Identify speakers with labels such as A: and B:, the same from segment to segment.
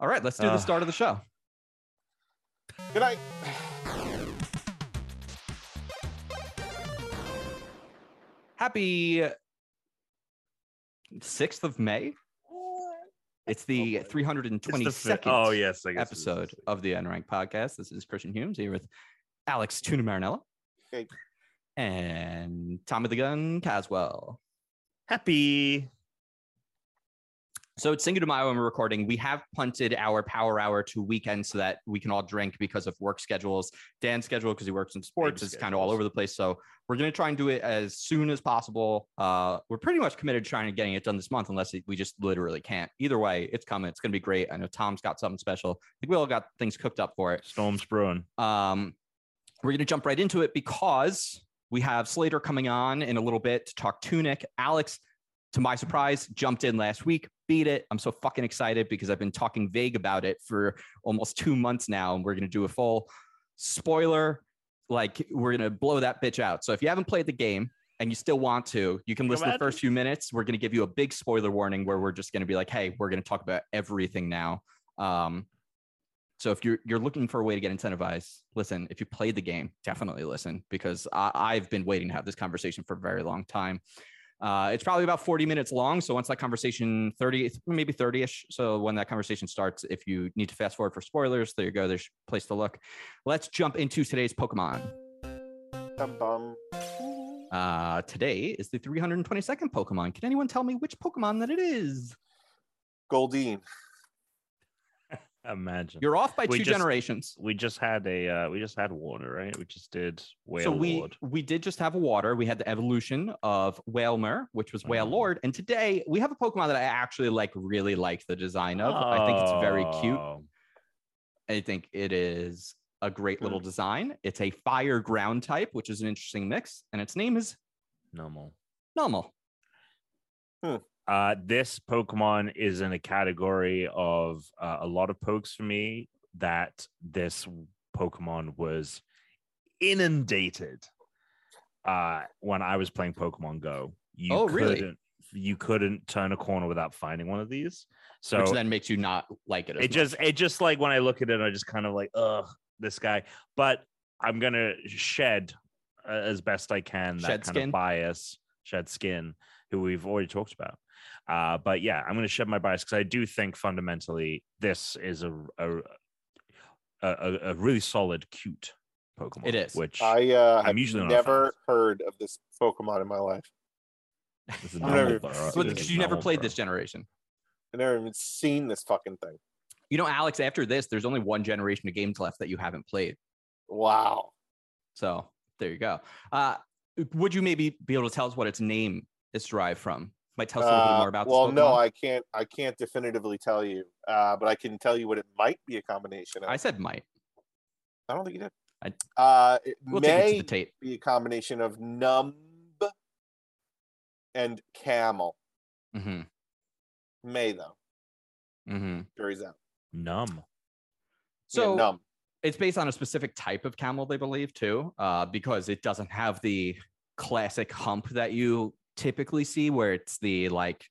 A: All right, let's do the
B: Uh.
A: start of the show.
C: Good night.
A: Happy 6th of May. It's the
C: Oh,
A: 322nd
B: the oh yes, I guess
A: episode of the Unranked podcast. This is Christian Humes here with Alex Tuna Marinella
C: Hey.
A: and Tommy the Gun Caswell.
B: Happy.
A: So it's Cinco de Mayo and we're recording. We have punted our power hour to weekend so that we can all drink because of work schedules. Dan's schedule, because he works in sports, is kind of all over the place. So we're going to try and do it as soon as possible. Uh, we're pretty much committed to trying to getting it done this month, unless we just literally can't. Either way, it's coming. It's going to be great. I know Tom's got something special. I think we all got things cooked up for it.
B: Storms brewing.
A: Um, we're going to jump right into it because we have Slater coming on in a little bit to talk Tunic. Alex, to my surprise, jumped in last week, beat it. I'm so fucking excited because I've been talking vague about it for almost two months now, and we're going to do a full spoiler. Like, we're going to blow that bitch out. So if you haven't played the game, and you still want to, you can listen to the first few minutes. We're going to give you a big spoiler warning where we're just going to be like, hey, we're going to talk about everything now. Um, so if you're you're looking for a way to get incentivized, listen. If you played the game, definitely listen because I, I've been waiting to have this conversation for a very long time. Uh, it's probably about 40 minutes long. So once that conversation 30, maybe 30ish. So when that conversation starts, if you need to fast forward for spoilers, there you go. There's a place to look. Let's jump into today's Pokemon.
C: Bum, bum.
A: Uh, today is the 322nd Pokemon. Can anyone tell me which Pokemon that it is?
C: Goldeen.
B: Imagine.
A: You're off by
B: We
A: two
B: just-
A: generations.
B: we just had a uh, we just had water, right? We just did Whale
A: so we
B: Lord.
A: we did just have a water. We had the evolution of Wailmer, which was Whale
B: Oh.
A: Lord, and today we have a Pokemon that I actually like, really like the design of. I think it's very cute.
B: Oh,
A: I think it is a great little design. It's a fire ground type, which is an interesting mix, and its name is
B: Numel.
A: Numel.
B: Uh, this Pokemon is in a category of uh, a lot of pokes for me that this Pokemon was inundated uh, when I was playing Pokemon Go. You
A: Oh, really?
B: couldn't, You couldn't turn a corner without finding one of these. So
A: which then makes you not like it.
B: It just it just like when I look at it, I just kind of like, ugh, this guy. But I'm gonna shed uh, as best I can that
A: Shed
B: kind
A: skin?
B: of bias, shed skin, who we've already talked about. Uh, but yeah, I'm gonna shed my bias because I do think fundamentally this is a a, a a really solid, cute Pokemon.
A: It is.
B: which
C: I uh,
B: I'm
C: have
B: usually not a
C: never never heard of this Pokemon in my life.
B: is
C: never-
B: normal, bro.
A: Well,
B: It is
A: because you never played
B: bro.
A: this generation.
C: I've never even seen this fucking thing.
A: You know, Alex. After this, there's only one generation of games left that you haven't played.
C: Wow.
A: So there you go. Uh, would you maybe be able to tell us what its name is derived from? Might tell us a little bit
C: Uh,
A: more about. this
C: well, no, I can't. I can't definitively tell you, uh, but I can tell you what it might be a combination of.
A: I said might.
C: I don't think you did.
A: I-
C: uh, it
A: We'll take it to
C: may
A: the tape.
C: be a combination of numb and camel.
A: mm-hmm.
C: May though.
A: mm-hmm.
C: Jury's out.
B: numb.
A: So
C: yeah, numb.
A: it's based on a specific type of camel, they believe, too, uh, because it doesn't have the classic hump that you typically see, where it's the like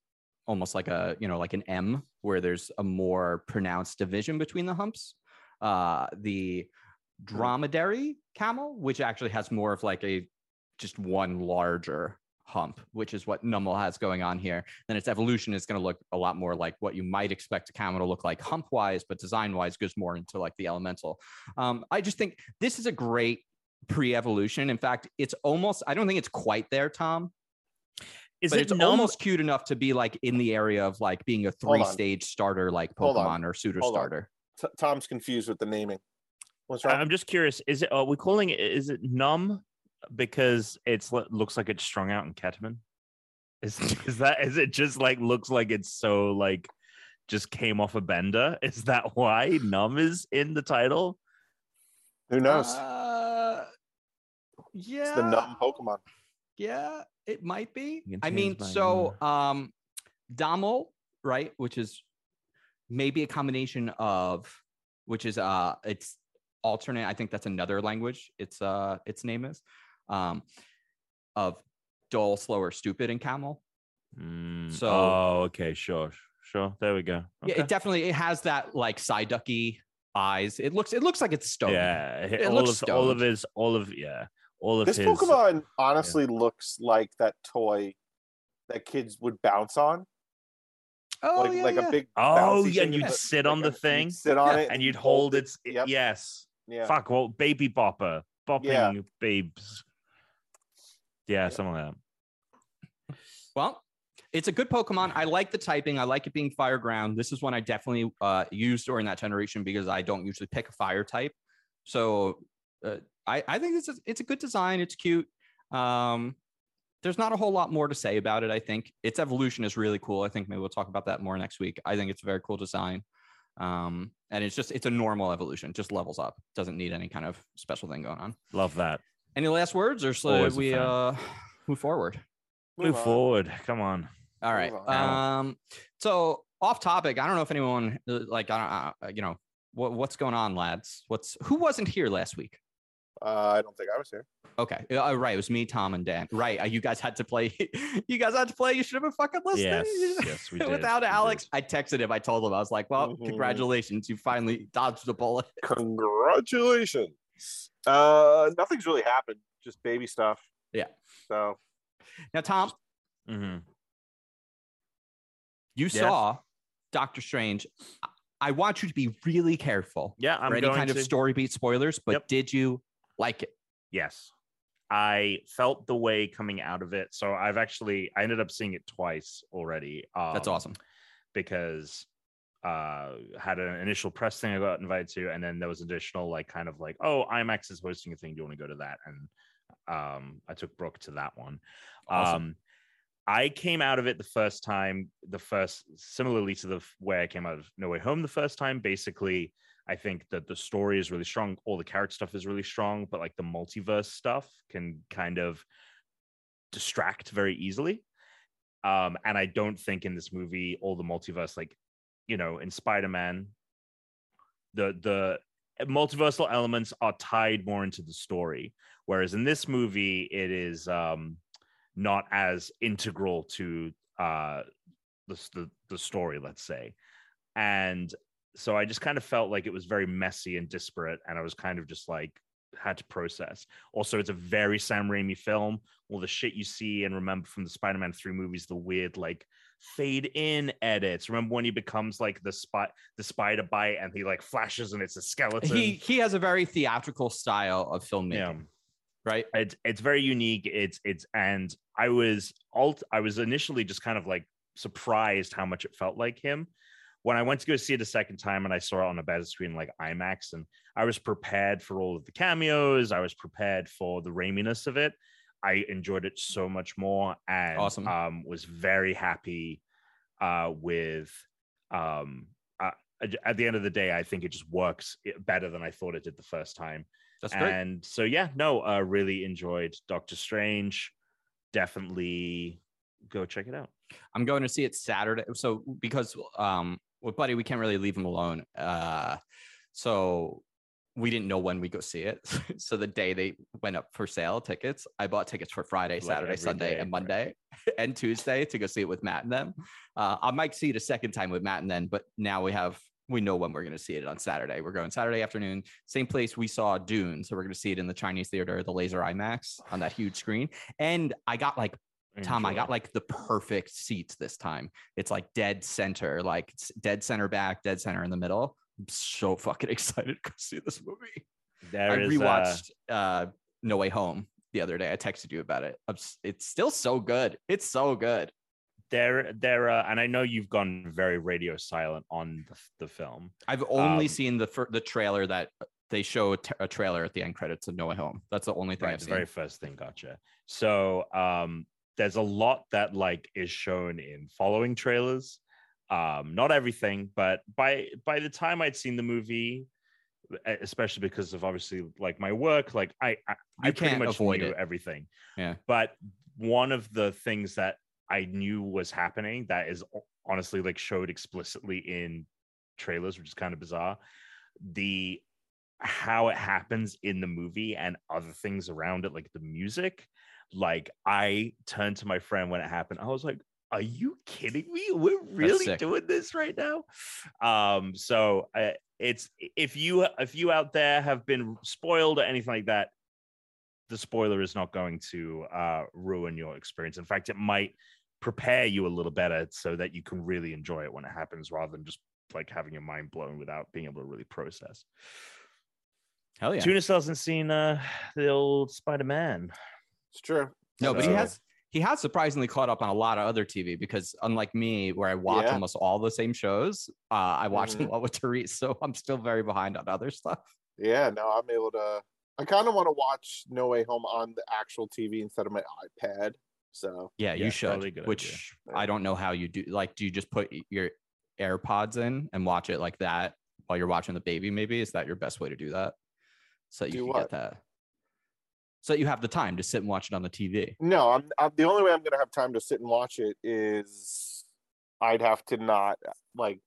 A: almost like a you know like an M, where there's a more pronounced division between the humps. Uh, the dromedary camel, which actually has more of like a just one larger hump, which is what Numel has going on here. Then its evolution is going to look a lot more like what you might expect a camel to look like hump wise, but design wise goes more into like the elemental. Um, I just think this is a great pre-evolution. In fact, it's almost I don't think it's quite there, Tom,
B: Is
A: but
B: it
A: it's
B: numb?
A: almost cute enough to be like in the area of like being a three-stage starter like Pokemon or suitor
C: Hold on.
A: starter.
C: T- Tom's confused with the naming. What's wrong?
B: I'm just curious. Is it? Are we calling it? Is it numb because it's looks like it's strung out in ketamine? Is is that? Is it just like looks like it's so like just came off a bender? Is that why numb is in the title?
C: Who knows?
A: Uh, yeah.
C: it's the numb Pokemon.
A: Yeah, it might be.
B: Can
A: I mean, so um Damel, right, which is maybe a combination of which is uh it's alternate. I think that's another language. It's uh its name is um of dull, slower, stupid, and camel.
B: Mm,
A: So-
B: oh, okay, sure, sure. There we go.
A: Yeah, it definitely it has that like Psyducky eyes. It looks it looks like it's stone.
B: Yeah,
A: It
B: all
A: looks
B: of all of his, all of yeah, all of
C: This
B: his.
C: Pokemon honestly looks like that toy that kids would bounce on,
A: Oh
C: like
A: yeah,
C: like
A: yeah.
C: a big.
B: Oh, yeah,
C: thing,
B: you'd
C: but
B: sit
C: like
B: on the
C: a-
B: thing,
C: sit on
A: Yeah,
C: it,
B: and you'd hold its.
C: Yep.
B: Yes.
C: Yeah.
B: Fuck. Well, baby bopper, bopping
C: Yeah.
B: babes. Yeah,
C: Yeah.
B: something like that.
A: Well, it's a good Pokemon. I like the typing. I like it being fire ground. This is one I definitely uh, used during that generation because I don't usually pick a fire type. So uh, I, I think it's a, it's a good design. It's cute. Um, there's not a whole lot more to say about it. I think its evolution is really cool. I think maybe we'll talk about that more next week. I think it's a very cool design. Um, and it's just it's a normal evolution, just levels up. Doesn't need any kind of special thing going on.
B: Love that.
A: Any last words, or should we uh, move forward?
B: Move
C: on.
B: forward. Come on.
A: All right.
C: Move
A: Um. So off topic. I don't know if anyone uh, like I don't uh, you know what what's going on, lads. What's who wasn't here last week?
C: Uh, I don't think I was here.
A: Okay. Uh, right. It was me, Tom, and Dan. Right. Uh, you guys had to play. you guys had to play. You should have been fucking listening.
B: Yes, yes, we did.
A: Without
B: we
A: Alex,
B: did.
A: I texted him. I told him I was like, "Well,
C: Mhm.
A: congratulations, you finally dodged a bullet."
C: Congratulations. Uh, nothing's really happened. Just baby stuff.
A: Yeah.
C: So
A: Now, Tom,
B: mm-hmm.
A: you
B: Yes.
A: saw Doctor Strange. I- I want you to be really careful
B: Yeah, I'm
A: for any
B: going
A: kind
B: to.
A: of story beat spoilers. But
B: Yep.
A: did you like it?
B: Yes. I felt the way coming out of it. So I've actually I ended up seeing it twice already. Um,
A: That's awesome.
B: because uh had an initial press thing I got invited to, and then there was additional like kind of like, oh, IMAX is hosting a thing. Do you want to go to that? And um I took Brooke to that one.
A: Awesome.
B: Um I came out of it the first time, the first similarly to the way I came out of No Way Home the first time. Basically, I think that the story is really strong. All the character stuff is really strong, but like the multiverse stuff can kind of distract very easily. Um, and I don't think in this movie all the multiverse, like you know, in Spider-Man, the the multiversal elements are tied more into the story, whereas in this movie it is um not as integral to uh the the, the story, let's say. And so I just kind of felt like it was very messy and disparate, and I was kind of just like had to process. Also, it's a very Sam Raimi film. All the shit you see and remember from the Spider-Man 3 movies, the weird like fade in edits. Remember when he becomes like the spot the spider bite and he like flashes and it's a skeleton.
A: He he has a very theatrical style of filmmaking,
B: yeah.
A: right?
B: It's it's very unique. It's it's and I was alt I was initially just kind of like surprised how much it felt like him. When I went to go see it a second time and I saw it on a better screen like IMAX, and I was prepared for all of the cameos, I was prepared for the raminess of it. I enjoyed it so much more and
A: Awesome.
B: um, was very happy uh, with um, uh, at the end of the day, I think it just works better than I thought it did the first time.
A: That's great.
B: And so yeah, no, uh really enjoyed Doctor Strange. Definitely go check it out.
A: I'm going to see it Saturday. So because um with Buddy, we can't really leave him alone. Uh so we didn't know when we go see it. so the day they went up for sale tickets, I bought tickets for Friday,
B: Like
A: Saturday, Sunday,
B: day,
A: and
B: right.
A: Monday and Tuesday to go see it with Matt and them. Uh I might see it a second time with Matt and then, but now we have we know when we're going to see it on Saturday. We're going Saturday afternoon, same place we saw Dune. So we're going to see it in the Chinese theater, the laser IMAX on that huge screen. And I got like Tom, I got like the perfect seats this time. It's like dead center, like it's dead center back, dead center in the middle. I'm so fucking excited to see this movie.
B: there
A: I
B: uh,
A: rewatched uh, No Way Home the other day. I texted you about it. It's still so good. It's so good.
B: there there uh, and I know you've gone very radio silent on the, the film.
A: I've only
B: Um,
A: seen the fir- the trailer that they show a, t- a trailer at the end credits of No Way Home. That's the only thing
B: Right,
A: I've seen.
B: the very first thing, gotcha. So um there's a lot that like is shown in following trailers. Um, not everything, but by by the time I'd seen the movie, especially because of obviously like my work, like I I, I pretty much
A: avoid
B: knew
A: it.
B: everything.
A: Yeah.
B: But one of the things that I knew was happening that is honestly like showed explicitly in trailers, which is kind of bizarre. The how it happens in the movie and other things around it, like the music. Like I turned to my friend when it happened. I was like, are you kidding me? We're really doing this right now. Um, so uh, it's if you if you out there have been spoiled or anything like that, the spoiler is not going to uh, ruin your experience. In fact, it might prepare you a little better so that you can really enjoy it when it happens, rather than just like having your mind blown without being able to really process.
A: Hell yeah.
B: Tuna still hasn't seen uh, the old Spider Man.
C: It's true.
A: No, but he has he has surprisingly caught up on a lot of other TV because unlike me, where I watch
C: Yeah.
A: almost all the same shows, uh, I watch them
C: Mhm.
A: all with Therese, so I'm still very behind on other stuff.
C: Yeah, no, I'm able to. I kind of want to watch No Way Home on the actual TV instead of my iPad. So
A: Yeah,
B: Yeah,
A: you should.
B: totally
A: which
C: idea.
A: I don't know how you do. Like, do you just put your AirPods in and watch it like that while you're watching the baby? Maybe is that your best way to do that? So that you
C: Do
A: can
C: what?
A: get that. So that you have the time to sit and watch it on the TV.
C: no, I'm, I'm the only way I'm gonna have time to sit and watch it is I'd have to not like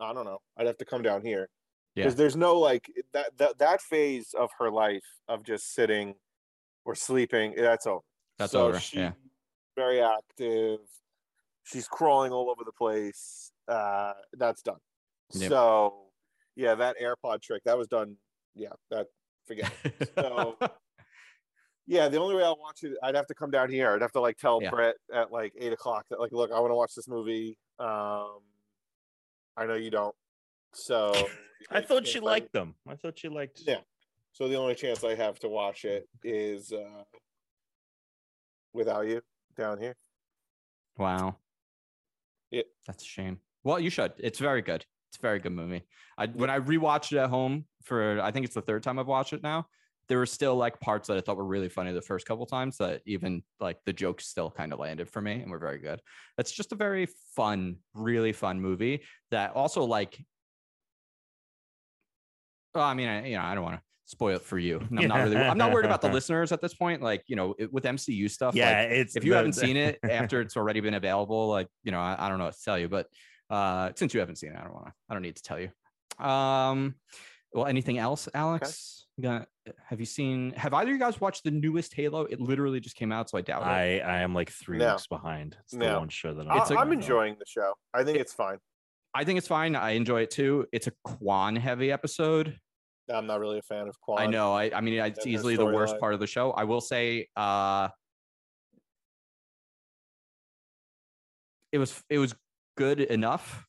C: I don't know. I'd have to come down here
A: Yeah.
C: because there's no like that that that phase of her life of just sitting or sleeping. That's over.
A: That's
C: so
A: over, yeah.
C: very active. She's crawling all over the place. Uh, that's done.
A: Yep.
C: So yeah, that AirPod trick that was done. Yeah, that forget. it. So yeah, the only way I'll watch it, I'd have to come down here. I'd have to like tell
A: Yeah.
C: Brett at like eight o'clock that like, look, I want to watch this movie. Um, I know you don't. So
B: I thought she liked them. I thought she liked.
C: Yeah. So the only chance I have to watch it is uh, without you down here.
A: wow.
C: Yeah.
A: That's a shame. Well, you should. It's very good. It's a very good movie. I when I rewatched it at home for I think it's the third time I've watched it now. There were still like parts that I thought were really funny the first couple times that even like the jokes still kind of landed for me and were very good. It's just a very fun, really fun movie that also like well, I mean, I, you know, I don't want to spoil it for you. And I'm not really I'm not worried about the listeners at this point. Like, you know, it- with MCU stuff,
B: Yeah,
A: like,
B: it's
A: if you
B: the-
A: haven't
B: the-
A: seen it after it's already been available, like you know, I, I don't know what to tell you, but uh, since you haven't seen it, I don't want to. I don't need to tell you. Um, well, anything else, Alex? You got- have you seen? Have either of you guys watched the newest Halo? It literally just came out, so I doubt it.
B: I I am like three
C: No.
B: weeks behind. It's the
C: No.
B: one show that
C: I,
A: It's a-
C: I'm enjoying the show. I think
A: It-
C: it's fine.
A: I think it's fine. I enjoy it too. It's a Kwan heavy episode.
C: I'm not really a fan of Kwan.
A: I know. I, I mean, it's easily the worst
C: storyline.
A: part of the show. I will say, uh, it was it was good enough.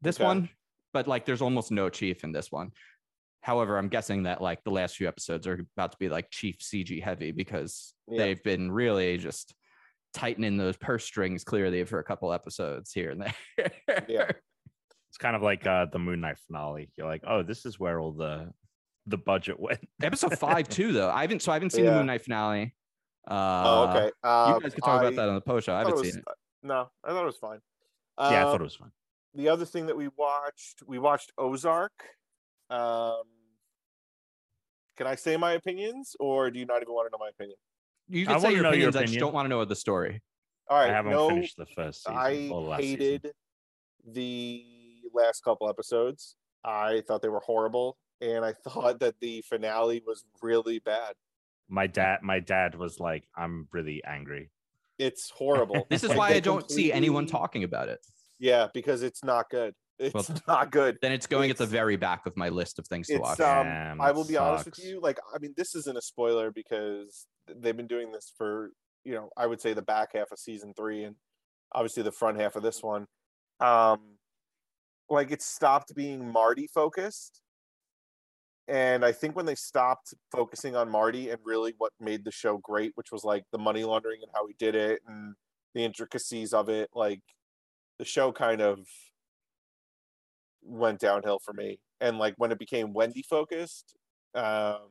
A: This
C: Okay.
A: one, but like, there's almost no Chief in this one. However, I'm guessing that like the last few episodes are about to be like Chief CG heavy because
C: Yeah.
A: they've been really just tightening those purse strings clearly for a couple episodes here and there.
C: Yeah.
B: It's kind of like uh, the Moon Knight finale. You're like, oh, this is where all the the budget went.
A: Episode five too, though. I haven't. So I haven't seen the Moon Knight finale. Uh,
C: Oh, okay. Um,
A: You guys can talk
C: I
A: about that on the post show. I
C: thought
A: haven't
C: it was-
A: seen it.
C: No, I thought it was fine.
B: yeah, I
C: Um,
B: thought it was fine.
C: the other thing that we watched, we watched Ozark. Um, can I say my opinions, or do you not even want to know my opinion?
A: You
B: I
A: can say your
B: know your
A: opinions. I just don't want to know the story.
C: All right,
B: I haven't
C: no,
B: finished the first season.
C: I
B: or the last season.
C: hated the last couple episodes. I thought they were horrible, and I thought that the finale was really bad.
B: My dad, my dad was like, "I'm really angry."
C: It's horrible.
A: This is
C: Like,
A: why I don't see anyone talking about it.
C: Yeah, because it's not good. It's
A: Well,
C: not good.
A: Then it's going at the very back of my list of things to watch.
C: um.
B: Damn,
C: I will be honest with you. Like, I mean, this isn't a spoiler because they've been doing this for you know, I would say the back half of season three and obviously the front half of this one. Um, like it stopped being Marty focused. And I think when they stopped focusing on Marty and really what made the show great, which was like the money laundering and how he did it and the intricacies of it, like the show kind of went downhill for me. And like when it became Wendy focused, um,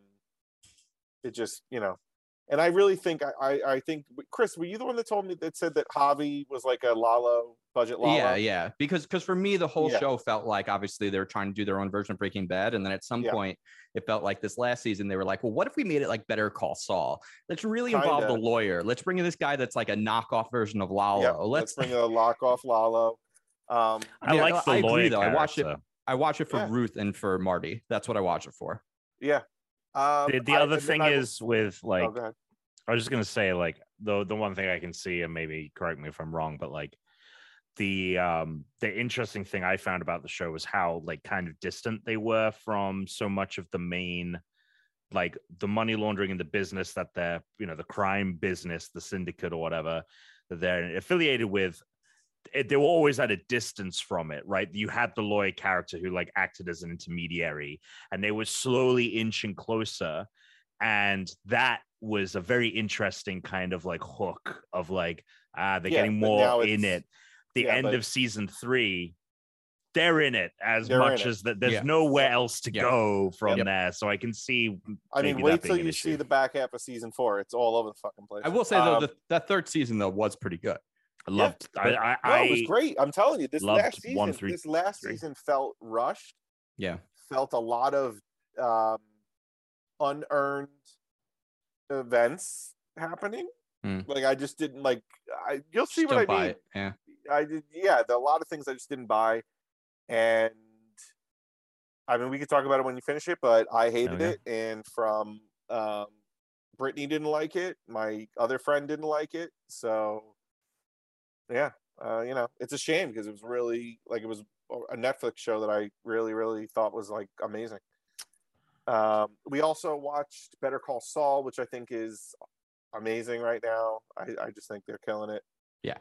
C: it just you know, and I really think I, I I think Chris, were you the one that told me that said that Javi was like a Lalo budget Lalo?
A: Yeah, yeah. Because because for me, the whole
C: Yeah.
A: show felt like obviously they were trying to do their own version of Breaking Bad, and then at some
C: Yeah.
A: point it felt like this last season they were like, well, what if we made it like Better Call Saul? Let's really involve the
C: Kinda.
A: lawyer. Let's bring in this guy that's like a knockoff version of Lalo.
C: Yep,
A: let's.
C: let's bring a lock off Lalo. Um,
B: I
A: Yeah,
B: like
A: no,
B: the
A: I agree,
B: lawyer
A: though. I watched it-
B: character.
A: I watch it for
C: Yeah.
A: Ruth and for Marty. That's what I watch it for.
C: yeah. Um,
B: The, the
C: I-
B: other
C: and
B: thing
C: I
B: is with like,
C: oh.
B: I was just gonna say like the the one thing I can see, and maybe correct me if I'm wrong, but like the um the interesting thing I found about the show was how like kind of distant they were from so much of the main like the money laundering and the business that they're you know the crime business the syndicate or whatever that they're affiliated with it, they were always at a distance from it right you had the lawyer character who like acted as an intermediary and they were slowly inching closer and that was a very interesting kind of like hook of like ah they're
C: Yeah,
B: getting more in it the
C: yeah,
B: end
C: but-
B: of season three they're in it as
C: They're
B: much as that there's
A: Yeah.
B: nowhere else to
A: Yeah.
B: go from
A: Yep.
B: there so i can see
C: I mean, wait till you
B: issue.
C: see the back half of season four. It's all over the fucking place.
A: I will say though,
C: Um,
A: the, that third season though was pretty good.
B: I loved
A: but-
B: i
C: no,
B: i,
C: it was great. I'm telling you, this last season,
B: one through
C: this last
B: three.
C: season felt rushed.
A: Yeah.
C: Felt a lot of um, unearned events happening.
A: Hmm.
C: Like I just didn't like. I you'll see
A: Just
C: what I mean.
A: it. Yeah.
C: I did. Yeah, there are a lot of things I just didn't buy, and I mean we could talk about it when you finish it, but I hated
B: Okay.
C: it, and from um, Brittany didn't like it. My other friend didn't like it, so yeah, uh, you know it's a shame because it was really like it was a Netflix show that I really really thought was like amazing. Um, we also watched Better Call Saul, which I think is amazing right now. I, I just think they're killing it.
A: Yeah.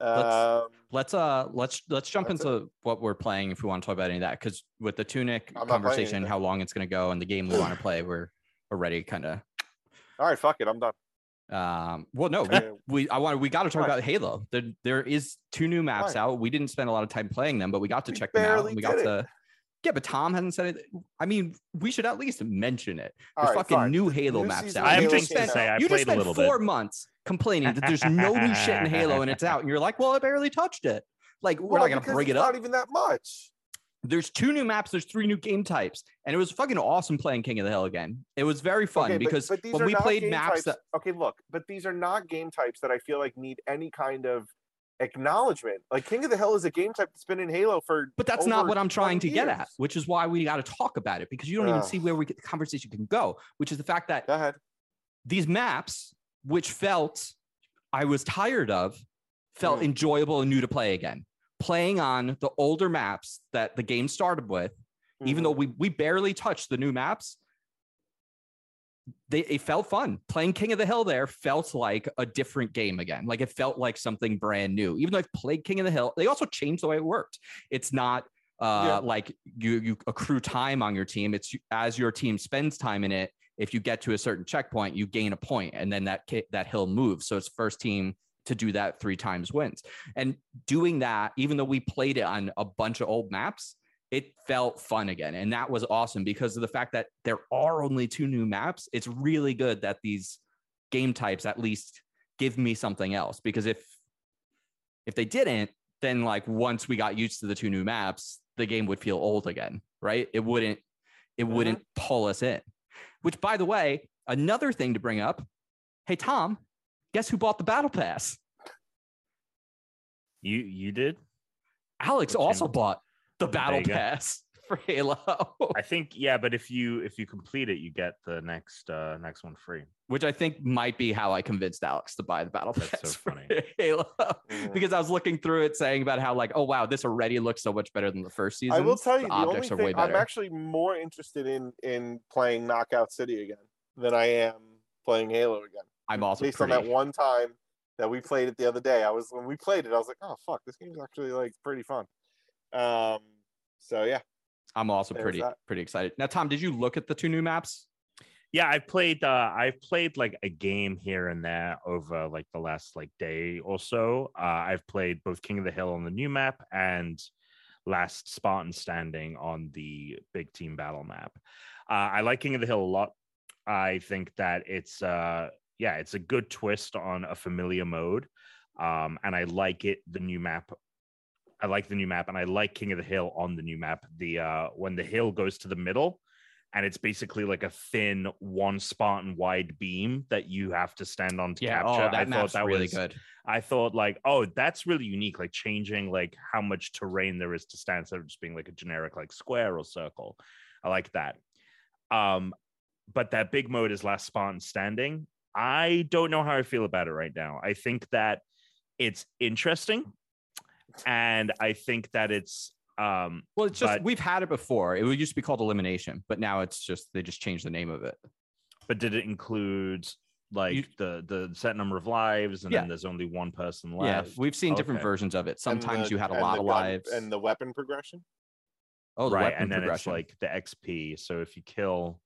C: Um,
A: Let's- Let's uh let's let's jump into what we're playing if we want to talk about any of that because with the tunic
C: I'm
A: conversation, how long it's going to go, and the game we want to play, we're already kind of
C: all right, fuck it, I'm done.
A: Um well no we, we i want we got to talk
C: Why?
A: about halo there there is two new maps
C: Why?
A: out we didn't spend a lot of time playing them but we got to
C: We
A: check them out and we got
C: did it.
A: to yeah but tom hasn't said it i mean we should at least mention it
C: All
A: there's
C: right,
A: fucking
C: fine.
A: new halo
C: new
A: maps out
B: I
C: of
B: have
A: you just
B: things to
C: came
A: spent
B: say. I
A: you just
B: played a
A: spent four
B: bit.
A: months complaining that there's no new shit in halo and it's out and you're like well i barely touched it like we're
C: Well,
A: not gonna bring
C: it's
A: it up
C: Not even that much.
A: There's two new maps there's three new game types and it was fucking awesome playing king of the hill again it was very fun
C: Okay,
A: because
C: but
A: when we played maps
C: types-
A: that
C: Okay, look, but these are not game types that I feel like need any kind of acknowledgement. Like King of the Hill is a game type that's been in Halo for.
A: But that's not what I'm trying
C: 20
A: to get at, which is why we got to talk about it because you don't even see where we get the conversation can go, which is the fact that
C: Go ahead.
A: these maps, which felt I was tired of, felt
C: Mm.
A: enjoyable and new to play again. Playing on the older maps that the game started with, even
C: Mhm.
A: though we we barely touched the new maps, they it felt fun. Playing King of the Hill there felt like a different game again. Like it felt like something brand new. Even though I've played King of the Hill, they also changed the way it worked. It's not uh
C: Yeah.
A: like you you accrue time on your team. It's as your team spends time in it. If you get to a certain checkpoint, you gain a point, and then that that hill moves. So it's first team to do that three times wins. And doing that, even though we played it on a bunch of old maps, it felt fun again. And that was awesome because of the fact that there are only two new maps. It's really good that these game types at least give me something else. Because if if they didn't, then like once we got used to the two new maps, the game would feel old again, right? It wouldn't it mm-hmm. wouldn't pull us in. Which by the way, another thing to bring up. Hey Tom, guess who bought the battle pass?
B: you you did
A: Alex
B: Which
A: also
B: game?
A: bought the battle pass for Halo.
B: i think yeah but if you if you complete it you get the next uh next one free
A: which I think might be how I convinced Alex to buy the battle
B: That's so
A: pass for
B: funny.
A: Halo. Because I was looking through it saying about how like, oh wow, this already looks so much better than the first season.
C: I will tell you,
A: the
C: the only
A: objects are way
C: thing I'm actually more interested in in playing Knockout City again than I am playing Halo again.
A: I'm also
C: based
A: pretty,
C: on that one time that we played it the other day. I was when we played it, I was like, oh fuck, this game's actually like pretty fun. Um, so yeah,
A: I'm also
C: there's
A: pretty
C: that.
A: pretty excited. Now, Tom, did you look at the two new maps?
B: yeah i've played uh i've played like a game here and there over like the last like day or so uh i've played both king of the hill on the new map and last spartan standing on the big team battle map uh i like king of the hill a lot i think that it's uh yeah it's a good twist on a familiar mode um and i like it the new map i like the new map and i like king of the hill on the new map the uh when the hill goes to the middle and it's basically like a thin one Spartan wide beam that you have to stand on to
A: Yeah,
B: capture.
A: oh, that
B: I
A: map's
B: thought that
A: really
B: was
A: good.
B: I thought like, oh, that's really unique, like changing like how much terrain there is to stand instead of just being like a generic like square or circle. I like that. Um, but that big mode is last Spartan standing. I don't know how I feel about it right now. I think that it's interesting. and I think that it's um
A: Well, it's just
B: But-
A: we've had it before. It used to be called elimination, but now it's just they just changed the name of it.
B: but did it include like
A: You-
B: the the set number of lives and
A: Yeah.
B: then there's only one person left Yeah,
A: we've seen different versions of it. Sometimes
C: the-
A: you had a lot of
C: gun-
A: lives.
C: and the weapon progression.
A: oh, the
B: right
A: weapon
B: and then
A: progression.
B: it's like the xp so if you kill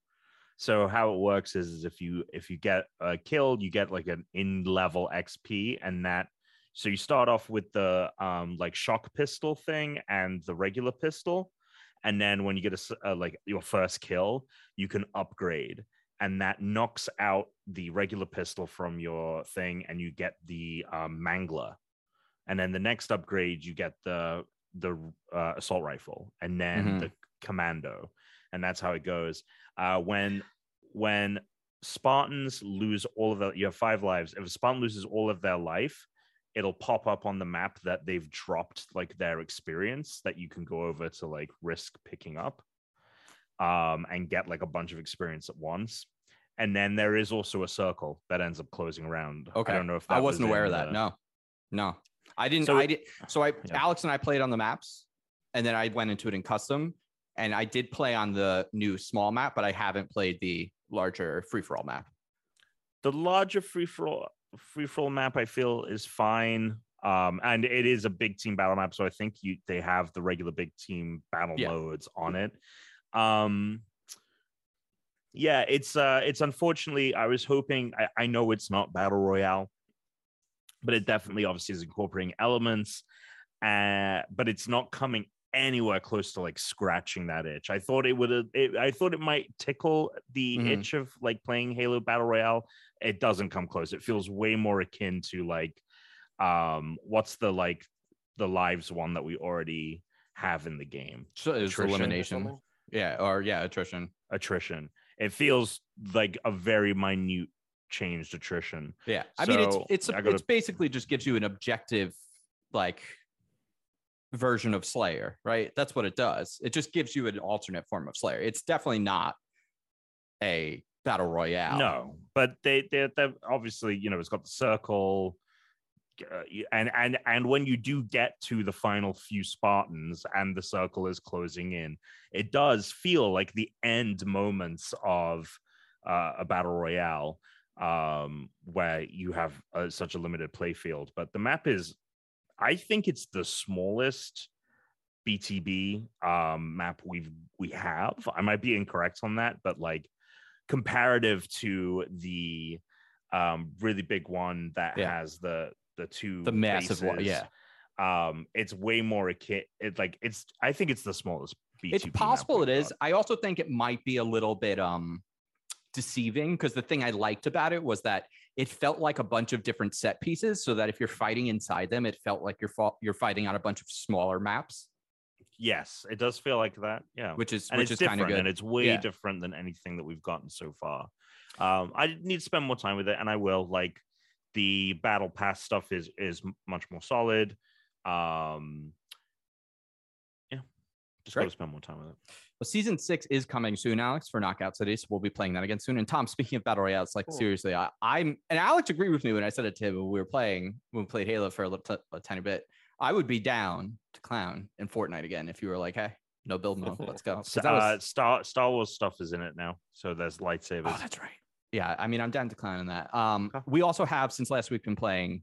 B: so how it works is, is if you if you get uh, killed you get like an in level xp and that so you start off with the um like shock pistol thing and the regular pistol and then when you get a uh, like your first kill you can upgrade and that knocks out the regular pistol from your thing and you get the um, mangler and then the next upgrade you get the the uh, assault rifle and then
A: Mhm.
B: the commando and that's how it goes uh, when when spartans lose all of their you have five lives if a spartan loses all of their life it'll pop up on the map that they've dropped like their experience that you can go over to like risk picking up um and get like a bunch of experience at once and then there is also a circle that ends up closing around
A: okay.
B: i don't know if
A: I wasn't
B: was
A: aware of that.
B: the-
A: No, no, I didn't.
B: So
A: I did. So I,
B: Yeah.
A: Alex and I played on the maps, and then I went into it in custom, and I did play on the new small map, but I haven't played the larger free for all map.
B: the larger free for all free for all map I feel is fine. Um, and it is a big team battle map, so I think you they have the regular big team battle
A: Yeah.
B: modes on it. Um, yeah, it's uh, it's unfortunately I was hoping I, I know it's not battle royale, but it definitely obviously is incorporating elements, uh, but it's not coming anywhere close to like scratching that itch. I thought it would have. I thought it might tickle the
A: Mhm.
B: itch of like playing Halo Battle Royale. It doesn't come close. It feels way more akin to like, um, what's the like the lives one that we already have in the game?
A: So it was
B: Attrition or
A: elimination. Yeah, or yeah, attrition.
B: Attrition. It feels like a very minute changed attrition.
A: Yeah, I mean, it's it's
B: I gotta-
A: it's basically just gives you an objective like version of Slayer, right? That's what it does. It just gives you an alternate form of Slayer. It's definitely not a battle royale.
B: No, but they they they obviously you know it's got the circle, uh, and and and when you do get to the final few Spartans and the circle is closing in, it does feel like the end moments of uh, a battle royale, um, where you have uh, such a limited play field. But the map is, I think it's the smallest. BTB um, map we've we have. I might be incorrect on that, but like comparative to the um really big one that
A: Yeah.
B: has the the two
A: the massive one. Yeah,
B: um it's way more a kit it like it's i think it's the smallest BTB
A: it's possible it is. I also think it might be a little bit um deceiving because the thing I liked about it was that it felt like a bunch of different set pieces, so that if you're fighting inside them, it felt like you're fa- you're fighting on a bunch of smaller maps,
B: yes it does feel like that yeah.
A: Which is
B: and
A: which is kind of good.
B: and it's way
A: Yeah.
B: different than anything that we've gotten so far. Um i need to spend more time with it and i will like the battle pass stuff is is much more solid. Um yeah just gotta spend more time with it
A: Well, season six is coming soon, Alex, for Knockout City. So we'll be playing that again soon. And Tom, speaking of battle royale, it's like
C: Cool.
A: seriously, I, I'm and Alex agreed with me when I said it to him when we were playing when we played Halo for a, little a tiny bit. I would be down to clown in Fortnite again if you were like, hey, no build mode, let's go. That was-
B: uh, Star Star Wars stuff is in it now, so there's lightsabers.
A: oh, that's right. Yeah, I mean, I'm down to clown in that. Um,
B: Okay.
A: we also have since last week been playing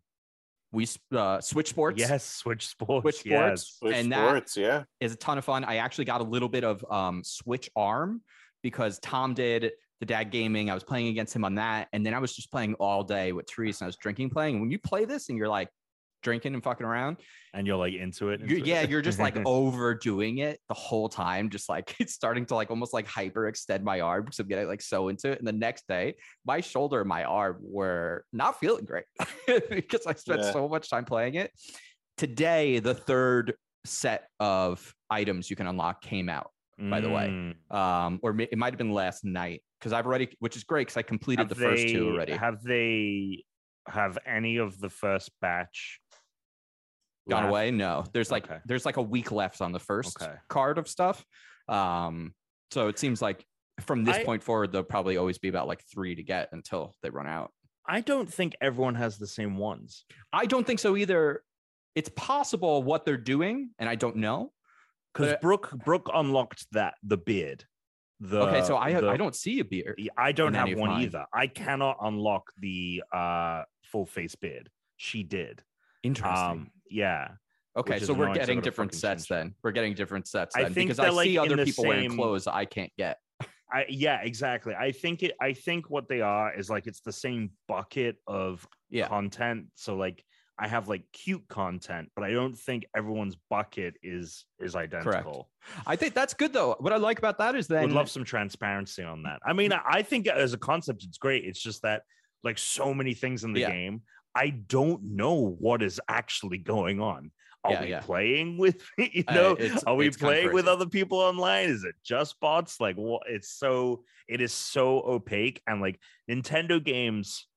A: we uh, Switch Sports.
B: yes, Switch Sports.
A: Switch
B: yes.
A: Sports,
C: Switch
A: and that
C: yeah.
A: is a ton of fun. I actually got a little bit of um, Switch Arm because Tom did the Dad Gaming. I was playing against him on that, and then I was just playing all day with Therese, and I was drinking, playing. When you play this, and you're like drinking and fucking around,
B: and you're like into it.
A: you
B: into
A: yeah,
B: it.
A: you're just like overdoing it the whole time, just like it's starting to like almost like hyper extend my arm because I'm getting like so into it. And the next day, my shoulder and my arm were not feeling great because I spent
C: Yeah.
A: so much time playing it. Today, the third set of items you can unlock came out by the way.
B: Mm.
A: um, or it might have been last night because I've already, which is great because I completed
B: Have
A: the first two already.
B: Have they? Have any of the first batch
A: Gone
B: left?
A: away? No, there's like
B: Okay.
A: there's like a week left on the first
B: Okay.
A: card of stuff. Um, so it seems like from this
B: I-
A: point forward, there'll probably always be about like three to get until they run out.
B: I don't think everyone has the same ones.
A: I don't think so either. it's possible what they're doing, and I don't know.
B: because Brooke Brooke unlocked that the beard. The,
A: okay, so I
B: the-
A: I don't see a beard.
B: I don't have one either. I cannot unlock the uh full face beard. She did.
A: Interesting.
B: Um, yeah.
A: okay, so we're
B: annoying 'cause I
A: getting different sets
B: change
A: then. We're getting different sets
B: I
A: then
B: think
A: because
B: they're,
A: I
B: like,
A: see other
B: the
A: people wearing clothes I can't get.
B: I yeah, exactly. I think it I think what they are is like it's the same bucket of
A: Yeah.
B: content. So like I have like cute content, but I don't think everyone's bucket is is identical. Correct.
A: I think that's good though. What I like about that is then
B: Would love some transparency on that. I mean, I I think as a concept, it's great. It's just that like so many things in the
A: Yeah.
B: game, I don't know what is actually going on. Are
A: Yeah,
B: we
A: yeah.
B: playing with you
A: Uh,
B: know?
A: it's-
B: are we playing with other people online? Is it just bots? Like what? It's so it is so opaque, and like Nintendo games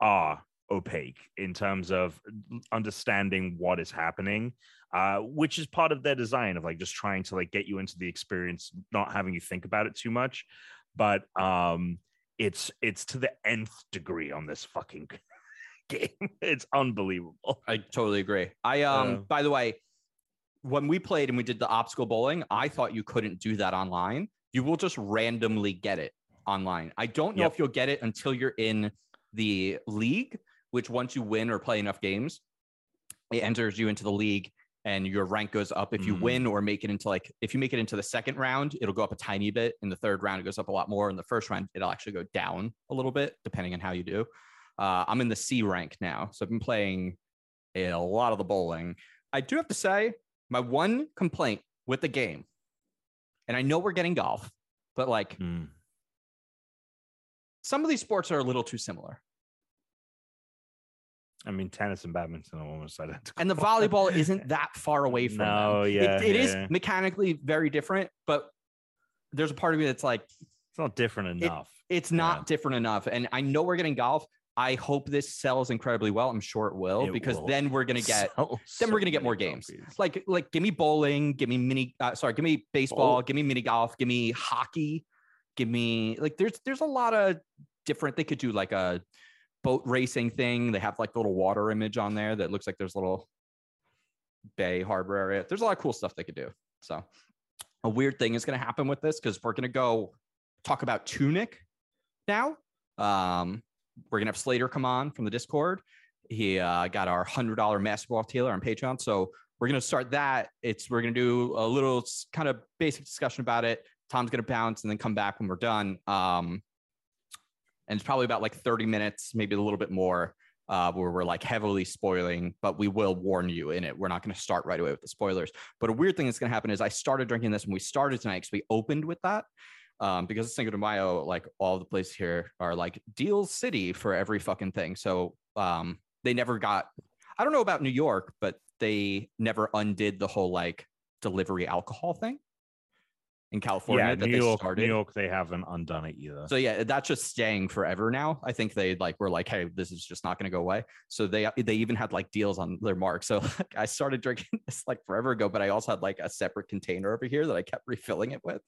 B: are opaque in terms of understanding what is happening uh, which is part of their design of like just trying to like get you into the experience, not having you think about it too much. But um, it's it's to the nth degree on this fucking game. It's unbelievable.
A: I totally agree. I um by the way, when we played and we did the obstacle bowling, I thought you couldn't do that online. You will just randomly get it online. I don't know
B: Yep.
A: if you'll get it until you're in the league, which once you win or play enough games, it enters you into the league and your rank goes up if you
B: Mm.
A: win or make it into like if you make it into the second round, it'll go up a tiny bit. In the third round, it goes up a lot more. In the first round, it'll actually go down a little bit depending on how you do. Uh, I'm in the C rank now, so I've been playing a lot of the bowling. I do have to say, my one complaint with the game, and I know we're getting golf, but like
B: Mm.
A: some of these sports are a little too similar.
B: I mean, tennis and badminton are almost identical.
A: And the volleyball isn't that far away from
B: No,
A: them.
B: yeah,
A: it, it is
B: yeah.
A: mechanically very different, but there's a part of me that's like,
B: It's not different enough.
A: it's not
B: Yeah.
A: different enough. And I know we're getting golf. I hope this sells incredibly well. I'm sure it will
B: It
A: because
B: will.
A: then we're gonna get
B: So-
A: then we're gonna get more games.
B: copies.
A: like like give me bowling, give me mini uh, sorry, give me baseball, give me mini golf, give me hockey, give me like there's there's a lot of different they could do like a boat racing thing. They have like little water image on there that looks like there's a little bay harbor area. There's a lot of cool stuff they could do. So a weird thing is going to happen with this because we're going to go talk about Tunic now. Um, we're to have Slater come on from the Discord. He uh, got our hundred dollar master Taylor on Patreon. So we're to start that. It's we're to do a little kind of basic discussion about it. Tom's to bounce and then come back when we're done. Um, and it's probably about like 30 minutes, maybe a little bit more, uh, where we're like heavily spoiling, but we will warn you in it. We're not going to start right away with the spoilers. But a weird thing that's going to happen is I started drinking this when we started tonight because we opened with that. Um, because it's Cinco de Mayo, like all the places here are like Deal City for every fucking thing. So um, they never got, I don't know about New York, but they never undid the whole like delivery alcohol thing in California
B: yeah,
A: that
B: New
A: they
B: York,
A: started.
B: New York, they haven't undone it either.
A: So yeah, that's just staying forever now. I think they like were like, hey, this is just not going to go away. So they they even had like deals on their mark. So like, I started drinking this like forever ago, but I also had like a separate container over here that I kept refilling it with.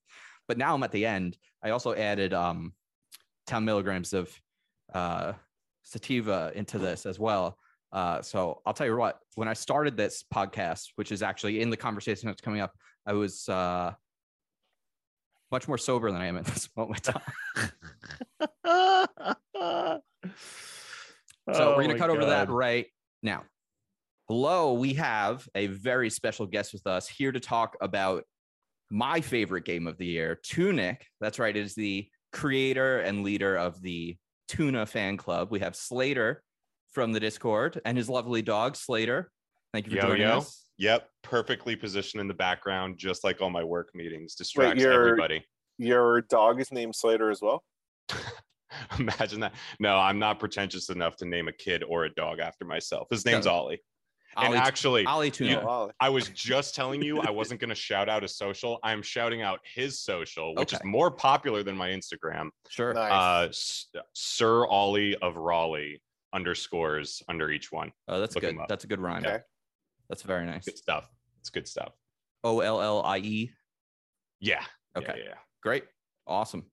A: But now I'm at the end. I also added um 10 milligrams of uh sativa into this as well. Uh, so I'll tell you what, when I started this podcast, which is actually in the conversation that's coming up, I was uh much more sober than I am at this moment. So
B: Oh
A: we're gonna
B: my
A: cut over to that right now. Below, we have a very special guest with us here to talk about my favorite game of the year, Tunic. That's right, it is the creator and leader of the Tuna fan club. We have Slater from the Discord and his lovely dog, Slater. Thank you for
D: Yo,
A: joining
D: yo.
A: us.
D: Yep, perfectly positioned in the background, just like all my work meetings. Distracts
C: you're-
D: everybody.
C: Your dog is named Slater as well.
D: Imagine that. No, I'm not pretentious enough to name a kid or a dog after myself. His name's Ollie. And
A: Ollie,
D: actually,
A: Ollie Tuna.
C: Oh, wow.
D: I was just telling you I wasn't going to shout out a social. I'm shouting out his social, which
A: Okay.
D: is more popular than my Instagram.
A: Sure.
C: Nice.
D: Uh, Sir Ollie of Raleigh underscores under each one.
A: Oh, that's
D: look
A: good. That's a good rhyme.
C: Okay.
A: That's very nice.
D: Good stuff. It's good stuff.
A: O L L I E.
D: Yeah. Yeah,
A: Okay.
D: Yeah. Yeah.
A: Great. Awesome.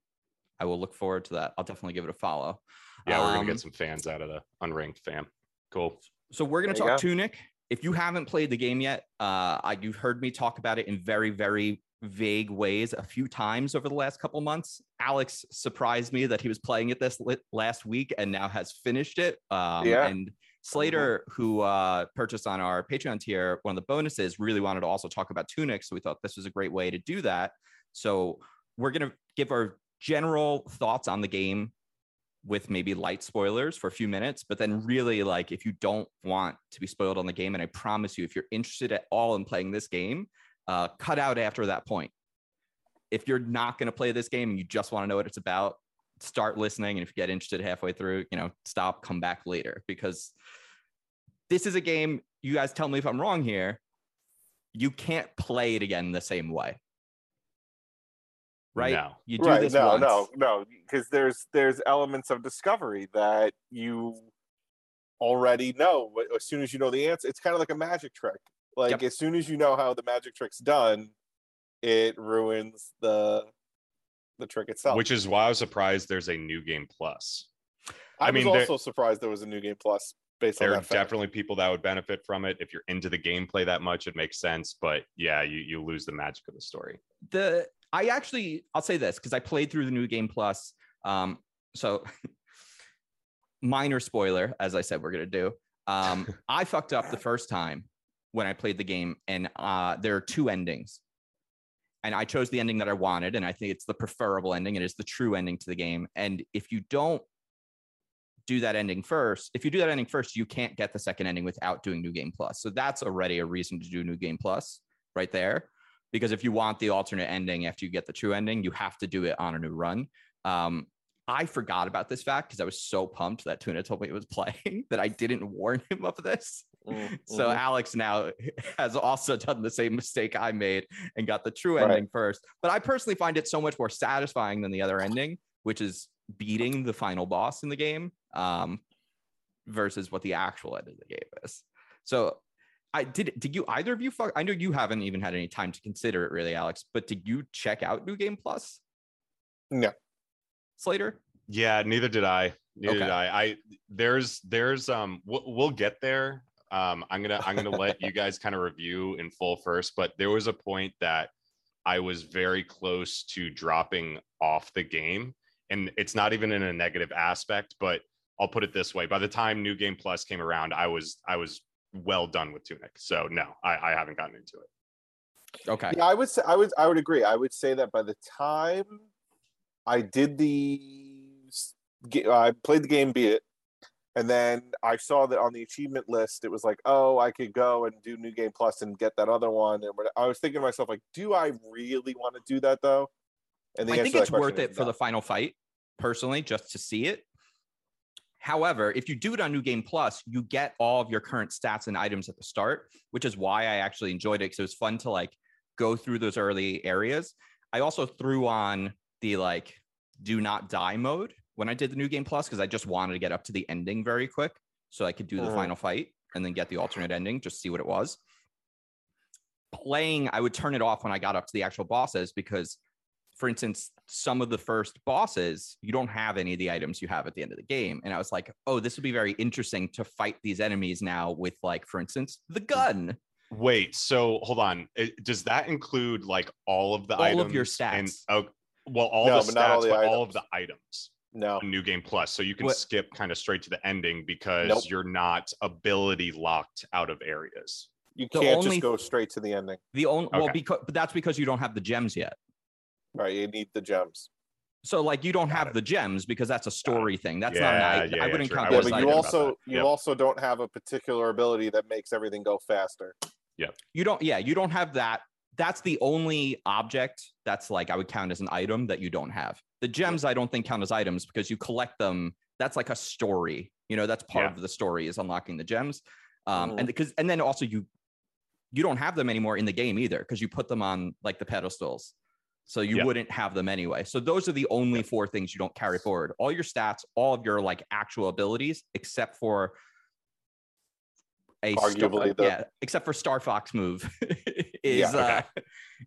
A: I will look forward to that. I'll definitely give it a follow.
D: Yeah, we're gonna
A: Um,
D: get some fans out of the unranked fam. Cool.
A: So we're going to talk
C: go.
A: Tunic. if you haven't played the game yet, uh, I, you've heard me talk about it in very, very vague ways a few times over the last couple months. Alex surprised me that he was playing it this lit last week and now has finished it. Um,
C: Yeah.
A: And Slater, who uh, purchased on our Patreon tier, one of the bonuses, really wanted to also talk about Tunic. So we thought this was a great way to do that. So we're going to give our general thoughts on the game with maybe light spoilers for a few minutes, but then really like if you don't want to be spoiled on the game, and I promise you, if you're interested at all in playing this game, uh, cut out after that point. If you're not going to play this game and you just want to know what it's about, start listening. And if you get interested halfway through, you know, stop, come back later because this is a game. You guys tell me if I'm wrong here. You can't play it again the same way. Right?
B: No.
A: You do
C: right?
A: this
C: No,
A: once.
C: no, no, because there's there's elements of discovery that you already know. As soon as you know the answer, it's kind of like a magic trick. Like
A: Yep.
C: as soon as you know how the magic trick's done, it ruins the the trick itself.
D: Which is why I was surprised there's a new game plus.
C: I,
D: I mean,
C: was
D: there-
C: also surprised there was a new game plus based
D: There
C: on
D: are
C: that fact.
D: definitely people that would benefit from it. If you're into the gameplay that much, it makes sense. But yeah, you, you lose the magic of the story.
A: the I actually I'll say this because I played through the new game plus. Um, so minor spoiler, as I said, we're gonna do. Um, I fucked up the first time when I played the game, and uh, there are two endings, and I chose the ending that I wanted, and I think it's the preferable ending. It is the true ending to the game, and if you don't do that ending first, if you do that ending first, you can't get the second ending without doing new game plus. So that's already a reason to do new game plus right there because if you want the alternate ending after you get the true ending, you have to do it on a new run. Um, I forgot about this fact because I was so pumped that Tuna told me it was playing that I didn't warn him of this.
C: Mm,
A: So. Alex now has also done the same mistake I made and got the true
C: Right.
A: ending first. But I personally find it so much more satisfying than the other ending, which is beating the final boss in the game um, versus what the actual end of the game is. So I did. Did you either of you? Fuck, I know you haven't even had any time to consider it, really, Alex. But did you check out New Game Plus?
C: No.
A: Slater.
D: Yeah, neither did I. Neither
A: Okay.
D: did I. I there's there's um we'll, we'll get there. Um, I'm gonna I'm gonna let you guys kind of review in full first, but there was a point that I was very close to dropping off the game, and it's not even in a negative aspect, but I'll put it this way: by the time New Game Plus came around, I was I was well done with Tunic. So no, I, I haven't gotten into it.
A: Okay.
C: Yeah, I would say I would I would agree. I would say that by the time I did the I played the game, beat it, and then I saw that on the achievement list it was like, oh, I could go and do New Game Plus and get that other one. And I was thinking to myself, like, do I really want to do that though? And the
A: I think it's worth it for
C: no.
A: the final fight, personally, just to see it. However, if you do it on New Game Plus, you get all of your current stats and items at the start, which is why I actually enjoyed it because it was fun to like go through those early areas. I also threw on the like do not die mode when I did the New Game Plus because I just wanted to get up to the ending very quick so I could do the
C: Mhm.
A: final fight and then get the alternate ending, just see what it was. Playing, I would turn it off when I got up to the actual bosses because for instance, some of the first bosses, you don't have any of the items you have at the end of the game. And I was like, oh, this would be very interesting to fight these enemies now with, like, for instance, the gun.
D: Wait, so hold on. It- does that include like all of the
A: All
D: items?
A: of your
D: and-
A: stats.
D: oh, well, all
C: No,
D: the
C: but
D: stats,
C: not all the
D: but all of the items.
C: no.
D: New Game Plus, so you can
A: What-
D: skip kind of straight to the ending because
C: Nope.
D: you're not ability locked out of areas.
C: You can't
A: only-
C: just go straight to the ending.
A: The only, well, because, but that's because you don't have the gems yet.
C: Right. You need the gems.
A: So, like, you don't
D: Got
A: have
D: it.
A: the gems because that's a story thing. That's not an
D: Yeah,
A: I
D: yeah,
A: wouldn't
D: true.
A: count
D: I
C: Yeah, but you
D: thinking
A: items.
D: about
C: also
D: that.
C: you
D: Yep.
C: also don't have a particular ability that makes everything go faster. Yeah.
A: You don't yeah you don't have that that's the only object that's like i would count as an item that you don't have the gems i don't think count as items because you collect them that's like a story you know that's part
D: Yeah.
A: of the story is unlocking the gems um
C: Mhm.
A: and because and then also you you don't have them anymore in the game either because you put them on like the pedestals so you
D: Yeah.
A: wouldn't have them anyway so those are the only four things you don't carry forward all your stats all of your like actual abilities except for a star-
C: the-
A: yeah except for star fox move is
C: Yeah.
A: uh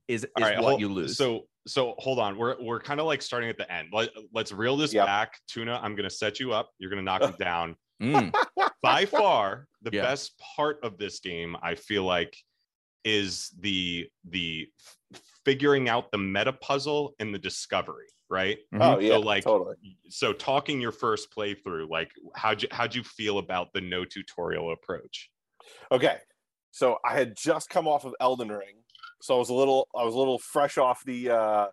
A: is, is
D: All right,
A: what
D: hold-
A: you lose
D: So so hold on, we're we're kind of like starting at the end. Let, let's reel this
C: Yep.
D: back, Tuna. I'm gonna set you up. You're gonna knock me down.
A: Mm,
D: by far the
A: Yeah.
D: best part of this game i feel like is the the figuring out the meta puzzle and the discovery right
A: mhm.
C: Oh yeah,
D: like,
C: totally.
D: so talking your first playthrough like how'd you how'd you feel about the no tutorial approach
C: Okay, so I had just come off of Elden Ring, so I was a little I was a little fresh off the uh,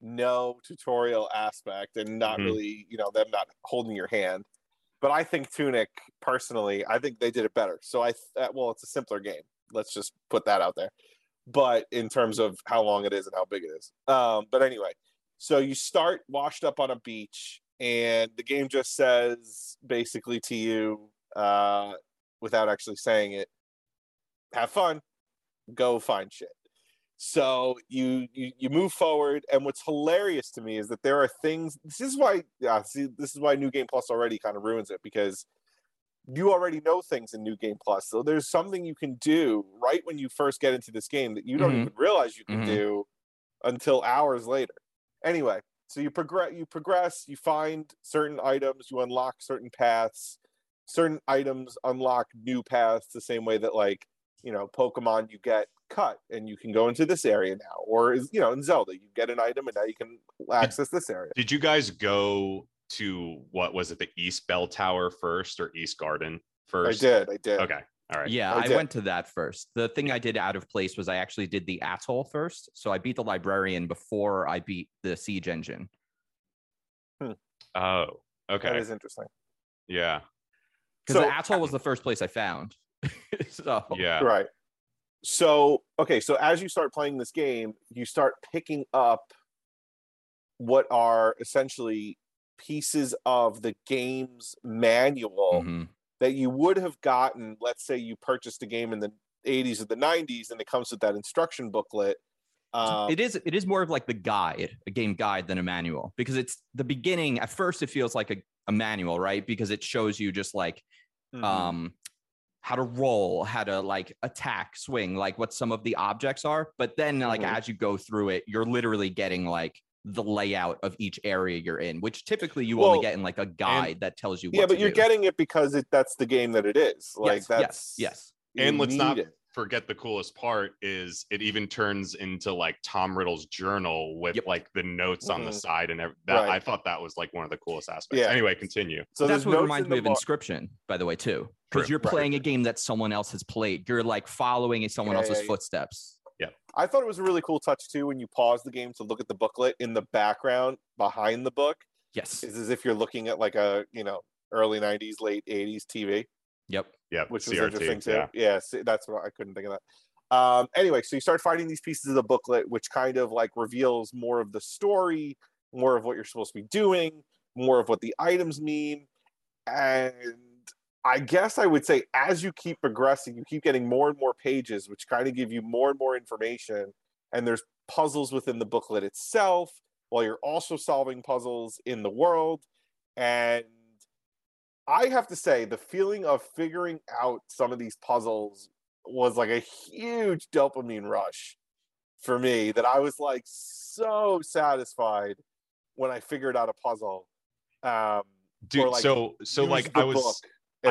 C: no tutorial aspect and not
D: Mhm.
C: really you know them not holding your hand. But I think Tunic personally, I think they did it better. So I th- uh, well, it's a simpler game. Let's just put that out there. But in terms of how long it is and how big it is, um, but anyway, so you start washed up on a beach, and the game just says basically to you, uh, without actually saying it, have fun, go find shit. So you you you move forward, and what's hilarious to me is that there are things. This is why, yeah. See, this is why New Game Plus already kind of ruins it because you already know things in New Game Plus. So there's something you can do right when you first get into this game that you don't
A: Mhm.
C: even realize you can
A: Mhm.
C: do until hours later. Anyway, so you progress, you progress, you find certain items, you unlock certain paths. Certain items unlock new paths the same way that like you know Pokemon you get cut and you can go into this area now, or you know in Zelda you get an item and now you can access this area.
D: did you guys go to what was it the east bell tower first or east garden first?
C: I did, I did.
D: okay all right
A: Yeah,
C: I
A: I, went to that first. The thing I did out of place was I actually did the atoll first. So I beat the librarian before I beat the siege engine.
D: Hmm.
C: oh
D: okay That
C: is interesting.
D: yeah
A: Because
C: So-
A: the atoll was the first place I found. so
D: yeah
C: Right. So, okay, so as you start playing this game, you start picking up what are essentially pieces of the game's manual
A: mhm.
C: that you would have gotten, let's say you purchased a game in the 80s or the 90s and it comes with that instruction booklet. Um,
A: it is it is more of like the guide, a game guide than a manual because it's the beginning. At first, it feels like a, a manual, right? Because it shows you just like
C: mhm.
A: um how to roll how to like attack swing like what some of the objects are but then like
C: Mhm.
A: as you go through it you're literally getting like the layout of each area you're in which typically you
C: Well,
A: only get in like a guide that tells you what
C: yeah, but
A: to
C: you're
A: do.
C: getting it because it, that's the game that it is. Like
A: yes,
C: that's
A: yes yes
D: and let's not
C: it.
D: forget the coolest part is it even turns into like Tom Riddle's journal with
A: Yep.
D: like the notes on the
C: Mhm.
D: side and every, that
C: Right.
D: I thought that was like one of the coolest aspects.
C: Yeah.
D: Anyway, continue.
C: So
A: that's what reminds me of
C: mar-
A: Inscryption by the way too because you're
C: Right.
A: playing a game that someone else has played you're like following someone
C: Yeah,
A: else's
C: yeah, yeah. I thought it was a really cool touch too when you pause the game to look at the booklet in the background behind the book.
A: yes
C: Is as if you're looking at like a you know early '90s, late '80s TV,
A: yep
D: Yep.
C: which was
D: CRT,
C: interesting too.
D: Yeah.
C: Yeah, see, that's what I couldn't think of that. Um, anyway, so you start finding these pieces of the booklet, which kind of like reveals more of the story, more of what you're supposed to be doing, more of what the items mean, and I guess I would say as you keep progressing, you keep getting more and more pages, which kind of give you more and more information. And there's puzzles within the booklet itself, while you're also solving puzzles in the world. And I have to say, the feeling of figuring out some of these puzzles was like a huge dopamine rush for me that I was like so satisfied when I figured out a puzzle. Um,
D: Dude,
C: like,
D: so so like I was
C: book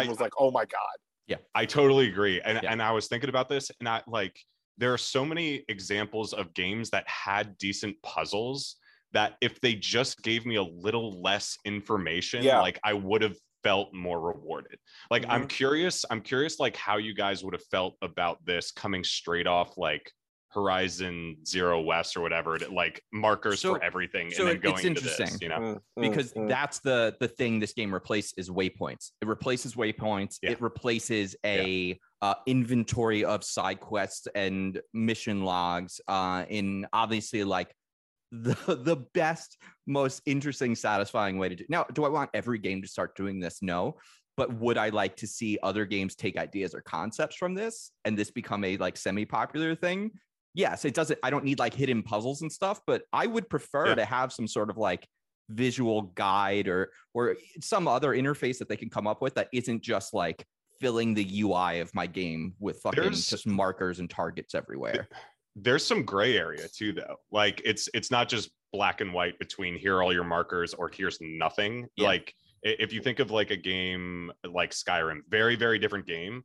C: and
D: I-
C: was like, oh my God. Yeah.
D: I totally agree. And
A: Yeah.
D: and I was thinking about this and I like there are so many examples of games that had decent puzzles that if they just gave me a little less information,
C: Yeah.
D: like I would have felt more rewarded. Like I'm mm-hmm. curious, I'm curious like how you guys would have felt about this coming straight off like Horizon Zero West or whatever, like markers
A: So-
D: for everything
A: so
D: and then going
A: it's
D: into this,
A: interesting.
D: you know.
C: Mm, mm,
A: because
C: mm.
A: that's the the thing this game replaces is waypoints it replaces waypoints
D: Yeah.
A: it replaces a uh, inventory of side quests and mission logs uh in obviously like the the best most interesting satisfying way to do now do i want every game to start doing this no but would i like to see other games take ideas or concepts from this and this become a like semi popular thing yes it doesn't i don't need like hidden puzzles and stuff but i would prefer
D: Yeah.
A: to have some sort of like visual guide or or some other interface that they can come up with that isn't just like filling the UI of my game with fucking
D: There's-
A: just markers and targets everywhere.
D: there's some gray area too though like it's it's not just black and white between here are all your markers or here's nothing
A: Yeah.
D: like If you think of like a game like Skyrim, very very different game.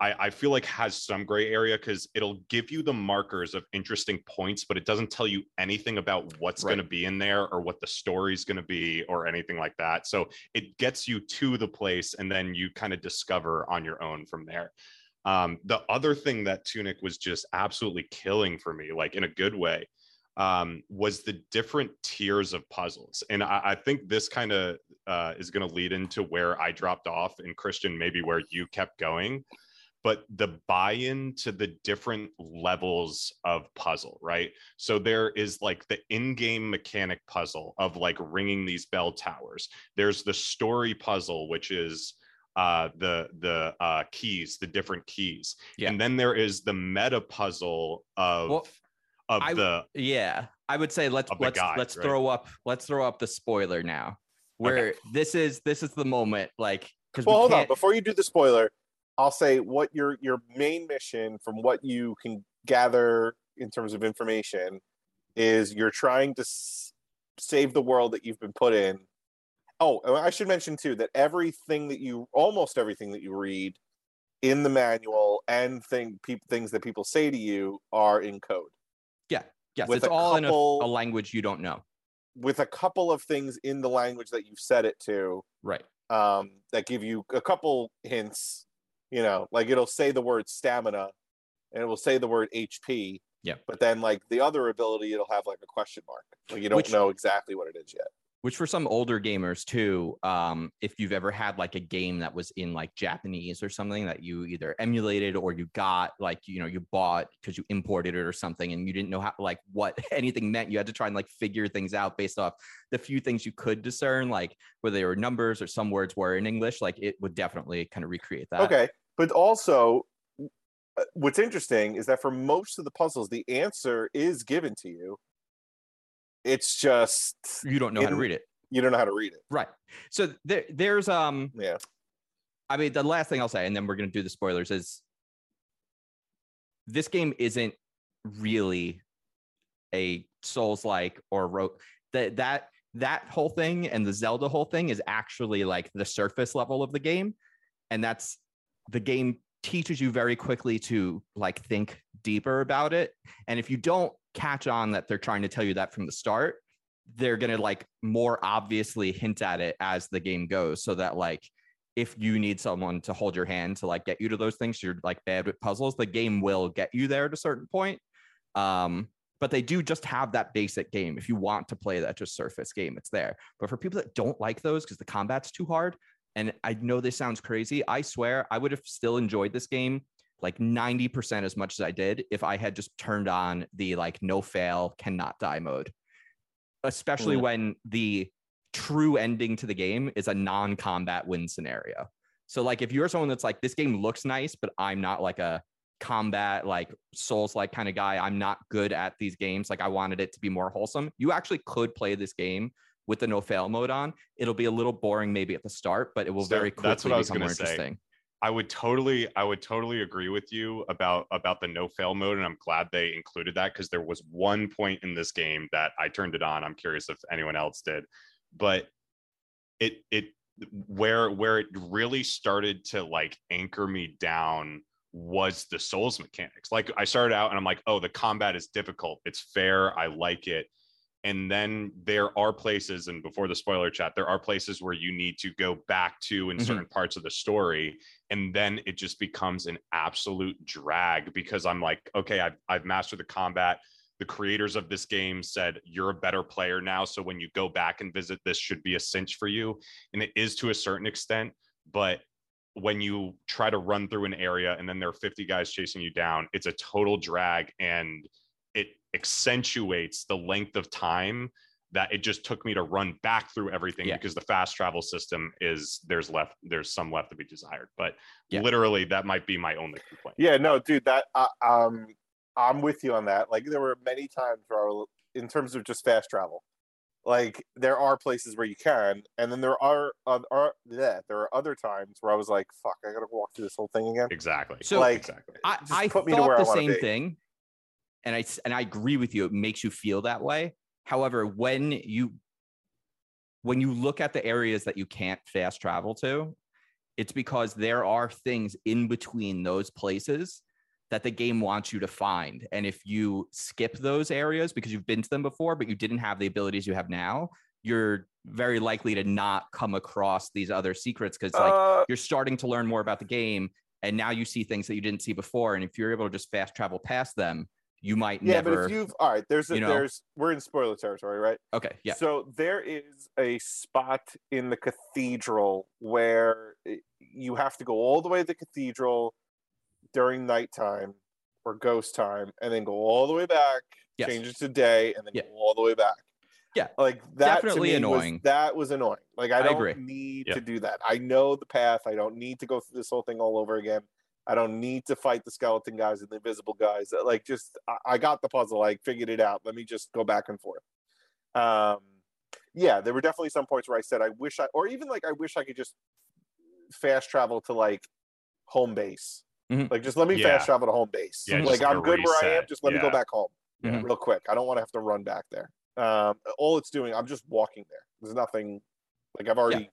D: I, I feel like has some gray area because it'll give you the markers of interesting points, but it doesn't tell you anything about what's
A: Right.
D: going to be in there or what the story's going to be or anything like that. So it gets you to the place and then you kind of discover on your own from there. Um, the other thing that Tunic was just absolutely killing for me, like in a good way, um, was the different tiers of puzzles. And I, I think this kind of uh, is going to lead into where I dropped off, and Christian, maybe where you kept going. But the buy in to the different levels of puzzle, right? So there is like the in game mechanic puzzle of like ringing these bell towers. There's the story puzzle, which is uh the the uh keys the different keys
A: Yeah.
D: and then there is the meta puzzle of
A: Well,
D: of
A: I-
D: the
A: Yeah, I would say let's let's
D: guide,
A: let's
D: right?
A: throw up let's throw up the spoiler now, where this is this is the moment like because
C: Well,
A: we
C: hold on. Before you do the spoiler, I'll say what your your main mission from what you can gather in terms of information is you're trying to s- save the world that you've been put in. Oh, I should mention too that everything that you almost everything that you read in the manual and thing peop, things that people say to you are in code Yeah.
A: yes,
C: with
A: it's all
C: couple-
A: in a, a language you don't know.
C: with a couple of things in the language that you've set it to
A: Right.
C: um, that give you a couple hints. You know, like it'll say the word stamina, and it will say the word HP.
A: Yeah.
C: But then, like the other ability, it'll have like a question mark. Like you don't
A: Which-
C: know exactly what it is yet.
A: Which for some older gamers too um if you've ever had like a game that was in like japanese or something that you either emulated or you got like you know you bought because you imported it or something and you didn't know how like what anything meant you had to try and like figure things out based off the few things you could discern like whether they were numbers or some words were in english like it would definitely kind of recreate that
C: okay, but also, uh, what's interesting is that for most of the puzzles, the answer is given to you. It's just
A: you don't know how to read it
C: you don't know how to read it.
A: right so there there's um
C: Yeah.
A: I mean, the last thing I'll say, and then we're going to do the spoilers, is this game isn't really a Souls like or wrote that that that whole thing and the Zelda whole thing is actually like the surface level of the game, and that's the game teaches you very quickly to like think deeper about it. And if you don't catch on that they're trying to tell you that from the start, they're going to like more obviously hint at it as the game goes so that like if you need someone to hold your hand to like get you to those things you're like bad with puzzles the game will get you there at a certain point. Um but they do just have that basic game. If you want to play that just surface game it's there. But for people that don't like those because the combat's too hard and i know this sounds crazy i swear i would have still enjoyed this game like 90% as much as i did if i had just turned on the like no fail cannot die mode especially
C: Mm.
A: when the true ending to the game is a non-combat win scenario. So like if you're someone that's like this game looks nice, but I'm not like a combat like souls like kind of guy. I'm not good at these games. Like I wanted it to be more wholesome. You actually could play this game with the no fail mode on. It'll be a little boring maybe at the start, but it will
D: So
A: very quickly
D: that's what I was
A: become more
D: say.
A: interesting.
D: I would totally, I would totally agree with you about about the no fail mode, and I'm glad they included that because there was one point in this game that I turned it on. I'm curious if anyone else did, but it it where where it really started to like anchor me down was the souls mechanics. Like I started out and I'm like, oh, the combat is difficult. It's fair. I like it. And then there are places, and before the spoiler chat, there are places where you need to go back to in
A: Mhm.
D: certain parts of the story and then it just becomes an absolute drag because I'm like, okay, I've, I've mastered the combat. The creators of this game said you're a better player now, so when you go back and visit, this should be a cinch for you, and it is to a certain extent. But when you try to run through an area and then there are 50 guys chasing you down, it's a total drag, and accentuates the length of time that it just took me to run back through everything
A: Yeah.
D: because the fast travel system is there's left there's some left to be desired but
A: Yeah.
D: literally that might be my only complaint
C: Yeah, no, dude, that uh, um, I'm with you on that. Like, there were many times where, I was, in terms of just fast travel, like there are places where you can, and then there are, uh, are yeah, there are other times where I was like, "Fuck, I gotta walk through this whole thing again."
D: exactly
A: So-
C: Like,
D: exactly
A: I,
C: Just
A: I
C: put me to where
A: thought
C: I
A: the same
C: be.
A: thing, and I and I agree with you. It makes you feel that way. However, when you when you look at the areas that you can't fast travel to, it's because there are things in between those places that the game wants you to find. And if you skip those areas because you've been to them before, but you didn't have the abilities you have now, you're very likely to not come across these other secrets because like
C: Uh,
A: you're starting to learn more about the game and now you see things that you didn't see before and if you're able to just fast travel past them you might
C: yeah,
A: never Yeah,
C: but if you've all right, there's a,
A: you know.
C: there's we're in spoiler territory, right?
A: okay yeah
C: So there is a spot in the cathedral where you have to go all the way to the cathedral during nighttime or ghost time, and then go all the way back,
A: Yes.
C: change it to day, and then
A: Yeah.
C: go all the way back.
A: Yeah.
C: like that
A: Definitely
C: to me was-
A: annoying.
C: that was annoying. Like I
A: I
C: don't
A: agree.
C: need
B: Yeah.
C: to do that. I know the path. I don't need to go through this whole thing all over again. I don't need to fight the skeleton guys and the invisible guys. Like just I, I got the puzzle. I figured it out. Let me just go back and forth. Um yeah, there were definitely some points where I said I wish I or even like I wish I could just fast travel to like home base.
A: Mhm.
C: Like just let me
D: Yeah.
C: fast travel to home base.
D: Yeah,
C: like I'm
D: a
C: good where I am, just let me go back home
A: Mhm.
C: real quick. I don't want to have to run back there. Um all it's doing, I'm just walking there. There's nothing like I've already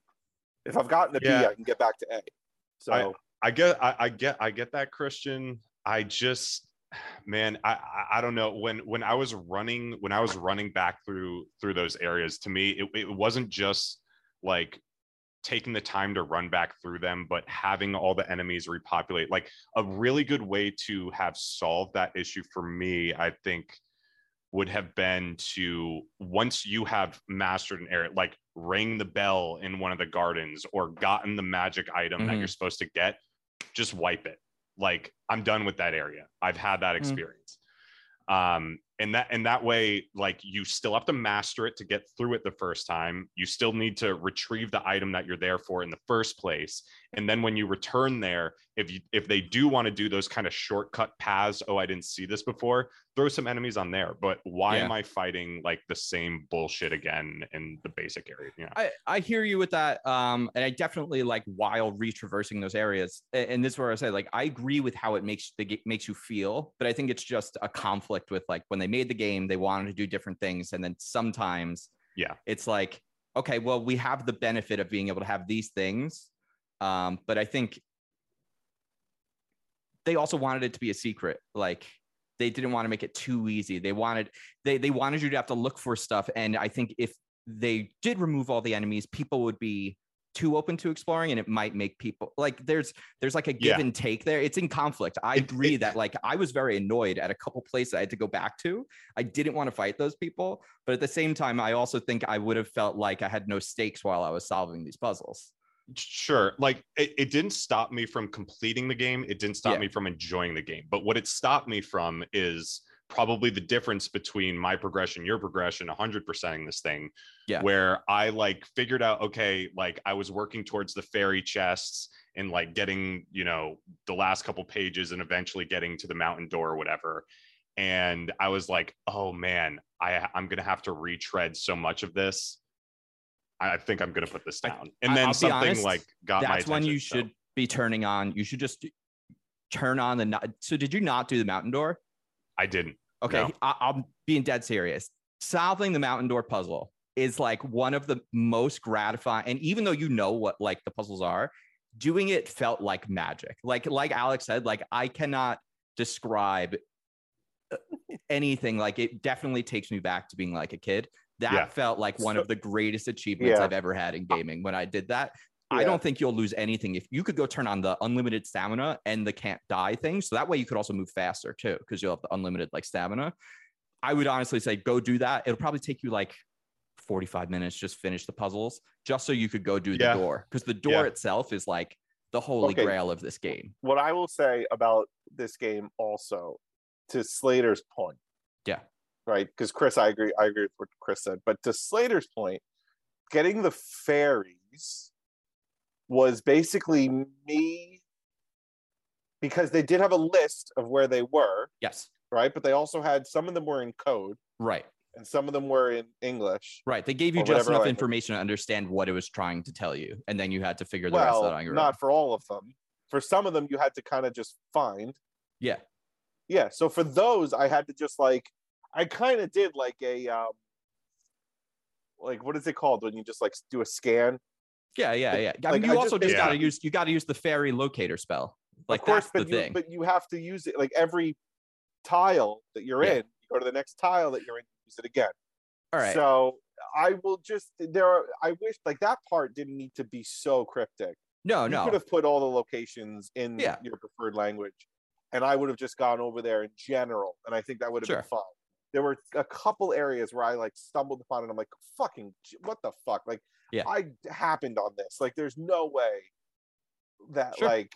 C: if I've gotten a B,
D: Yeah.
C: I can get back to A. So
D: I get, I, I get, I get that, Christian. I just, man, I, I, don't know. When, when I was running, when I was running back through, through those areas, to me, it, it wasn't just like taking the time to run back through them, but having all the enemies repopulate. Like a really good way to have solved that issue for me, I think, would have been to once you have mastered an area, like ring the bell in one of the gardens or gotten the magic item that
A: Mhm.
D: you're supposed to get, just wipe it. Like I'm done with that area. I've had that
A: Mhm.
D: experience. Um, and that and that way, like you still have to master it to get through it the first time. You still need to retrieve the item that you're there for in the first place. And then when you return there, if you if they do want to do those kind of shortcut paths, oh, I didn't see this before, throw some enemies on there. But why
A: Yeah.
D: am I fighting like the same bullshit again in the basic area? You know?
A: I, I hear you with that. Um, and I definitely like while retraversing those areas. And this is where I say, like, I agree with how it makes the makes you feel, but I think it's just a conflict with like when they made the game, they wanted to do different things, and then sometimes,
D: Yeah.
A: it's like, okay, well, we have the benefit of being able to have these things, um, but I think they also wanted it to be a secret, like. They didn't want to make it too easy. They wanted they they wanted you to have to look for stuff. And I think if they did remove all the enemies, people would be too open to exploring and it might make people like there's there's like a give
D: Yeah.
A: and take there. It's in conflict. I agree
D: it-
A: that like i was very annoyed at a couple places i had to go back to. I didn't want to fight those people but at the same time i also think i would have felt like i had no stakes while i was solving these puzzles.
D: Sure like it, it didn't stop me from completing the game. It didn't stop
A: Yeah.
D: me from enjoying the game but what it stopped me from is probably the difference between my progression your progression 100%ing this thing
A: Yeah.
D: where i like figured out okay like i was working towards the fairy chests and like getting you know the last couple pages and eventually getting to the mountain door or whatever. And i was like oh man i i'm gonna have to retread so much of this. I think i'm gonna put this down. And then something
A: honest,
D: like got my
A: that's when you
D: so-
A: should be turning on you should just turn on the so did you not do the mountain door
D: i didn't
A: Okay,
D: No.
A: I, I'm being dead serious. Solving the mountain door puzzle is like one of the most gratifying. And even though you know what like the puzzles are, doing it felt like magic. Like like Alex said, like I cannot describe uh, anything. Like it definitely takes me back to being like a kid. That
D: Yeah.
A: felt like one
C: So-
A: of the greatest achievements
C: Yeah.
A: I've ever had in gaming when I did that. I don't think you'll lose anything if you could go turn on the unlimited stamina and the can't die thing. So that way you could also move faster too, because you'll have the unlimited like stamina. I would honestly say go do that. It'll probably take you like 45 minutes, just finish the puzzles, just so you could go do
D: Yeah.
A: the door. Because the door
D: Yeah.
A: itself is like the holy
C: Okay.
A: grail of this game.
C: what I will say about this game also, to Slater's point.
A: Yeah.
C: Right. Because Chris, I agree. I agree with what Chris said. But to Slater's point, getting the fairies was basically me because they did have a list of where they were,
A: Yes.
C: right? But they also had some of them were in code
A: Right.
C: and some of them were in English.
A: Right. They gave you just enough
C: language.
A: information to understand what it was trying to tell you. And then you had to figure the rest of that
C: Well,
A: on your
C: not
A: own.
C: for all of them. For some of them, you had to kind of just find.
A: Yeah.
C: Yeah. So for those, I had to just like, I kind of did like a, um, like what is it called when you just like do a scan?
A: Yeah, yeah, yeah. I
C: Like,
A: mean, you
C: just
A: also just
D: think-
A: gotta use you gotta use the fairy locator spell. Like
C: of course,
A: that's the
C: but you,
A: thing.
C: but you have to use it like every tile that you're
A: Yeah.
C: in. You go to the next tile that you're in, use it again.
A: All right.
C: So I will just there are. I wish like that part didn't need to be so cryptic.
A: no,
C: you
A: no.
C: You could have put all the locations in
A: Yeah.
C: your preferred language, and I would have just gone over there in general, and I think that would have
A: Sure.
C: been fun. There were a couple areas where I like stumbled upon it. I'm like, fucking, what the fuck? Like,
A: Yeah.
C: I happened on this. Like, there's no way that
A: Sure.
C: like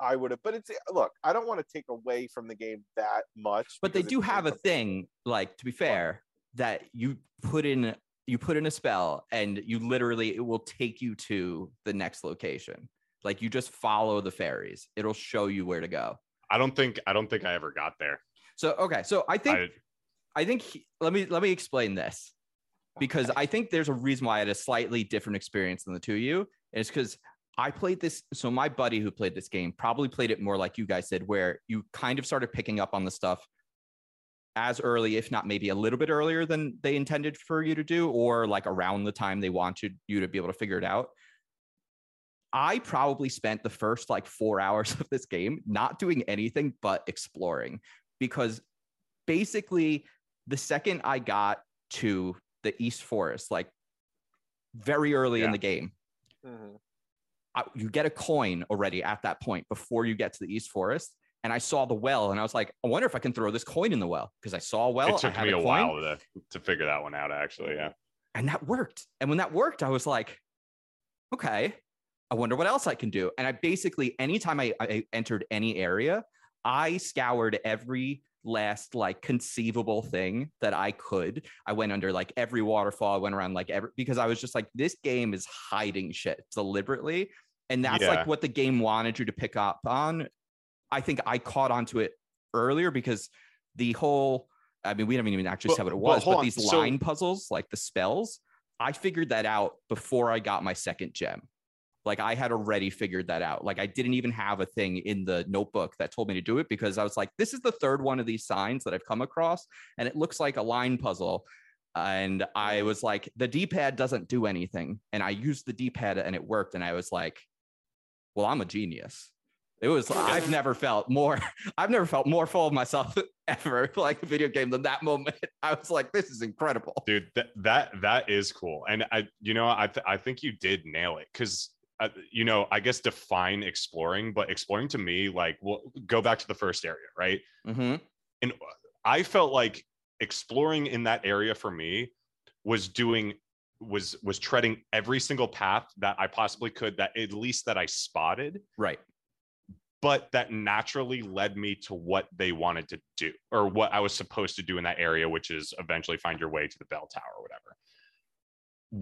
C: I would have. But it's look, I don't want to take away from the game that much.
A: but they do have a
C: it's
A: thing, like to be fair, that you put in you put in a spell and you literally it will take you to the next location. Like you just follow the fairies. It'll show you where to go.
D: I don't think I don't think I ever got there.
A: So okay, so I think
D: I,
A: I think he- let me let me explain this because I think there's a reason why I had a slightly different experience than the two of you. And it's because I played this. So my buddy who played this game probably played it more like you guys did, where you kind of started picking up on the stuff as early, if not maybe a little bit earlier than they intended for you to do, or like around the time they wanted you to be able to figure it out. I probably spent the first like four hours of this game not doing anything but exploring because basically the second I got to the East Forest, like very early in the game,
C: Mhm.
A: I, you get a coin already at that point before you get to the East Forest. And I saw the well, and I was like, I wonder if I can throw this coin in the well because I saw a well.
D: it
A: I
D: took
A: had
D: me a,
A: coin,
D: while to to figure that one out. Actually,
C: Mm-hmm.
D: yeah.
A: and that worked. And when that worked, I was like, okay, I wonder what else I can do. And I basically, anytime I, I entered any area, I scoured every last like conceivable thing that I could. I went under like every waterfall. I went around like every because I was just like, this game is hiding shit deliberately. And that's
D: Yeah.
A: like what the game wanted you to pick up on. I think I caught onto it earlier because the whole I mean, we haven't even actually
D: But-
A: said what it was, but
D: on,
A: these
D: so-
A: line puzzles, like the spells, I figured that out before I got my second gem. Like I had already figured that out. Like I didn't even have a thing in the notebook that told me to do it because I was like, this is the third one of these signs that I've come across, and it looks like a line puzzle. And I was like, the D pad doesn't do anything. And I used the D pad and it worked. And I was like, well, I'm a genius. It was, I've never felt more, I've never felt more full of myself ever like a video game than that moment. I was like, this is incredible.
D: dude that that that is cool and i you know i th- i think you did nail it because uh, you know i guess define exploring but exploring to me like well go back to the first area right
A: hmm
D: and i felt like exploring in that area for me was doing was was treading every single path that i possibly could that at least that i spotted
A: Right.
D: but that naturally led me to what they wanted to do or what I was supposed to do in that area, which is eventually find your way to the bell tower or whatever.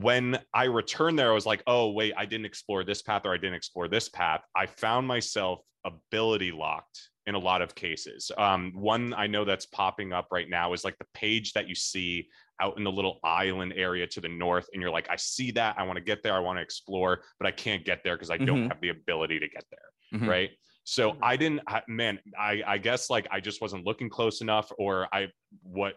D: When I returned there, I was like, oh, wait, I didn't explore this path or I didn't explore this path. I found myself ability locked in a lot of cases. Um, one I know that's popping up right now is like the page that you see out in the little island area to the north. And you're like, I see that. I want to get there. I want to explore, but I can't get there because I don't
A: Mhm.
D: have the ability to get there
A: Mhm.
D: right so
C: Mhm.
D: i didn't I, man i i guess like i just wasn't looking close enough or i what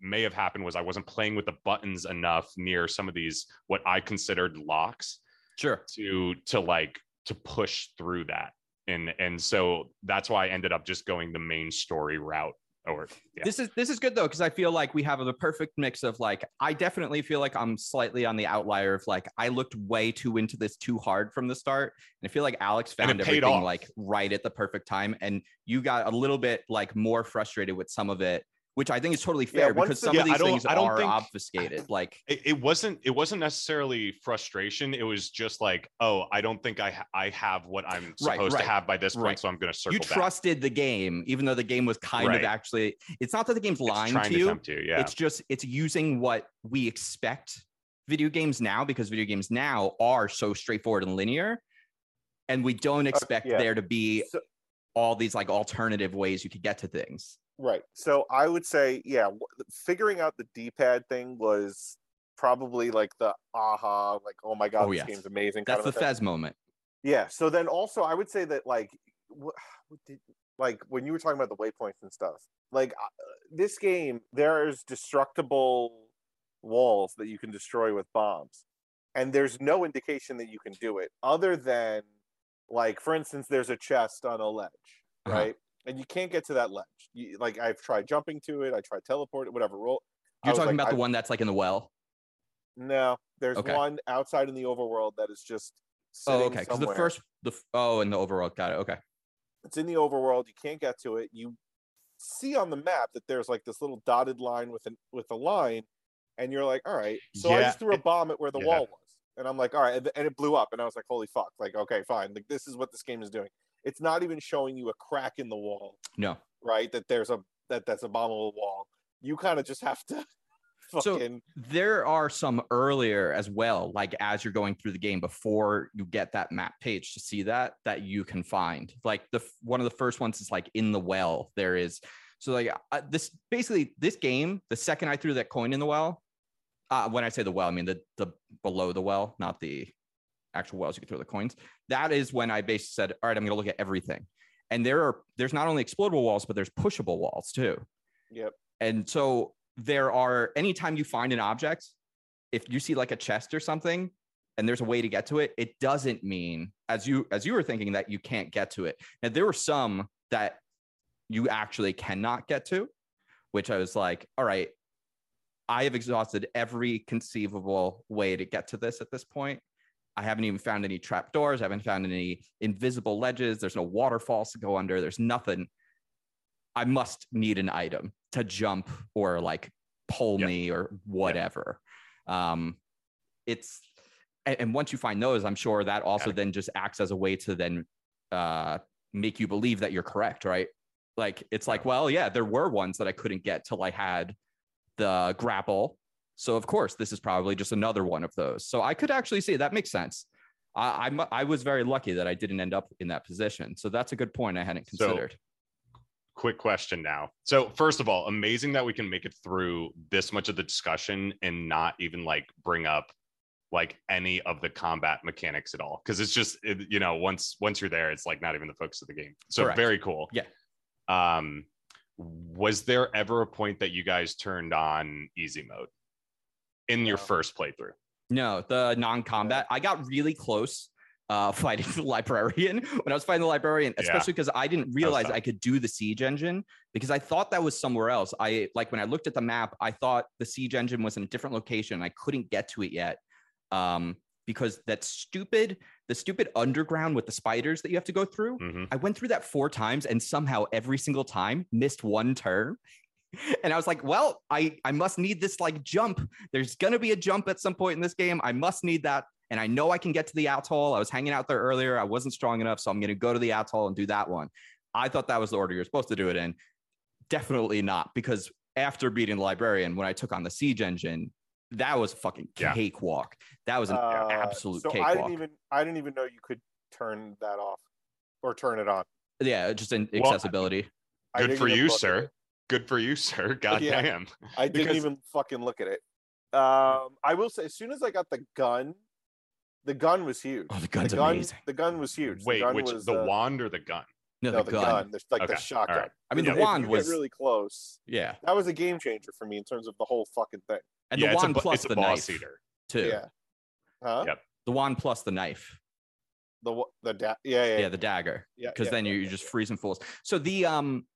D: may have happened was i wasn't playing with the buttons enough near some of these what i considered locks
A: Sure.
D: to to like to push through that and and so that's why i ended up just going the main story route or yeah
A: This is this is good though because I feel like we have the perfect mix of like I definitely feel like I'm slightly on the outlier of like I looked way too into this too hard from the start and I feel like Alex found everything
D: off.
A: like right at the perfect time and you got a little bit like more frustrated with some of it which I think is totally fair
C: once
A: because
C: the-
A: some
D: Yeah,
A: of these
D: I don't-
A: things
D: I don't
A: are
D: think-
A: obfuscated like
D: it, it wasn't it wasn't necessarily frustration it was just like oh i don't think i ha- i have what i'm supposed
A: Right, right,
D: to have by this point
A: right.
D: so i'm going to circle
A: you
D: back
A: trusted the game even though the game was kind
D: Right.
A: of actually it's not that the game's lying
D: trying
A: to
D: to
A: you
D: tempt you yeah
A: It's just it's using what we expect video games now because video games now are so straightforward and linear, and we don't expect
C: Uh, yeah.
A: there to be
C: So-
A: all these like alternative ways you could get to things.
C: Right. So I would say, yeah, w- figuring out the D-pad thing was probably like the aha, like oh my god,
A: Oh,
C: this
A: yes.
C: game's amazing.
A: That's the. Fez moment.
C: Yeah. So then also, I would say that like, what did, like when you were talking about the waypoints and stuff, like uh, this game, there's destructible walls that you can destroy with bombs. And there's no indication that you can do it other than like for instance there's a chest on a ledge,
A: Uh-huh.
C: Right? And you can't get to that ledge. You, like I've tried jumping to it, I tried teleport, whatever. Roll.
A: You're talking
C: like,
A: about the one that's like in the well.
C: No, there's
A: Okay.
C: one outside in the overworld that is just
A: Oh,
C: sitting
A: okay. Because the first, the f- oh, in the overworld, got it. Okay.
C: It's in the overworld. You can't get to it. You see on the map that there's like this little dotted line with an with a line, and you're like, all right. So I just threw a bomb at where the
D: yeah.
C: wall was, and I'm like, all right, and, and it blew up, and I was like, holy fuck, like okay, fine, like this is what this game is doing. It's not even showing you a crack in the wall,
A: No.
C: right? That there's a that that's a bombable wall. You kind of just have to
A: So-
C: fucking
A: There are some earlier as well, like as you're going through the game before you get that map page to see that that you can find. Like the one of the first ones is like in the well. There is so like uh, this basically this game. The second I threw that coin in the well, uh, when I say the well, I mean the the below the well, not the actual wells you can throw the coins. That is when I basically said, all right, I'm going to look at everything. And there are there's not only explodable walls, but there's pushable walls too.
C: yep.
A: And so there are anytime you find an object, if you see like a chest or something and there's a way to get to it, it doesn't mean as you as you were thinking that you can't get to it. And there were some that you actually cannot get to, which I was like, all right, I have exhausted every conceivable way to get to this at this point. I haven't even found any trap doors. I haven't found any invisible ledges. There's no waterfalls to go under. There's nothing. I must need an item to jump or like pull
D: Yep.
A: me or whatever. Um, it's and, and once you find those, I'm sure that also then just acts as a way to then uh, make you believe that you're correct, right? Like it's like, well, yeah, there were ones that I couldn't get till I had the grapple. So of course, this is probably just another one of those. So I could actually see that makes sense. I, I'm I was very lucky that I didn't end up in that position. So that's a good point I hadn't
D: So-
A: considered.
D: quick question now. So first of all, amazing that we can make it through this much of the discussion and not even like bring up like any of the combat mechanics at all because it's just it, you know once once you're there it's like not even the focus of the game. So
A: Correct.
D: very cool.
A: Yeah.
D: Um was there ever a point that you guys turned on easy mode in your first playthrough?
A: No, the non-combat. I got really close uh fighting the librarian when I was fighting the librarian, especially because I didn't realize. I could do the siege engine because I thought that was somewhere else. I like when I looked at the map, I thought the siege engine was in a different location. I couldn't get to it yet. Um, because that stupid, the stupid underground with the spiders that you have to go through.
D: Mhm.
A: I went through that four times and somehow every single time missed one turn. And I was like, well, I, I must need this like jump. There's going to be a jump at some point in this game. I must need that. And I know I can get to the atoll. I was hanging out there earlier. I wasn't strong enough. So I'm going to go to the atoll and do that one. I thought that was the order you're supposed to do it in. Definitely not. Because after beating the librarian, when I took on the siege engine, that was a fucking
D: Yeah.
A: cakewalk. That was an
C: Uh,
A: absolute
C: so
A: cakewalk.
C: I didn't even I didn't even know you could turn that off or turn it on.
A: yeah, just in
D: Well,
A: accessibility.
C: I
D: Good
C: didn't
D: for you,
C: look at
D: sir.
C: It.
D: Good for you, sir. God
C: Yeah.
D: damn.
C: I didn't
D: Because-
C: even fucking look at it. Um, I will say, as soon as I got the gun, the gun was huge.
A: Oh, the gun's
C: the gun,
A: amazing.
C: The gun was huge.
D: Wait,
C: the gun
D: which
C: was,
D: the
C: uh,
D: wand or the gun?
A: No,
C: No,
A: the,
C: the
A: gun.
C: gun. There's like
D: Okay,
C: the shotgun.
D: all right.
A: I mean,
C: If
A: the wand was
C: really close.
A: yeah,
C: That was a game changer for me in terms of the whole fucking thing.
A: and
D: yeah,
A: the
D: it's a,
A: wand plus the
D: boss
A: knife
D: eater.
A: too.
C: Yeah. Huh?
D: Yep.
A: The wand plus the knife.
C: The the da- yeah yeah
A: Yeah, the dagger.
C: yeah
A: Because
C: yeah,
A: then
C: yeah,
A: you're
C: yeah,
A: just
C: yeah.
A: freezing fools. So the um,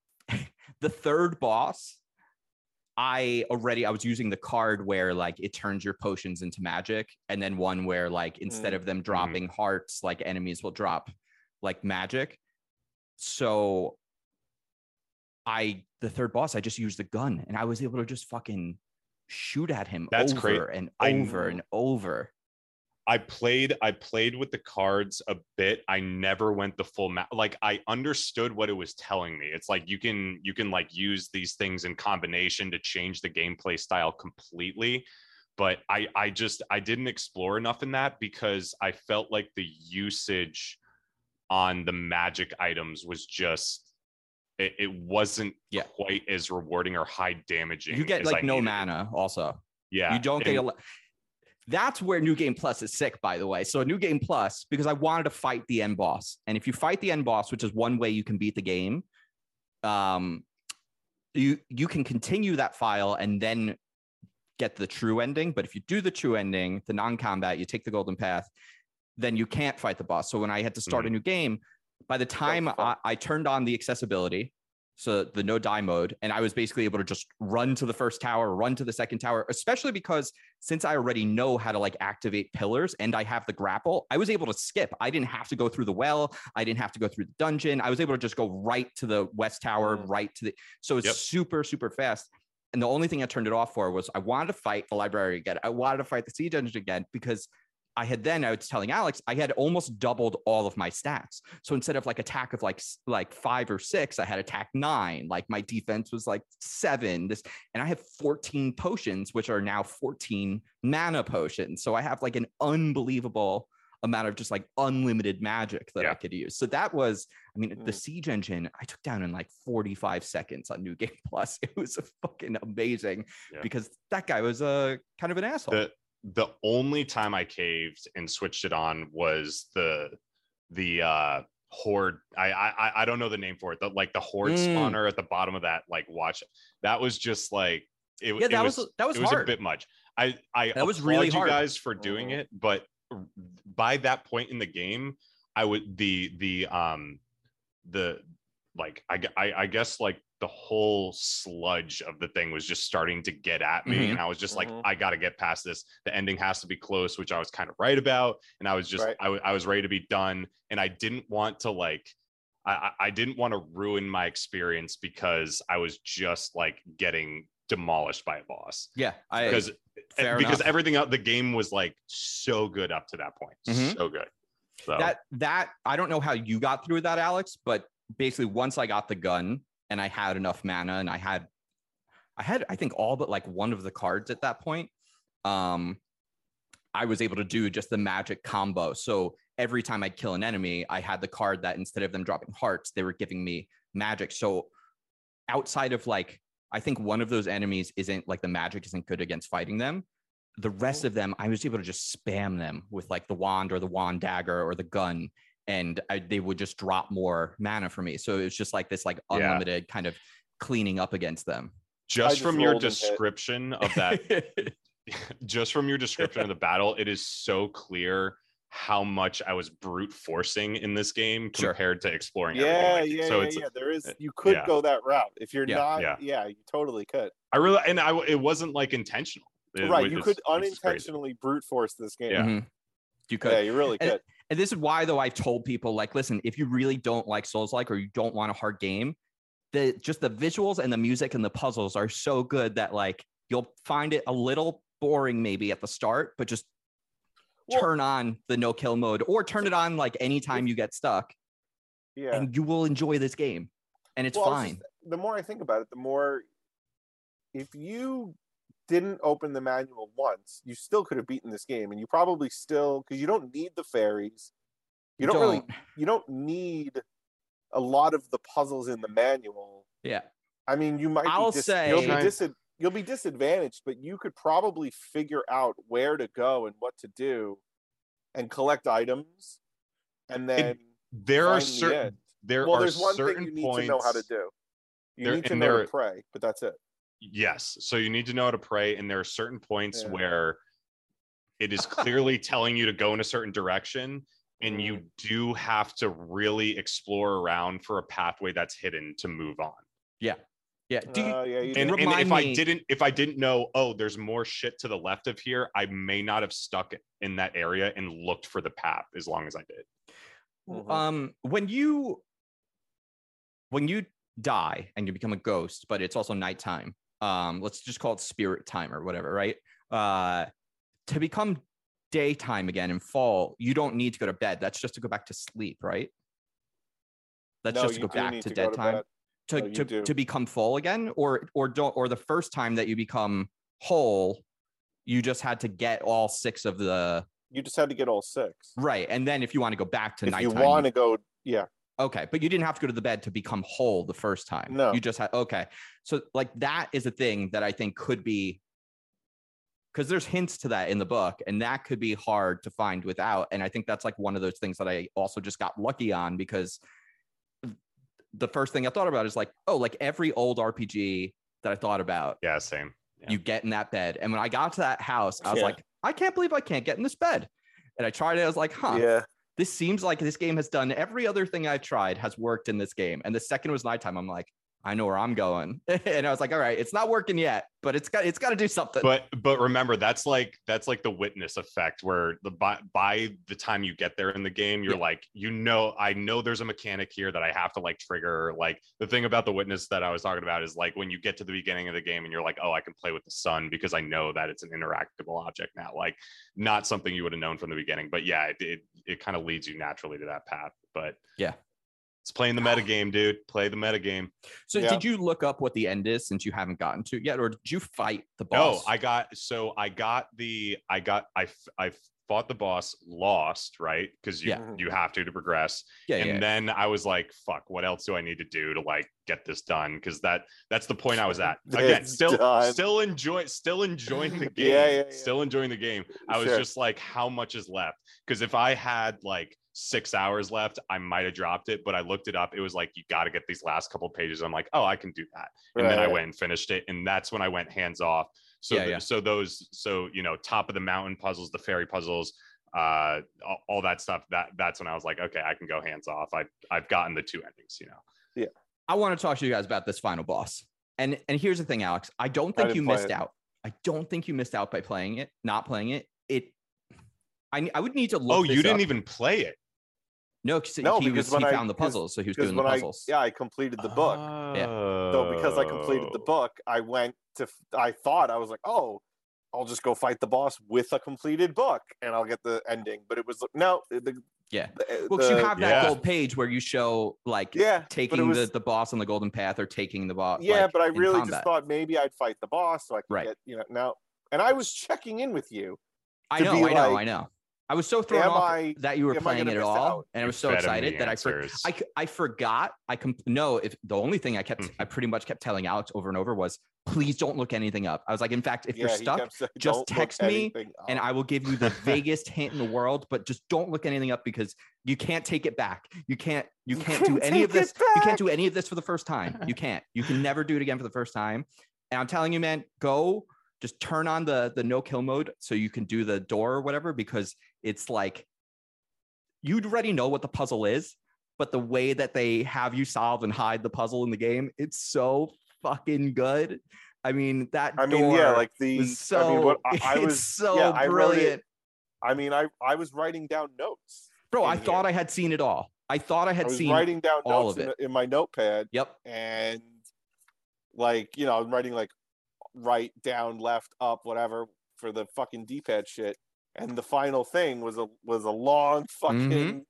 A: the third boss, I already I was using the card where like it turns your potions into magic, and then one where like instead
C: Mm.
A: of them dropping hearts, like enemies will drop like magic. So I the third boss, I just used the gun, and I was able to just fucking shoot at him
D: That's
A: over
D: great.
A: and over
C: know.
A: and over.
D: I played I played with the cards a bit. I never went the full map. Like I understood what it was telling me. It's like you can you can like use these things in combination to change the gameplay style completely. But I I just I didn't explore enough in that because I felt like the usage on the magic items was just it, it wasn't
A: Yeah.
D: quite as rewarding or high damaging.
A: You get like
D: I
A: no
D: needed.
A: mana also.
D: Yeah.
A: You don't get a lot. That's where New Game Plus is sick, by the way. So New Game Plus, because I wanted to fight the end boss, and if you fight the end boss, which is one way you can beat the game, um, you you can continue that file and then get the true ending. But if you do the true ending, the non-combat, you take the golden path, then you can't fight the boss. So when I had to start a new game, by the time I. I turned on the accessibility, so the no die mode, and I was basically able to just run to the first tower, run to the second tower, especially because since I already know how to like activate pillars and I have the grapple, I was able to skip. I didn't have to go through the well. I didn't have to go through the dungeon. I was able to just go right to the west tower,
C: Mm.
A: right to the. So it's
D: Yep.
A: super, super fast. And the only thing I turned it off for was I wanted to fight the library again. I wanted to fight the siege engine again because I had then I was telling Alex I had almost doubled all of my stats. So instead of like attack of like like five or six, I had attack nine. Like my defense was like seven. This and I have 14 potions, which are now 14 mana potions. So I have like an unbelievable amount of just like unlimited magic that I could use. So that was, I mean, the
C: Mm.
A: siege engine I took down in like 45 seconds on New Game Plus. It was fucking amazing
D: Yeah.
A: because that guy was a kind of an asshole.
D: the the only time I caved and switched it on was the the uh horde I I I don't know the name for it the like the horde
A: Mm.
D: spawner at the bottom of that like watch that was just like it,
A: yeah,
D: it
A: that
D: was,
A: was, that was
D: it was
A: hard.
D: a bit much I I
A: That was really
D: you
A: hard.
D: guys for doing it but by that point in the game I would the the um the like I, I I guess like the whole sludge of the thing was just starting to get at me
A: Mhm.
D: and I was just like
C: Mhm.
D: I got to get past this the ending has to be close which I was kind of right about and I was just
C: Right.
D: I I was ready to be done and I didn't want to like I I- I didn't want to ruin my experience because I was just like getting demolished by a boss
A: yeah, I
D: because
A: fair
D: because
A: enough.
D: everything else the game was like so good up to that point
A: Mhm.
D: so good so
A: that that I don't know how you got through that, Alex, but basically once I got the gun and I had enough mana and I had I had I think all but like one of the cards at that point. Um I was able to do just the magic combo. So every time I'd kill an enemy, I had the card that instead of them dropping hearts, they were giving me magic. So outside of like I think one of those enemies isn't like the magic isn't good against fighting them. The rest of them, I was able to just spam them with like the wand or the wand dagger or the gun, and I, they would just drop more mana for me. So it was just like this like
D: Yeah.
A: unlimited kind of cleaning up against them.
D: just
C: just
D: from your
C: rolled and hit.
D: description of that just from your description of the battle, it is so clear how much I was brute forcing in this game
A: Sure.
D: compared to exploring.
C: Yeah, yeah,
D: so
C: yeah,
D: it's
C: yeah. There is
D: uh,
C: you could
D: yeah.
C: go that route if you're
A: Yeah,
C: not.
D: yeah.
C: Yeah. you totally could.
D: I really and I it wasn't like intentional. It
C: right,
D: was
C: you
D: just-
C: could unintentionally brute force this game.
D: Yeah.
A: Mhm. You could.
C: Yeah, you really could.
A: And this is why, though, I've told people like, listen, if you really don't like Souls like or you don't want a hard game, the just the visuals and the music and the puzzles are so good that like you'll find it a little boring maybe at the start, but just
C: Well-
A: turn on the no kill mode or turn it on like anytime you get stuck
C: Yeah.
A: and you will enjoy this game. And it's
C: Well,
A: fine.
C: just- the more I think about it, the more if you didn't open the manual once, you still could have beaten this game, and you probably still because you don't need the fairies. You don't, really you don't need a lot of the puzzles in the manual.
A: Yeah.
C: I mean, you might
A: I'll
C: be dis-
A: say-
C: you'll be dis- you'll be disadvantaged, but you could probably figure out where to go and what to do, and collect items, and then
D: There are
C: find the
D: certain
C: end.
D: there
C: well,
D: are
C: there's one
D: certain
C: thing you need
D: points,
C: to know how to do. You
D: There-
C: need to
D: and
C: know
D: there-
C: to pray, but that's it.
D: Yes. So you need to know how to pray, and there are certain points
C: Yeah.
D: where it is clearly telling you to go in a certain direction, and
C: Mm.
D: you do have to really explore around for a pathway that's hidden to move on.
A: Yeah. Do you,
C: Uh, yeah, you
D: And, and
A: Remind
D: if I didn't, if I didn't know, oh, there's more shit to the left of here, I may not have stuck in that area and looked for the path as long as I did.
C: Mhm.
A: um when you when you die and you become a ghost but it's also nighttime um let's just call it spirit time or whatever right? Uh to become daytime again in fall you don't need to go to bed. That's just to go back to sleep right? That's
C: No,
A: just to go back
C: need
A: to
C: go
A: to
C: No,
A: to,
C: do.
A: to become full again or or don't or the first time that you become whole you just had to get all six of the
C: You just had to get all six.
A: right and then if you want to go back to
C: if
A: nighttime
C: you want to go, yeah,
A: Okay, but you didn't have to go to the bed to become whole the first time.
C: No.
A: you just had okay. So like that is a thing that I think could be because there's hints to that in the book, and that could be hard to find without. And I think that's like one of those things that I also just got lucky on because the first thing I thought about is like, oh, like every old RPG that I thought about,
D: Yeah, same.
B: Yeah.
A: You get in that bed. And when I got to that house, I was
C: Yeah.
A: like, I can't believe I can't get in this bed. And I tried it. I was like, huh,
C: Yeah.
A: This seems like this game has done every other thing I've tried has worked in this game. And the second was nighttime, I'm like, I know where I'm going. and I was like, all right, it's not working yet, but it's got it's got to do something.
D: but but remember that's like that's like the witness effect where the by, by the time you get there in the game you're
A: Yeah.
D: like you know i know there's a mechanic here that i have to like trigger like the thing about the witness that i was talking about is like when you get to the beginning of the game and you're like oh i can play with the sun because i know that it's an interactable object now like not something you would have known from the beginning but yeah it it, it kind of leads you naturally to that path but
A: Yeah.
D: It's playing the meta game dude play the meta game
A: so
C: Yeah.
A: did you look up what the end is since you haven't gotten to it yet, or did you fight the
D: No,
A: boss?
D: I got so I got the I got I I fought the boss, lost, right? Because you
A: Yeah.
D: You have to to progress.
A: yeah,
D: and
A: yeah.
D: then I was like, fuck, what else do I need to do to like get this done? Because that that's the point I was at. Again,
C: It's
D: still
C: done.
D: still enjoy still enjoying the game.
C: Yeah, yeah, yeah.
D: Still enjoying the game. I was
C: Sure.
D: just like, how much is left? Because if I had like six hours left, I might have dropped it. But I looked it up. It was like you got to get these last couple pages. I'm like, oh, I can do that and then I went and finished it, and that's when I went hands off. So,
A: Yeah,
D: th-
A: yeah.
D: so those, so you know, top of the mountain puzzles, the fairy puzzles, uh, all, all that stuff. That that's when I was like, okay, I can go hands off. I I've gotten the two endings, you know. Yeah.
A: I want to talk to you guys about this final boss. And and here's the thing, Alex. I don't
C: I
A: think you missed
C: it.
A: out. I don't think you missed out by playing it, not playing it. It. I, ne- I would need to look.
D: Oh, you didn't
A: up.
D: even play it.
A: No, because
C: No,
A: he
C: because
A: was
C: when
A: he
C: I-
A: found the
C: because-
A: puzzles, so he was doing the
C: when I
A: puzzles.
C: yeah, I completed the book. Yeah. So because I completed the
D: Oh.
C: book, I went to. I thought I was like, oh, I'll just go fight the boss with a completed book, and I'll get the ending. But it was no, the
A: Yeah.
C: the- eh,
A: Well, 'cause you have that
D: yeah.
A: gold page where you show like
C: yeah,
A: taking
C: was-
A: the, the boss on the golden path or taking the boss.
C: yeah,
A: like,
C: but I really just thought maybe I'd fight the boss so I could
A: Right.
C: get you know now. And I was checking in with you.
A: I know, I know,
C: like,
A: I know. I was so thrown
C: am
A: off
C: I-
A: that you were playing it at all,
C: out?
A: and I was so
D: fed him the
A: excited that I for,
D: answers.
A: I, c- I forgot. I com- no, if the only thing I kept,
D: Mhm.
A: I pretty much kept telling Alex over and over was, please don't look anything up. I was like, in fact, if
C: yeah,
A: you're stuck,
C: saying,
A: just text me and. I will give you the vaguest hint in the world, but just don't look anything up because you can't take it back. You can't, you
C: You
A: can't do any of this.
C: it
A: You can't do any of this for the first time. You can't. You can never do it again for the first time. And I'm telling you, man, go just turn on the the no kill mode so you can do the door or whatever because it's like you already know what the puzzle is, but the way that they have you solve and hide the puzzle in the game, it's so fucking good. I mean, that
C: I mean, yeah, like the.
A: so
C: I mean, what I, I
A: it's
C: was
A: so
C: yeah, I it-
A: brilliant.
C: I mean, I I was writing down notes.
A: Bro, I thought. I had seen it all. I thought I
C: I
A: had
C: was
A: seen
C: writing down
A: all
C: notes
A: of
C: in, in my notepad,
A: Yep.
C: and like you know, I'm writing like right, down, left, up, whatever for the fucking D-pad shit. And the final thing was a was a long fucking
A: Mhm.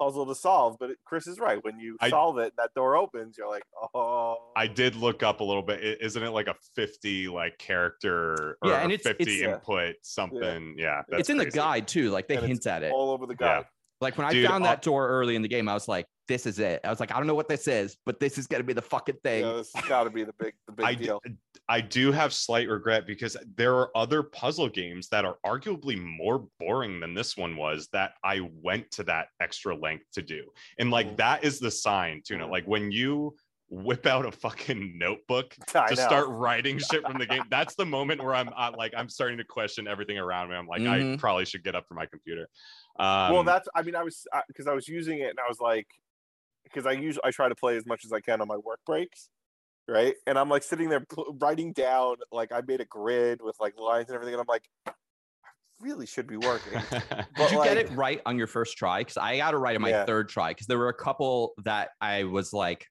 C: puzzle to solve. But it, Chris is right. When you
D: I-
C: solve it, and that door opens. You're like, oh.
D: I did look up a little bit. I- Isn't it like a 50 like character or
A: Yeah, and it's-
D: 50
A: it's-
C: Yeah.
D: input something? Yeah. that's
A: it's in the guide too. Like they
C: And
A: hint at it.
C: all over the
D: Yeah.
C: guide.
A: Like when I
D: Dude,
A: found that door early in the game, I was like, this is it. I was like, I don't know what this is, but this is gonna be the fucking thing.
C: Yeah, this has got to be the big the big
D: I d-
C: deal.
D: I do have slight regret because there are other puzzle games that are arguably more boring than this one was that I went to that extra length to do. And like
C: Mhm.
D: that is the sign, Tuna.
C: Mhm.
D: Like when you whip out a fucking notebook
C: I
D: to
C: know.
D: start writing shit from the game, that's the moment where I'm uh, like I'm starting to question everything around me. I'm like I
A: Mhm.
D: probably should get up from my computer. Um,
C: well, that's I mean, I was because I was using it and I was like, because I usually I try to play as much as I can on my work breaks, right? And I'm like sitting there writing down like I made a grid with like lines and everything, and I'm like, I really should be working.
A: Did you get it right on your first try? Because I got it right on my
C: Yeah.
A: third try. Because there were a couple that I was like,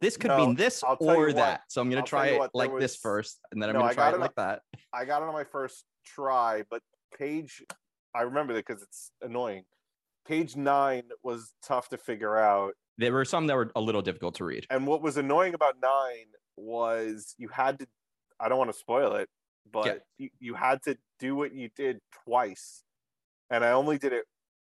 A: this could
C: No,
A: mean this
C: I'll tell you
A: or that. So I'm gonna
C: I'll
A: try it
C: what,
A: like this first, and then I'm
C: No,
A: gonna try it
C: it
A: like that.
C: I got it on my first try, but page I remember that because it's annoying. Page nine was tough to figure out.
A: There were some that were a little difficult to read.
C: And what was annoying about nine was you had to I don't want to spoil it, but you, you had to do what you did twice. And I only did it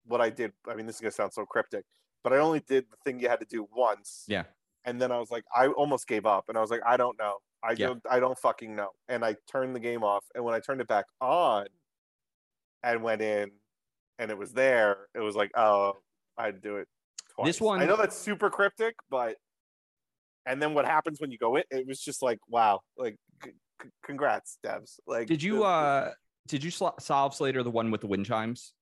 C: what I did. I mean, this is gonna sound so cryptic, but I only did the thing you had to do once.
A: Yeah.
C: And then I was like, I almost gave up and I was like, I don't know. I
A: Yeah.
C: don't I don't fucking know. And I turned the game off. And when I turned it back on and went in and it was there, it was like, oh, I'd do it twice.
A: This one-
C: I know that's super cryptic, but and then what happens when you go in? It was just like, wow, like g- c- congrats, devs. Like,
A: Did you
C: the-
A: uh did you sl- solve Slater the one with the wind chimes?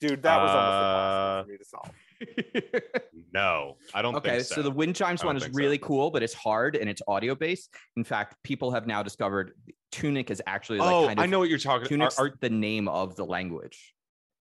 C: dude? That was almost
B: Uh,
C: impossible for me to solve.
D: No, I don't
A: okay,
D: think so.
A: so. the wind chimes one is
D: think so.
A: really cool, but it's hard and it's audio based. In fact, people have now discovered Tunic is actually like
D: oh,
A: kind of
D: I know what you're talking
A: Tunic's
D: about. Are,
A: the name of the language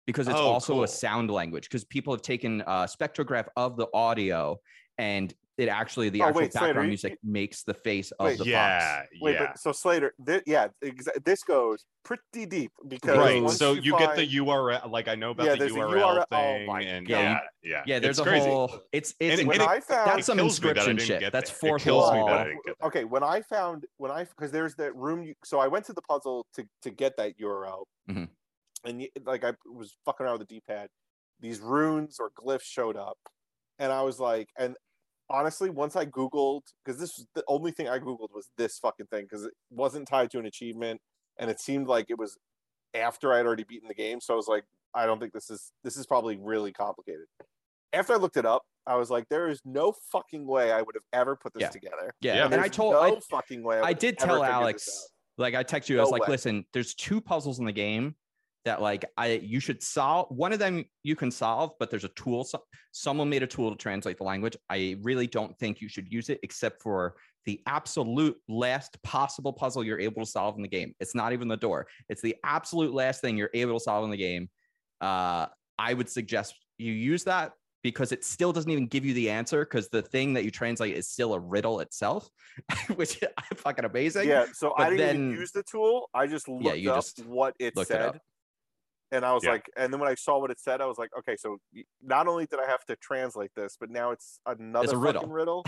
A: because it's
D: Oh,
A: also
D: cool.
A: a sound language because people have taken a spectrograph of the audio and it actually the
C: Oh,
A: actual
C: wait, Slater,
A: background
C: you-
A: music makes the face of
C: Wait,
A: the fox.
D: yeah,
C: Wait,
D: yeah.
C: but so Slater, thi- yeah, exa- this goes pretty deep because
D: Right.
C: once
D: So you, get
C: find-
D: the URL. Like I know about
C: Yeah,
D: the
C: there's
D: URL,
C: URL oh
D: thing,
C: my
D: and
A: God.
D: yeah, yeah,
A: Yeah, there's
D: it's
A: a
D: crazy.
A: whole it's it's
D: And it-
C: when
D: and
C: I found
A: that's some
D: kills me that
A: inscription shit.
D: get
A: That's four.
D: Kills me
A: wall.
D: that I didn't get there.
C: okay when i found when i because there's that room you, so i went to the puzzle to to get that url
A: Mhm.
C: and like i was fucking around with the d-pad these runes or glyphs showed up and i was like and honestly once i googled because this was the only thing i googled was this fucking thing because it wasn't tied to an achievement and it seemed like it was after I had already beaten the game so i was like i don't think this is this is probably really complicated after i looked it up i was like there is no fucking way i would have ever put this
A: Yeah.
C: together
A: yeah.
D: Yeah.
A: And I told
C: no
A: I,
C: fucking way. I,
A: I did tell Alex like I texted you I was
C: No
A: like
C: way.
A: listen there's two puzzles in the game that like I you should solve one of them you can solve but there's a tool so, someone made a tool to translate the language I really don't think you should use it except for the absolute last possible puzzle you're able to solve in the game it's not even the door it's the absolute last thing you're able to solve in the game uh I would suggest you use that because it still doesn't even give you the answer because the thing that you translate is still a riddle itself, which is fucking amazing.
C: Yeah, so I didn't even
A: then-
C: use the tool. I just looked
A: you
C: up
A: just
C: what it
A: it
C: said.
A: up.
C: And I was
D: Yeah.
C: like, and then when I saw what it said, I was like, okay, so not only did I have to translate this, but now it's another
A: a riddle.
C: riddle.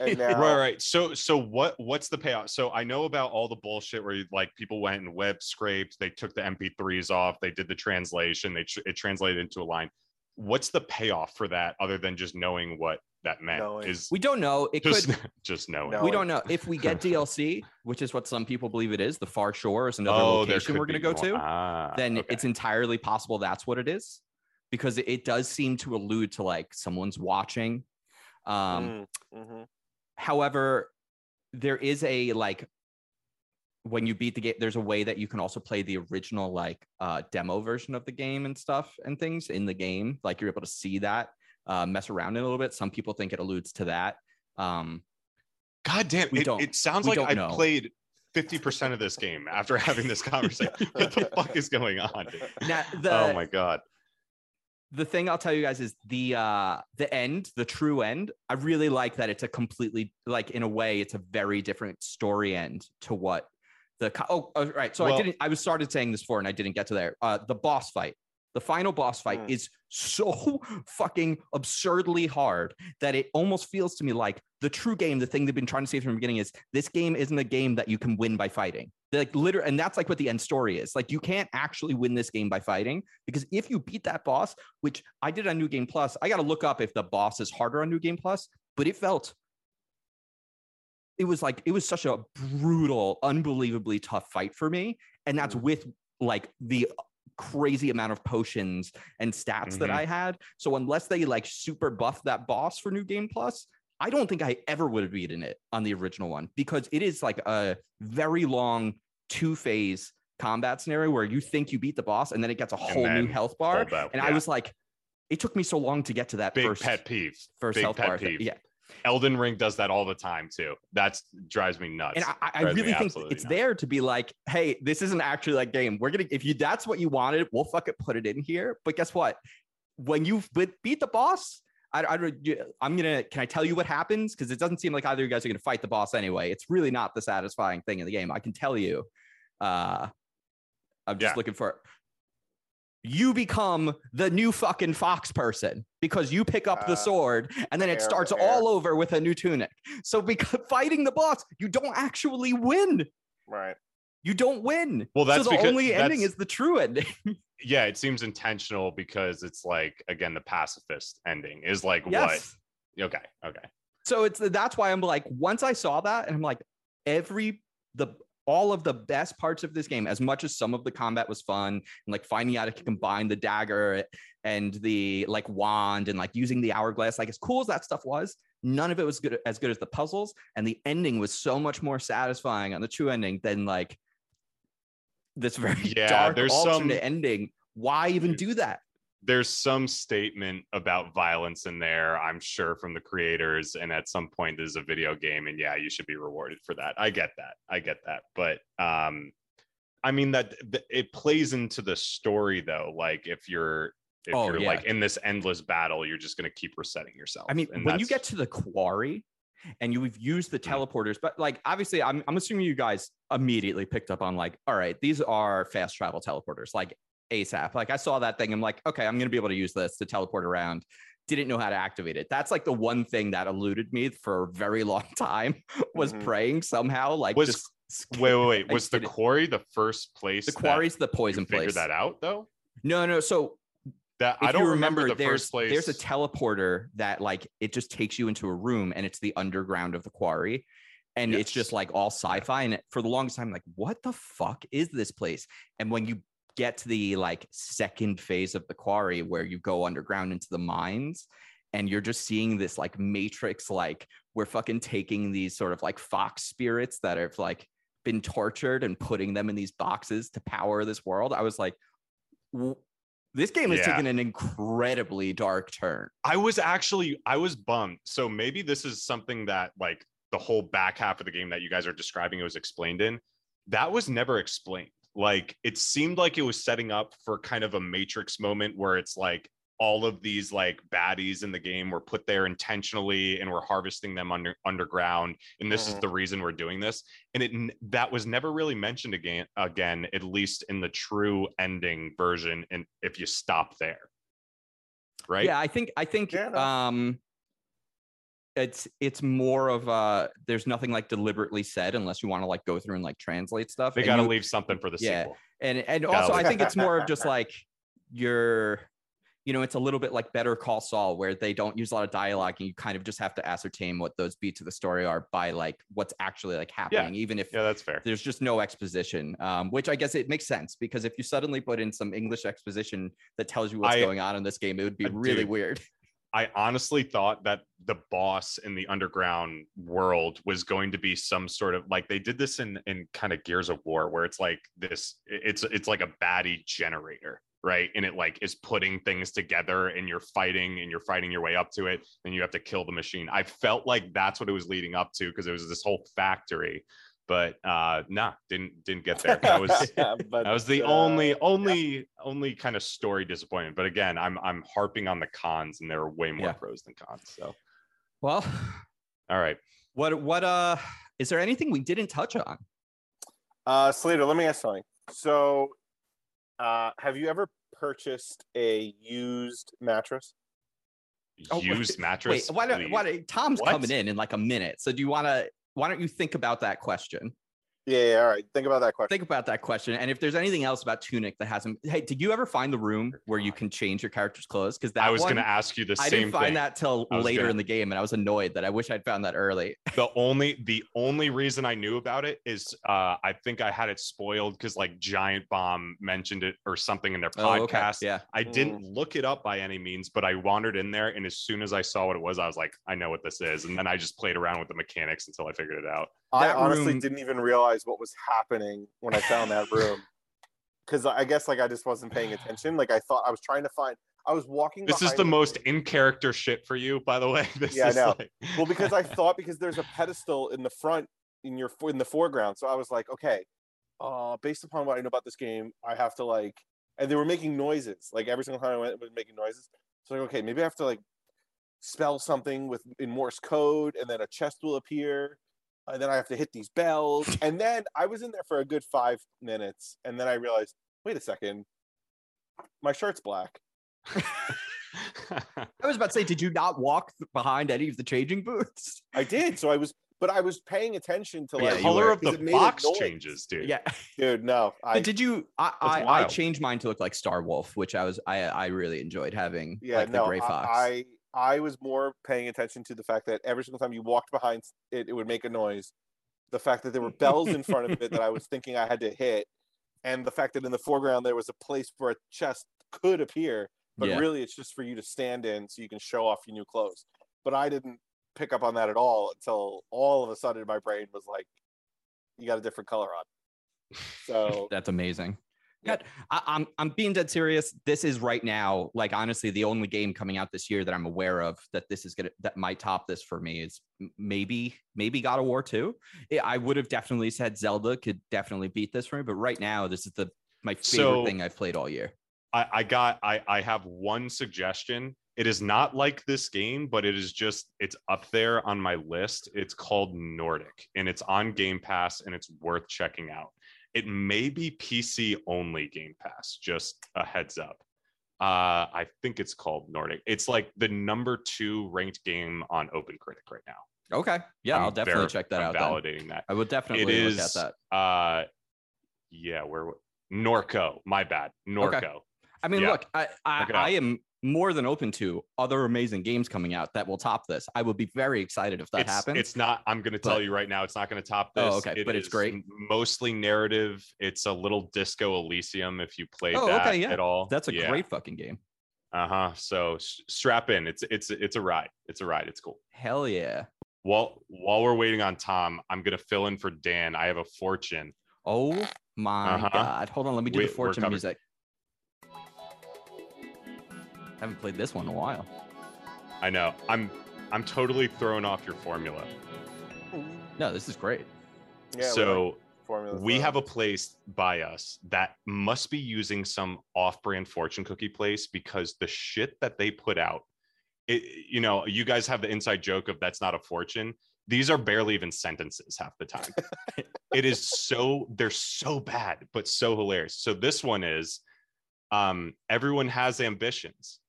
C: And now,
D: Right, right. So, so what? What's the payoff? So I know about all the bullshit where you, like people went and web scraped, they took the MP3s off, they did the translation, they tr- it translated into a line. What's the payoff for that, other than just knowing what that meant?
C: Knowing.
D: Is
A: we don't know. It
D: just
A: could.
D: just knowing.
C: No.
A: We don't know if we get DLC, which is what some people believe it is. The Far Shore is another
D: Oh,
A: location we're going to go to.
D: Ah,
A: then
D: okay.
A: it's entirely possible that's what it is, because it, it does seem to allude to like someone's watching. Um,
C: Mm, mhm.
A: however there is a like when you beat the game there's a way that you can also play the original like uh demo version of the game and stuff and things in the game like you're able to see that uh mess around in a little bit some people think it alludes to that um
D: God damn,
A: we
D: it,
A: don't-
D: it sounds like I
A: know.
D: played 50% of this game after having this conversation. what the fuck is going on?
A: now the
D: oh my god.
A: the thing I'll tell you guys is the uh the end, the true end. I really like that it's a completely like in a way it's a very different story end to what the oh, oh right. So I didn't I was started saying this before and I didn't get to there. Uh the boss fight. The final boss fight
C: Mm.
A: is so fucking absurdly hard that it almost feels to me like the true game, the thing they've been trying to say from the beginning is this game isn't a game that you can win by fighting. Like literally, and that's like what the end story is. Like you can't actually win this game by fighting because if you beat that boss, which I did on New Game Plus, I got to look up if the boss is harder on New Game Plus, but it felt it was like it was such a brutal, unbelievably tough fight for me, and that's
C: Mm.
A: with like the crazy amount of potions and stats that
D: Mhm.
A: I had. So unless they like super buff that boss for New Game Plus, I don't think I ever would have beaten it on the original one because it is like a very long two phase combat scenario where you think you beat the boss and then it gets a whole new health bar.
D: That,
A: And I was like, it took me so long to get to that
D: big
A: first
D: pet peeve.
A: first
D: big
A: health bar.
D: peeve.
A: Yeah.
D: Elden Ring does that all the time too. That drives me nuts.
A: And I, I really think it's
D: nuts.
A: there to be like, hey, this isn't actually like game. We're gonna if you that's what you wanted, we'll fuck it, put it in here. But guess what? When you be- beat the boss, I, I, I'm gonna. Can I tell you what happens? Because it doesn't seem like either of you guys are gonna fight the boss anyway. It's really not the satisfying thing in the game. I can tell you. Uh, I'm just
D: Yeah.
A: looking for. You become the new fucking fox person because you pick up the
C: Uh,
A: sword and then it
C: fair,
A: starts
C: fair.
A: all over with a new tunic. So because fighting the boss, you don't actually win.
C: right.
A: You don't win.
D: Well, that's
A: so the only ending is the true ending.
D: yeah, it seems intentional because it's like again the pacifist ending is like
A: yes.
D: what? Okay, okay.
A: So it's that's why I'm like, once I saw that, and I'm like, every the all of the best parts of this game, as much as some of the combat was fun, and like finding out I could combine the dagger and the like wand and like using the hourglass, like as cool as that stuff was, none of it was good as good as the puzzles, and the ending was so much more satisfying on the true ending than like this very
D: Yeah,
A: dark
D: there's
A: alternate
D: some-
A: ending. Why even do that?
D: There's some statement about violence in there, I'm sure, from the creators. And at some point, this is a video game, and yeah, you should be rewarded for that. I get that. I get that. But um, I mean that th- it plays into the story though. Like if you're if
A: Oh,
D: you're
A: yeah.
D: like in this endless battle, you're just gonna keep resetting yourself.
A: I mean,
D: And
A: when you get to the quarry and you've used the teleporters, but like obviously, I'm, I'm assuming you guys immediately picked up on like, all right, these are fast travel teleporters, like ASAP. Like I saw that thing, I'm like, okay, I'm going to be able to use this to teleport around. Didn't know how to activate it. That's like the one thing that eluded me for a very long time was
C: Mhm.
A: praying somehow. Like
D: Was-
A: just
D: wait, wait, wait. Was the quarry the first place?
A: the quarry's the poison
D: figured
A: place.
D: Figure that out though?
A: No, no. So
D: That
A: if
D: I don't remember,
A: remember,
D: the
A: there's
D: first place.
A: there's a teleporter that like it just takes you into a room and it's the underground of the quarry and it's just like all sci-fi and for the longest time like what the fuck is this place and when you get to the like second phase of the quarry where you go underground into the mines and you're just seeing this like matrix like we're fucking taking these sort of like fox spirits that have like been tortured and putting them in these boxes to power this world i was like this game has
D: Yeah.
A: taken an incredibly dark turn
D: I was actually I was bummed. So maybe this is something that like the whole back half of the game that you guys are describing it was explained in. That was never explained. Like it seemed like it was setting up for kind of a matrix moment where it's like all of these like baddies in the game were put there intentionally and we're harvesting them under underground and this is
C: Mhm.
D: the reason we're doing this and it that was never really mentioned again again at least in the true ending version and if you stop there right
A: Yeah, I think I think
C: Yeah, no.
A: um it's it's more of uh there's nothing like deliberately said unless you want to like go through and like translate stuff.
D: They got to leave something for the
A: Yeah.
D: sequel.
A: and and
D: Gotta
A: also I think it's more of just like you're you know, it's a little bit like Better Call Saul, where they don't use a lot of dialogue, and you kind of just have to ascertain what those beats of the story are by like what's actually like happening, yeah. even if
D: Yeah, that's fair.
A: there's just no exposition. Um, which I guess it makes sense because if you suddenly put in some English exposition that tells you what's
D: I-
A: going on in this game, it would be
D: Uh,
A: really
D: dude,
A: weird.
D: I honestly thought that the boss in the underground world was going to be some sort of like they did this in in kind of Gears of War where it's like this it's it's like a baddie generator, right? And it like is putting things together and you're fighting and you're fighting your way up to it and you have to kill the machine. I felt like that's what it was leading up to because it was this whole factory. But uh nah, didn't didn't get there. That was
C: but,
D: that was the
C: uh,
D: only only only kind of story disappointment but again i'm i'm harping on the cons and there are way more
A: Yeah.
D: pros than cons so
A: Well,
D: all right
A: what what uh is there anything we didn't touch on?
C: Uh, Slater, let me ask something. So, uh, have you ever purchased a used mattress?
A: Oh, wait,
D: used mattress
A: Wait, why don't why don't- Tom's
D: What?
A: coming in in like a minute. So do you want to why don't you think about that question?
C: Yeah, yeah, all right. Think about that question.
A: Think about that question. And if there's anything else about Tunic that hasn't Hey, did you ever find the room where you can change your character's clothes? Because that
D: i was going to ask you the
A: I
D: same
A: didn't find
D: thing
A: that till
D: I was
A: later
D: gonna-
A: in the game, and I was annoyed that I wish I'd found that early.
D: the only the only reason i knew about it is uh i think i had it spoiled because like giant bomb mentioned it or something in their podcast
A: Yeah.
D: I didn't look it up by any means, but I wandered in there, and as soon as I saw what it was, I was like, I know what this is, and then I just played around with the mechanics until I figured it out.
C: I
A: that
C: honestly
A: room-
C: didn't even realize what was happening when I found that room. Because I guess like I just wasn't paying attention. Like I thought I was trying to find. I was walking.
D: This is the most in character shit for you, by the way. This
C: Yeah, I know.
D: like-
C: well because I thought because there's a pedestal in the front in your in the foreground. So I was like, okay, uh, based upon what I know about this game, I have to like, and they were making noises. Like every single time I went, it was making noises. So like, okay, maybe I have to like spell something with in Morse code, and then a chest will appear, and then I have to hit these bells, and then I was in there for a good five minutes, and then I realized, wait a second, my shirt's black.
A: I was about to say, did you not walk behind any of the changing booths?
C: I did, so I was, but I was paying attention to
A: Yeah,
C: like
D: the color
A: were-
D: of the
C: because it made a
D: box changes, dude.
A: Yeah.
C: dude. No, I
A: But did you? I I, I changed mine to look like Star Wolf, which I was I I really enjoyed having
C: yeah,
A: like the gray fox.
C: I I was more paying attention to the fact that every single time you walked behind it, it would make a noise. The fact that there were bells in front of it that I was thinking I had to hit, and the fact that in the foreground there was a place where a chest could appear, but
A: Yeah.
C: really it's just for you to stand in so you can show off your new clothes. But I didn't. pick up on that at all until all of a sudden my brain was like, "You got a different color on." So
A: That's amazing. God, I, I'm I'm being dead serious. This is right now, like honestly, the only game coming out this year that I'm aware of that this is gonna that might top this for me is maybe maybe God of War 2. I would have definitely said Zelda could definitely beat this for me, but right now this is the my favorite
D: So-
A: thing I've played all year.
D: I, I got I, I have one suggestion. It is not like this game, but it is just it's up there on my list. It's called Nordic and it's on Game Pass and it's worth checking out. It may be PC only Game Pass, just a heads up. Uh, I think it's called Nordic. It's like the number two ranked game on OpenCritic right now.
A: Okay, yeah,
D: I'm
A: I'll definitely
D: ver-
A: check that
D: I'm
A: out. then.
D: Validating that.
A: I would
D: It
A: definitely look at
D: is
A: that.
D: uh yeah, where Norco, my bad. Norco.
A: I mean,
D: Yeah.
A: look, I I. I am more than open to other amazing games coming out that will top this. I would be very excited if that
D: it's,
A: happens.
D: It's not. I'm going to tell you right now. It's not going to top this.
A: Oh, okay, but it's great.
D: Mostly narrative. It's a little Disco Elysium if you played
A: Oh,
D: that
A: okay, yeah.
D: at all.
A: That's a
D: Yeah.
A: great fucking game.
D: Uh huh. So strap in. It's it's it's a ride. It's a ride. It's cool.
A: Hell yeah.
D: While while we're waiting on Tom, I'm going to fill in for Dan. I have a fortune.
A: Oh my
D: Uh-huh.
A: god. Hold on, let me do
D: We-
A: the fortune music. I haven't played this one in a while.
D: I know. I'm I'm totally thrown off your formula.
A: No, this is great.
C: yeah, we like
D: so
C: Formula
D: we
C: One.
D: have a place by us that must be using some off-brand fortune cookie place because the shit that they put out it, you know you guys have the inside joke of that's not a fortune these are barely even sentences half the time it is so they're so bad but so hilarious so this one is um everyone has ambitions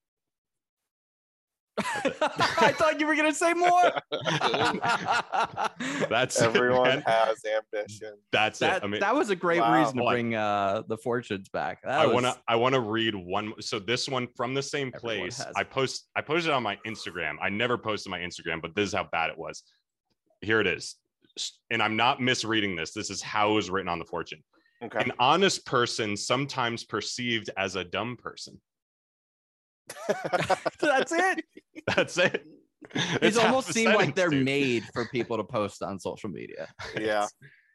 A: I thought you were gonna say more.
D: that's
C: Everyone
D: man,
C: has ambition.
D: that's
A: that,
D: it i mean
A: that was a great
C: Wow.
A: reason to
D: Hold
A: bring uh the fortunes back. That
D: I
A: was,
D: want to I want to read one so this one from the same place.
A: has
D: I post I posted on my Instagram. I never posted my Instagram, but this is how bad it was. Here it is. And I'm not misreading this. This is how it was written on the fortune.
C: Okay.
D: An honest person sometimes perceived as a dumb person.
A: That's it.
D: That's it.
A: These
D: It's half
A: almost
D: a
A: seem like they're
D: dude.
A: made for people to post on social media.
C: yeah.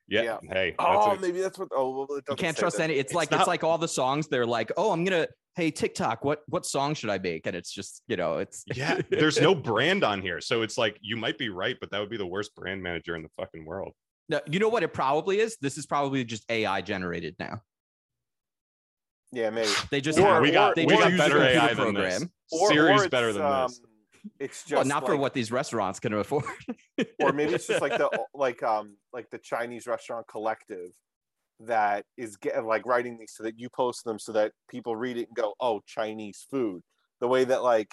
D: Yeah.
C: yeah.
D: Hey.
C: Oh,
D: it.
C: maybe that's what. Oh, well, it
A: You can't trust
C: that.
A: any. It's,
D: It's
A: like
D: not-
A: it's like all the songs. They're like, oh, I'm gonna hey TikTok, what what song should I make? And it's just you know, it's
D: Yeah, there's no brand on here. So it's like you might be right, but that would be the worst brand manager in the fucking world.
A: No, you know what it probably is. This is probably just AI generated now.
C: Yeah, maybe.
A: They just
C: Or-
A: have,
D: we got
A: they
D: we
A: just
D: got
A: use a
D: better AI than
A: program.
D: this.
C: Or,
D: Siri's
C: or
D: better
C: it's,
D: than this.
C: um, It's just
A: Well, not for what these restaurants can afford.
C: or maybe it's just like the like um like the Chinese restaurant collective that is get, like writing these so that you post them so that people read it and go, oh, Chinese food. The way that like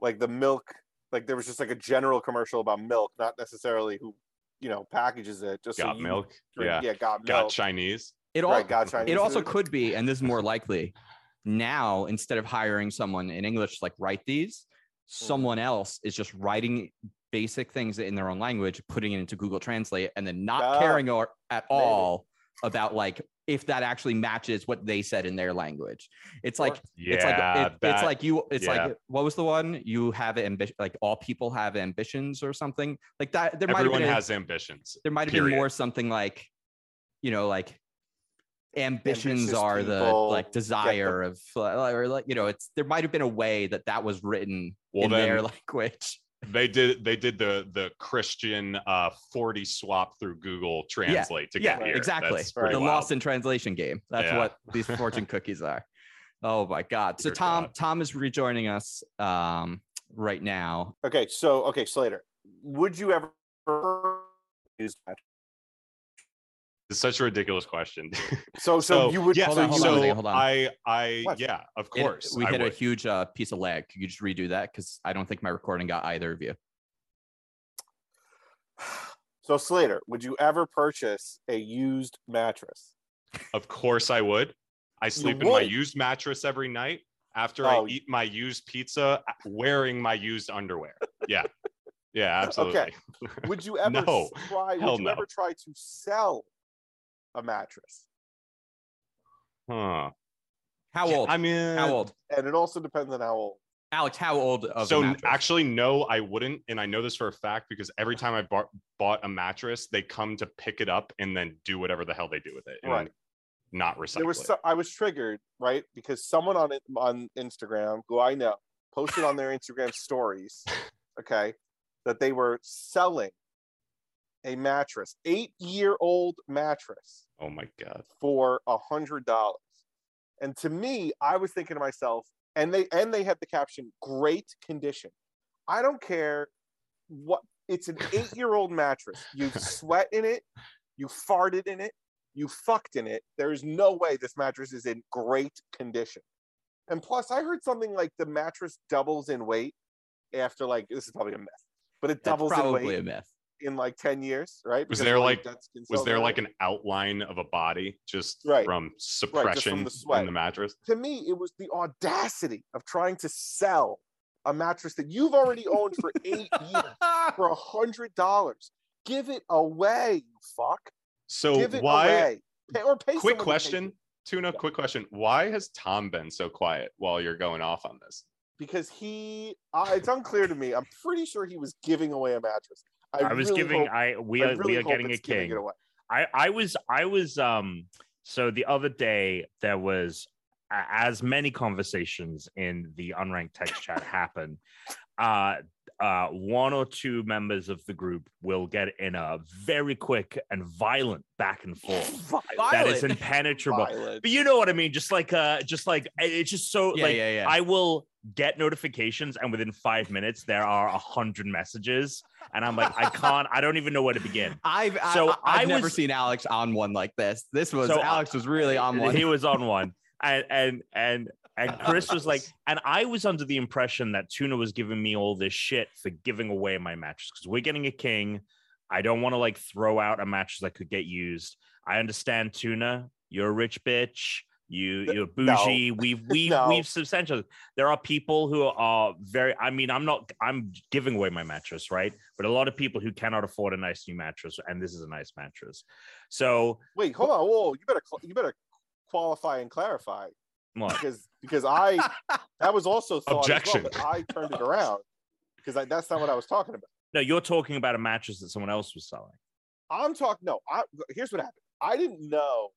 C: like the milk, like there was just like a general commercial about milk, not necessarily who you know packages it. Just
D: got
C: you
D: milk.
C: drink-
D: Yeah.
C: yeah, got
D: Got
C: milk.
D: Chinese.
A: It all
C: right, got Chinese.
A: it also
C: food.
A: could be, and this is more likely. Now, instead of hiring someone in English like write these, someone else is just writing basic things in their own language, putting it into Google Translate, and then not
C: Ah,
A: caring or, at
C: maybe.
A: all about like if that actually matches what they said in their language. It's like
D: Yeah.
A: it's like it- it's like you it's
D: yeah.
A: like what was the one you have ambition like all people have ambitions or something like that there might have
D: everyone
A: been
D: has ambitions.
A: there might have been more something like you know like ambitions
C: Ambitious
A: are the
C: people
A: like
C: get the-
A: desire of or like you know it's there might have been a way that that was written
D: Well,
A: in their
D: then-
A: language
D: They did they did the the Christian uh 40 swap through Google Translate to
A: yeah
D: get here.
A: exactly
D: That's
A: the
D: pretty wild.
A: lost in translation game that's
D: Yeah.
A: what these fortune cookies are oh my god so
D: Dear
A: tom
D: God.
A: tom is rejoining us um right now
C: Okay, so okay, Slater, would you ever use that?
D: It's such a ridiculous question.
C: So, so, you would.
D: yeah,
A: Hold
C: so
A: on, hold
C: you
A: on a
C: would-
A: second, hold on.
D: I I
C: What?
D: yeah, of
A: It-
D: course.
A: we
D: I
A: hit a huge uh, piece of lag could you just redo that because i don't think my recording got either of you
C: So Slater, would you ever purchase a used mattress?
D: Of course I would. I sleep in my used mattress every night after
C: Oh.
D: I eat my used pizza wearing my used underwear. Yeah. Yeah, absolutely. Okay.
C: Would you ever
D: No.
C: try?
D: Hell
C: Would you
D: no.
C: ever try to sell a mattress?
D: Huh.
A: how old
D: I mean
A: how old
C: And it also depends on how old.
A: Alex, how old of
D: so
A: a
D: n-
A: mattress?
D: actually, no, I wouldn't, and I know this for a fact because every time I bought bought a mattress, they come to pick it up and then do whatever the hell they do with it, and
C: Right.
D: Not recycle
C: there was
D: it.
C: so, I was triggered right because someone on it on Instagram who I know posted on their Instagram stories, okay, that they were selling a mattress, eight year old mattress
D: oh my god.
C: for a hundred dollars. And to me, I was thinking to myself, and they and they had the caption "great condition." I don't care what it's an eight year old mattress. You've sweat in it, you farted in it, you fucked in it. There's no way this mattress is in great condition. And plus, I heard something like the mattress doubles in weight after like this is probably a myth, but it
A: That's
C: doubles in
A: probably
C: weight
A: a myth.
C: In like ten years, right?
D: Was there, like- Was there like an outline of a body just
C: Right.
D: from suppression
C: the
D: in the mattress?
C: to me, it was the audacity of trying to sell a mattress that you've already owned for eight years for a hundred dollars. Give it away, you fuck.
D: So
C: Give it
D: why?
C: away. Pay, or pay
D: Quick
C: someone to take
D: question. Tuna.
C: Yeah.
D: Quick question. Why has Tom been so quiet while you're going off on this?
C: because he. Uh, it's unclear to me. I'm pretty sure he was giving away a mattress.
B: I, was
C: really
B: giving. I we
C: I
B: are
C: really
B: we are getting a king. I I was I was um so the other day there was as many conversations in the unranked text chat happen uh uh one or two members of the group will get in a very quick and violent back and forth that is impenetrable
C: Violent.
B: but you know what i mean just like uh just like it's just so
A: Yeah,
B: like
A: yeah, yeah.
B: i will get notifications and within five minutes there are a hundred messages and i'm like i can't i don't even know where to begin
A: I've
B: So
A: I, I've
B: I
A: never
B: was-
A: seen Alex on one like this. This was
B: So,
A: Alex was really on one.
B: He was on one, and and and and Chris was like, and I was under the impression that Tuna was giving me all this shit for giving away my mattress because we're getting a king. I don't want to like throw out a mattress that could get used. I understand, Tuna. You're a rich bitch. You you're
C: no.
B: bougie. We've we've
C: No.
B: we've substantial. There are people who are very. I mean, I'm not. I'm giving away my mattress, right? But a lot of people who cannot afford a nice new mattress, and this is a nice mattress. So
C: Wait, hold on. Whoa, you better you better qualify and clarify
B: what?
C: because because I that was also thought
D: Objection.
C: Well, but I turned it around because that's not what I was talking about.
B: No, you're talking about a mattress that someone else was selling.
C: I'm talking. No, I, here's what happened. I didn't know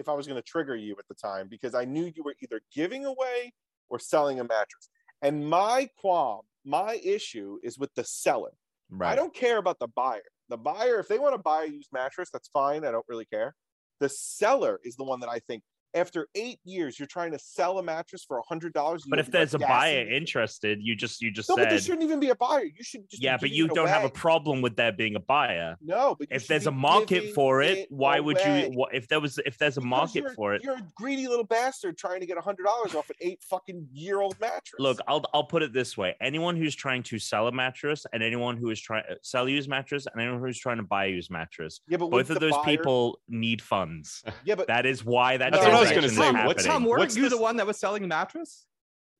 C: if I was going to trigger you at the time because I knew you were either giving away or selling a mattress. And my qualm, my issue is with the seller.
B: Right.
C: I don't care about the buyer. The buyer, if they want to buy a used mattress, that's fine. I don't really care. The seller is the one that I think. After eight years, you're trying to sell a mattress for a hundred dollars.
B: But if there's a buyer interested, you just you just
C: no, but there shouldn't even be a buyer. You should just
B: yeah, but you don't have a problem with there being a buyer.
C: no. But
B: If there's a market for it, why would you? What if there was if there's a
C: Because
B: market for it?
C: You're a greedy little bastard trying to get a hundred dollars off an eight fucking year old mattress.
B: Look, I'll I'll put it this way: anyone who's trying to sell a mattress, and anyone who is trying to sell a used mattress, and anyone who's trying to buy a used mattress,
C: yeah, but
B: both of those
C: buyer-
B: people need funds.
C: Yeah, but
B: That is why that
C: That's what I was gonna say.
D: What's-
A: Tom, weren't
D: What's
A: you the one that was selling the mattress?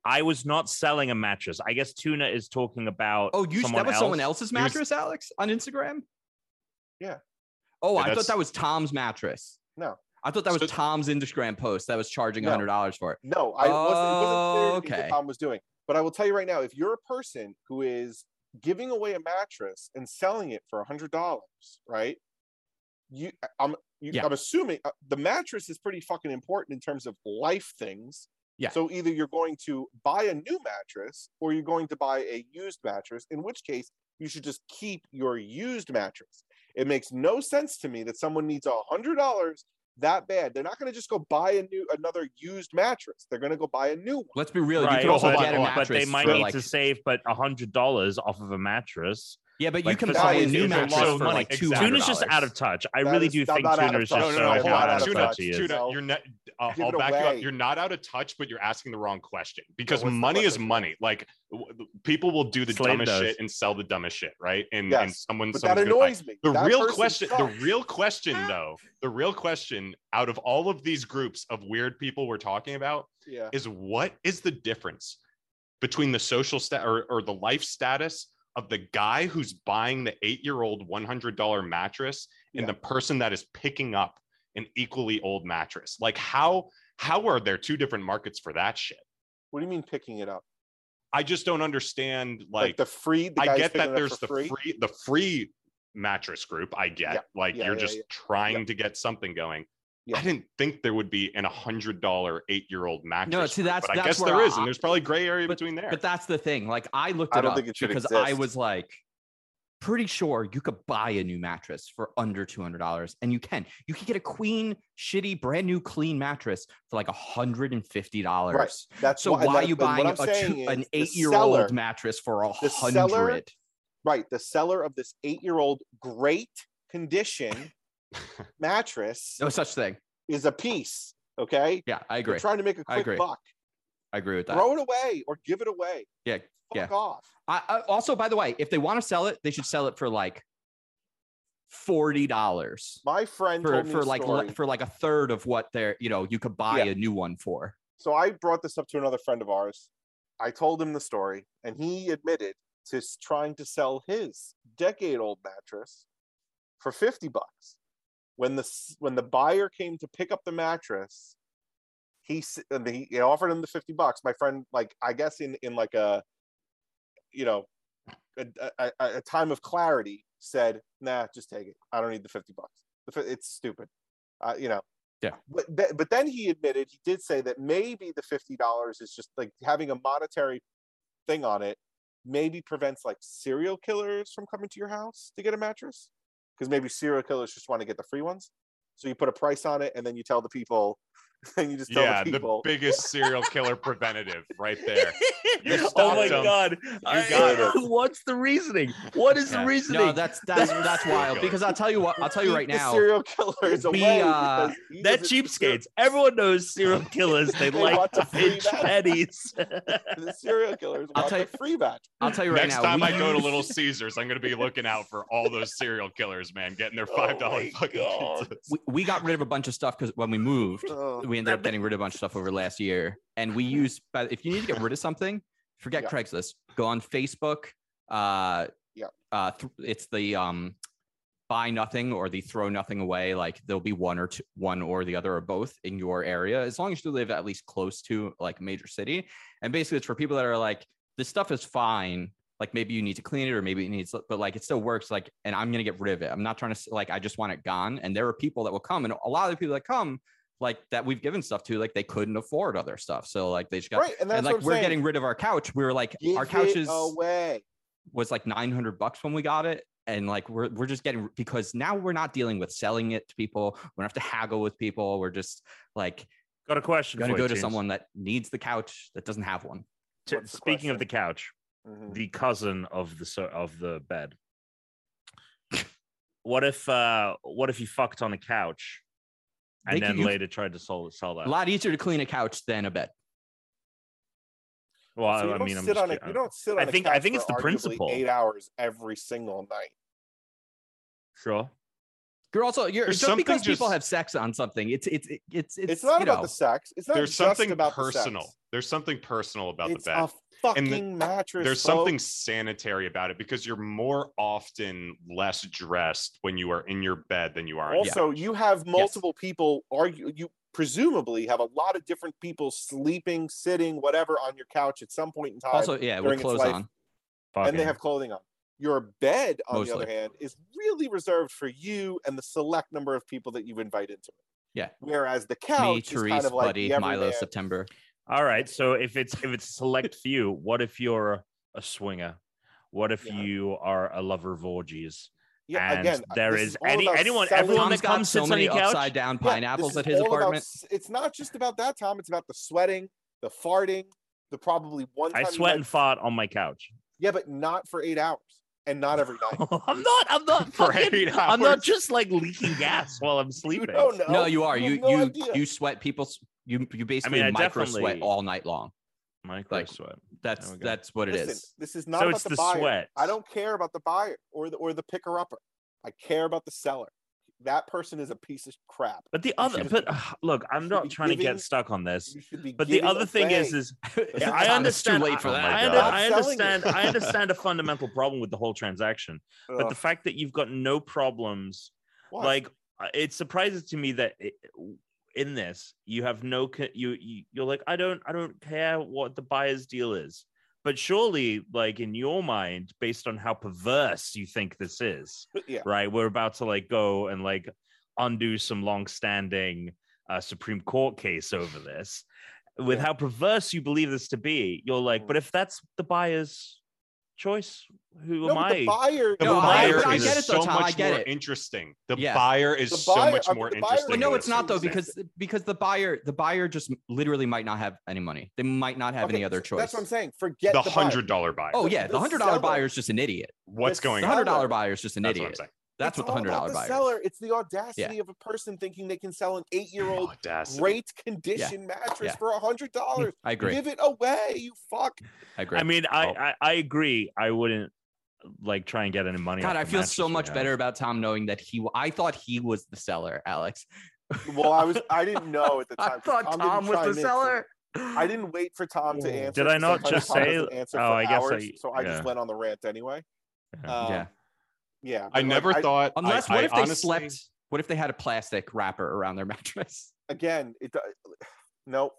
B: I was not selling a mattress. I guess Tuna is talking about.
A: Oh, you that was
B: else.
A: someone else's
D: He was-
A: mattress, Alex, on Instagram?
C: Yeah.
A: Oh,
D: Yeah,
A: I thought that was Tom's mattress.
C: No.
A: I thought that was
D: So-
A: Tom's Instagram post that was charging
C: No.
A: hundred dollars for it.
C: no, I wasn't. It wasn't clear to me oh,
A: Okay.
C: what Tom was doing. But I will tell you right now, if you're a person who is giving away a mattress and selling it for a hundred dollars, right? You, I'm, you,
A: Yeah.
C: I'm assuming uh, the mattress is pretty fucking important in terms of life things.
A: Yeah.
C: So either you're going to buy a new mattress or you're going to buy a used mattress. In which case, you should just keep your used mattress. It makes no sense to me that someone needs a hundred dollars that bad. They're not going to just go buy a new another used mattress. They're going to go buy a new one.
A: Let's be real.
B: Right,
A: you can also
D: hold
A: get a mattress
B: but they might need
A: like,
B: to save but a hundred dollars off of a mattress.
A: Yeah, but you can buy a new
C: who's
A: mattress
B: so
A: for
B: money.
A: like two
D: Exactly.
B: Tuna's just out of touch. I
C: That
B: really
C: is-
B: do
C: I'm
B: think
C: not out of
B: Tuna's
C: touch.
B: just
C: No,
B: so
C: no, no,
B: how
C: not
B: out
C: out
B: of
C: of
D: Tuna,
B: touch
C: touch.
D: Tuna, you're not. Uh,
C: I'll,
D: I'll
C: it
D: back you up. You're not out of touch, but you're asking the wrong question because
C: what's the
D: money is money. Like w- people will do the
B: Slade
D: dumbest
B: does.
D: shit and sell the dumbest shit, right? And and someone,
C: But that
D: someone's gonna
C: annoys me.
D: The
C: That
D: real
C: person
D: question, the real question ah. though, the real question out of all of these groups of weird people we're talking about
C: yeah.
D: is what is the difference between the social stat or, or the life status of the guy who's buying the eight-year-old $100 mattress and
C: Yeah.
D: the person that is picking up an equally old mattress? Like how how are there two different markets for that shit?
C: What do you mean picking it up?
D: I just don't understand
C: Like,
D: like,
C: the free. The
D: I get that there's the free. the free mattress group. I get
C: Yeah,
D: like
C: yeah,
D: you're just trying to get something going.
C: Yeah.
D: I didn't think there would be an hundred dollar eight year old mattress.
A: No,
D: see,
A: that's-
D: but I
A: that's
D: guess
A: where
D: there is,
A: I-
D: and there's probably gray area
A: but-
D: between there.
A: But that's the thing. Like I looked
C: I
A: it
C: don't
A: up
C: think it should
A: because I was like pretty sure you could buy a new mattress for under two hundred dollars, and you can. You can get a queen, shitty, brand new, clean mattress for like hundred and fifty dollars.
C: That's
A: So
C: why,
A: why
C: that-
A: are you buying a two, an eight-year-old mattress for a
C: the seller-
A: hundred?
C: right the seller of this eight-year-old great condition mattress
A: No such thing.
C: is a piece. Okay,
A: Yeah, I agree.
C: trying to make a
A: I
C: quick
A: agree.
C: buck.
A: I agree with that.
C: Throw it away or give it away.
A: Yeah,
C: Fuck
A: yeah.
C: off.
A: I, I also, by the way, if they want to sell it, they should sell it for like forty dollars
C: My friend
A: for
C: told me
A: for like le- for like a third of what they're you know you could buy
C: Yeah.
A: a new one for.
C: so I brought this up to another friend of ours. I told him the story, and he admitted to trying to sell his decade-old mattress for fifty bucks. When the when the buyer came to pick up the mattress, he he, offered him the fifty bucks. My friend, like I guess in in like a, you know, a, a, a a time of clarity, said, "Nah, just take it. I don't need the fifty bucks. It's stupid." Uh, you know,
A: Yeah.
C: but th- but then he admitted he did say that maybe the fifty dollars is just like having a monetary thing on it maybe prevents like serial killers from coming to your house to get a mattress because maybe serial killers just want to get the free ones. So you put a price on it and then you tell the people and you just tell
D: yeah,
C: the
D: the biggest serial killer preventative right there. You
B: oh my
D: them.
B: god! I-
C: got it.
B: What's the reasoning? What is
A: Yeah.
B: the reasoning?
A: No, that's that's that's wild. Because I'll tell you what, I'll tell you
C: Keep
A: right
C: the
A: now.
C: serial killers
A: we,
C: away
A: uh,
C: because he
B: They're cheapskates. Everyone knows serial killers. They,
C: They
B: like
C: want
B: to
C: to free
B: pinch pennies.
C: the serial killers
A: I'll
C: want
A: tell you-
C: free match
A: I'll tell you right
D: Next
A: now.
D: time
A: we
D: I go to Little Caesars, I'm going to be looking out for all those serial killers, man, getting their five dollar
B: my
D: fucking
A: we, we got rid of a bunch of stuff because when we moved,
C: Oh,
A: we ended up getting rid of a bunch of stuff over last year. And we use, but if you need to get rid of something, forget
C: Yeah.
A: Craigslist. Go on Facebook. Uh,
C: Yeah.
A: Uh, th- it's the um, buy nothing or the throw nothing away. Like there'll be one or two, one or the other or both in your area, as long as you live at least close to like a major city. And basically, it's for people that are like, this stuff is fine. Like maybe you need to clean it or maybe it needs, but like it still works. Like, and I'm gonna get rid of it. I'm not trying to like I just want it gone. And there are people that will come, and a lot of the people that come, like that we've given stuff to, like they couldn't afford other stuff. So like they just got
C: right and that's
A: and like
C: what I'm
A: we're
C: saying.
A: getting rid of our couch. We were like
C: Give
A: our couch
C: it
A: is
C: away
A: was like 900 bucks when we got it. And like we're we're just getting because now we're not dealing with selling it to people. We don't have to haggle with people. We're just like
B: Got a question
A: gonna go to
B: James.
A: someone that needs the couch that doesn't have one.
B: T-
C: What's the
B: Speaking of the
C: question?
B: couch,
C: Mhm.
B: the cousin of the of the bed. What if uh what if you fucked on a couch and
A: They
B: then
A: you-
B: later tried to sell sell that?
A: A lot easier to clean a couch than a bed.
B: well,
C: So
B: I mean, I'm just
C: on a, you don't sit on
B: I
C: a
B: think- I
C: couch
B: think
C: for
B: it's the principle.
C: eight hours every single night
B: sure.
A: You're also you're
D: There's
A: just
D: something
A: because people have sex on something. It's it's it's it's,
C: it's, not
A: you
C: about
A: know,
C: the sex it's not
D: There's
C: just
D: something
C: about the
D: personal.
C: sex.
D: There's something personal about
C: it's
D: the bed.
C: a fucking
D: And the-
C: mattress
D: There's
C: folks.
D: something sanitary about it because you're more often less dressed when you are in your bed than you are. in
C: also you have multiple people argue you presumably have a lot of different people sleeping sitting whatever on your couch at some point in time
A: Also, yeah, with
C: during its
A: clothes
C: life.
A: on.
C: and they have clothing on your bed on the other hand is really reserved for you and the select number of people that you've invited to it
A: Yeah.
C: whereas the couch
A: Me,
C: is
A: Therese,
C: kind of like
A: Buddy,
C: the
A: Milo. September.
B: All right. So if it's if it's select few, what if you're a swinger? What if
C: Yeah.
B: you are a lover of orgies?
C: yeah
B: and
C: again
B: there
C: this
B: is any anyone
C: selling-
B: everyone
A: Tom's
B: that
A: got
B: comes
A: so
B: sits on
A: many
B: your couch.
A: upside down pineapples
C: is
A: at his
C: all about
A: apartment.
C: it's not just about that tom it's about the sweating the farting the probably one time
B: I sweat
C: might-
B: and fart on my couch.
C: yeah but not for eight hours and not every night
B: I'm not. I'm not.
D: For
B: fucking-
D: eight
B: I'm not just like leaking gas while I'm sleeping.
C: don't know
A: no, you are.
C: have
A: You
C: no
A: you you sweat people's you you basically
B: I
A: micro sweat all night long.
B: Micro
A: like,
B: sweat.
A: That's
B: There we go.
A: that's what it is.
C: This is not
B: So
C: about
B: it's
C: the,
B: the
C: buyer.
B: sweat.
C: I don't care about the buyer or the or the picker upper. I care about the seller. That person is a piece of crap.
B: But the other, but uh, look, I'm not
C: be
B: trying to get stuck on this.
C: You should be.
B: But the other thing is, is
C: It's
B: I understand.
A: Too late for
B: I-
A: that.
B: I, under- I understand. I understand a fundamental problem with the whole transaction, but the fact that you've got no problems,
C: what?
B: like uh, it surprises to me that it, in this you have no. You, you you're like I don't I don't care what the buyer's deal is. but surely, like in your mind, based on how perverse you think this is,
C: yeah.
B: right? We're about to like go and like undo some long-standing uh, Supreme Court case over this. With
C: Yeah.
B: how perverse you believe this to be, you're like,
C: Mm.
B: but if that's the buyer's choice, who
C: No,
B: am I?
C: the buyer.
D: The
A: No,
C: the
A: I-
D: buyer
A: I
D: is
A: get it though,
D: so
A: Tom, I
D: much
A: get
D: more
A: it.
D: interesting. The
A: Yeah.
D: buyer is
C: The
D: so much
C: I mean,
D: more
C: the buyer
D: interesting.
A: Well, no, it's not though because because the buyer the buyer just literally might not have any money. They might not have any other choice.
C: That's what I'm saying. Forget
D: the
C: the,
D: hundred dollar buyer.
A: Oh yeah, the
C: the
A: hundred dollar buyer is just an idiot.
D: What's
C: the
D: going
A: The hundred dollar buyer is just an
D: That's what I'm
A: idiot.
D: Saying.
A: That's
C: It's
A: what the
C: all
A: hundred
C: about
A: dollar
C: the
A: buyer.
C: seller.
A: Is.
C: It's the audacity of a person thinking they can sell an eight-year-old great condition mattress
A: Yeah.
C: for a hundred dollars.
A: I agree.
C: Give it away, you fuck.
A: I agree.
B: I mean, I,
D: Oh.
B: I I agree. I wouldn't like try and get any money.
A: God, I feel so much
B: have.
A: better about Tom knowing that he. I thought he was the seller, Alex.
C: Well, I was. I didn't know at the time.
A: I thought
C: didn't
A: Tom was the seller.
C: I didn't wait for Tom to answer.
B: Did.
C: I
B: not just
C: Tom
B: say-
C: Answer
B: oh,
C: for
B: I guess
C: hours,
B: I-
C: so I just went on the rant anyway.
B: Yeah.
C: Um,
A: yeah.
C: Yeah.
D: I
C: but, like,
D: never
C: I-
D: thought.
A: Unless
D: I,
A: what
D: I
A: if they
D: honestly-
A: slept? What if they had a plastic wrapper around their mattress?
C: again. It. do- Nope.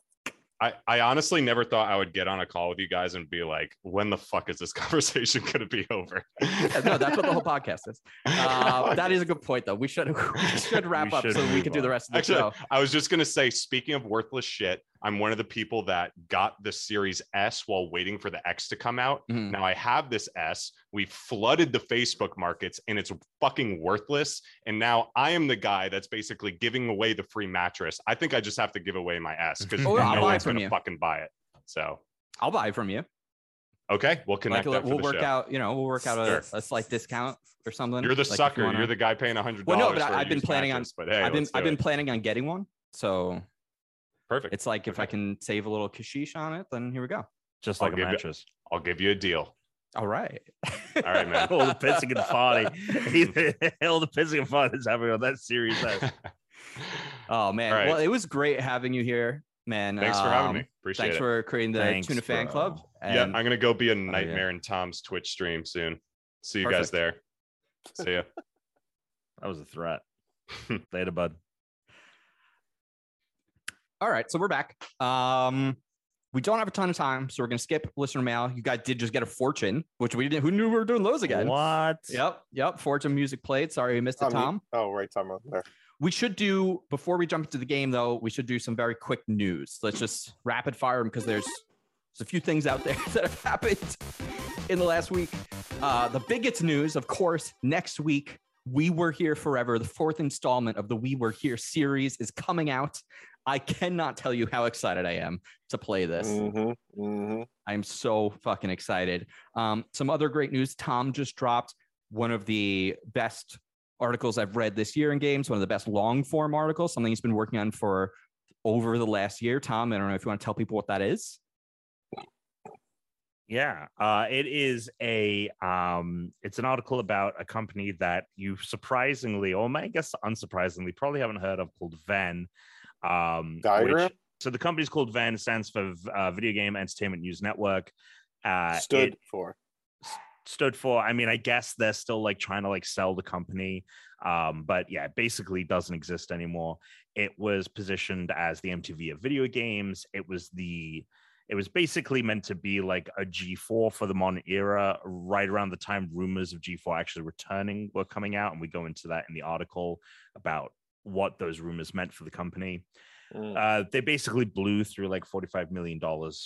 D: I, I honestly never thought I would get on a call with you guys and be like, when the fuck is this conversation going to be over?
A: Yeah, no, that's what the whole podcast is. Uh, that is a good point, though. We should we should wrap
B: We
A: up
B: should
A: so we
B: move
A: can do the rest of the
D: Actually,
A: show.
D: I was just gonna say, speaking of worthless shit, I'm one of the people that got the Series S while waiting for the X to come out.
A: Mhm.
D: Now I have this S. We flooded the Facebook markets, and it's fucking worthless. And now I am the guy that's basically giving away the free mattress. I think I just have to give away my S because
B: Oh,
D: no
B: I'll
D: one's gonna fucking buy it. So
A: I'll buy it from you.
D: okay, we'll
A: Like
D: connect.
A: we'll
D: after the
A: work
D: show.
A: out. You know, we'll work out a,
D: Sure.
A: a slight discount or something.
D: You're the
A: Like,
D: sucker.
A: you
D: You're the guy paying a hundred
A: Well, no, but I-
D: a
A: I've been planning on-
D: But hey,
A: I've been I've been planning on getting one. So
D: perfect.
A: it's like if I can save a little kashish on it, then here we go.
B: just
D: I'll
B: like a
D: give you-
B: mattress.
D: I'll give you a deal.
A: All right.
D: All right, man.
B: All the pissing and farting. All the pissing and farting is happening on that series. S.
A: Oh man.
D: All right.
A: Well, it was great having you here, man.
D: Thanks for having
A: Um,
D: me. Appreciate
A: Thanks
D: it.
A: Thanks for creating the
B: Thanks,
A: Tuna Fan
B: bro.
A: Club.
D: yeah, I'm gonna go be a
A: yeah.
D: nightmare in Tom's Twitch stream soon. See you guys there. See ya.
B: That was a threat. Later, bud.
A: All right, so we're back. Um, we don't have a ton of time, so we're gonna skip listener mail. You guys did just get a fortune, which we didn't. Who knew we were doing those again?
B: What?
A: Yep, yep. Fortune music played. Sorry, we missed it,
C: Um,
A: Tom.
C: Oh, right, Tom. over There.
A: We should do before we jump into the game, though. We should do some very quick news. Let's just rapid fire them because there's there's a few things out there that have happened in the last week. Uh, the biggest news, of course, next week. We Were Here Forever, the fourth installment of the We Were Here series, is coming out. I cannot tell you how excited I am to play this.
C: Mhm, mhm.
A: I'm so fucking excited. Um, some other great news. Tom just dropped one of the best articles I've read this year in games, one of the best long form articles, something he's been working on for over the last year. Tom, I don't know if you want to tell people what that is.
B: Yeah, uh, it is a um, it's an article about a company that you surprisingly, or I guess unsurprisingly, probably haven't heard of called VENN. Um,
C: Diagram?
B: which- so the company's called VENN, stands for uh, Video Game Entertainment News Network. Uh,
C: Stood
B: it
C: for.
B: stood for. I mean, I guess they're still like trying to like sell the company, um, but yeah, it basically doesn't exist anymore. It was positioned as the MTV of video games. It was the it was basically meant to be like a G4 for the modern era, right around the time rumors of G4 actually returning were coming out. And we go into that in the article about what those rumors meant for the company.
C: Mm.
B: Uh, they basically blew through like $45 million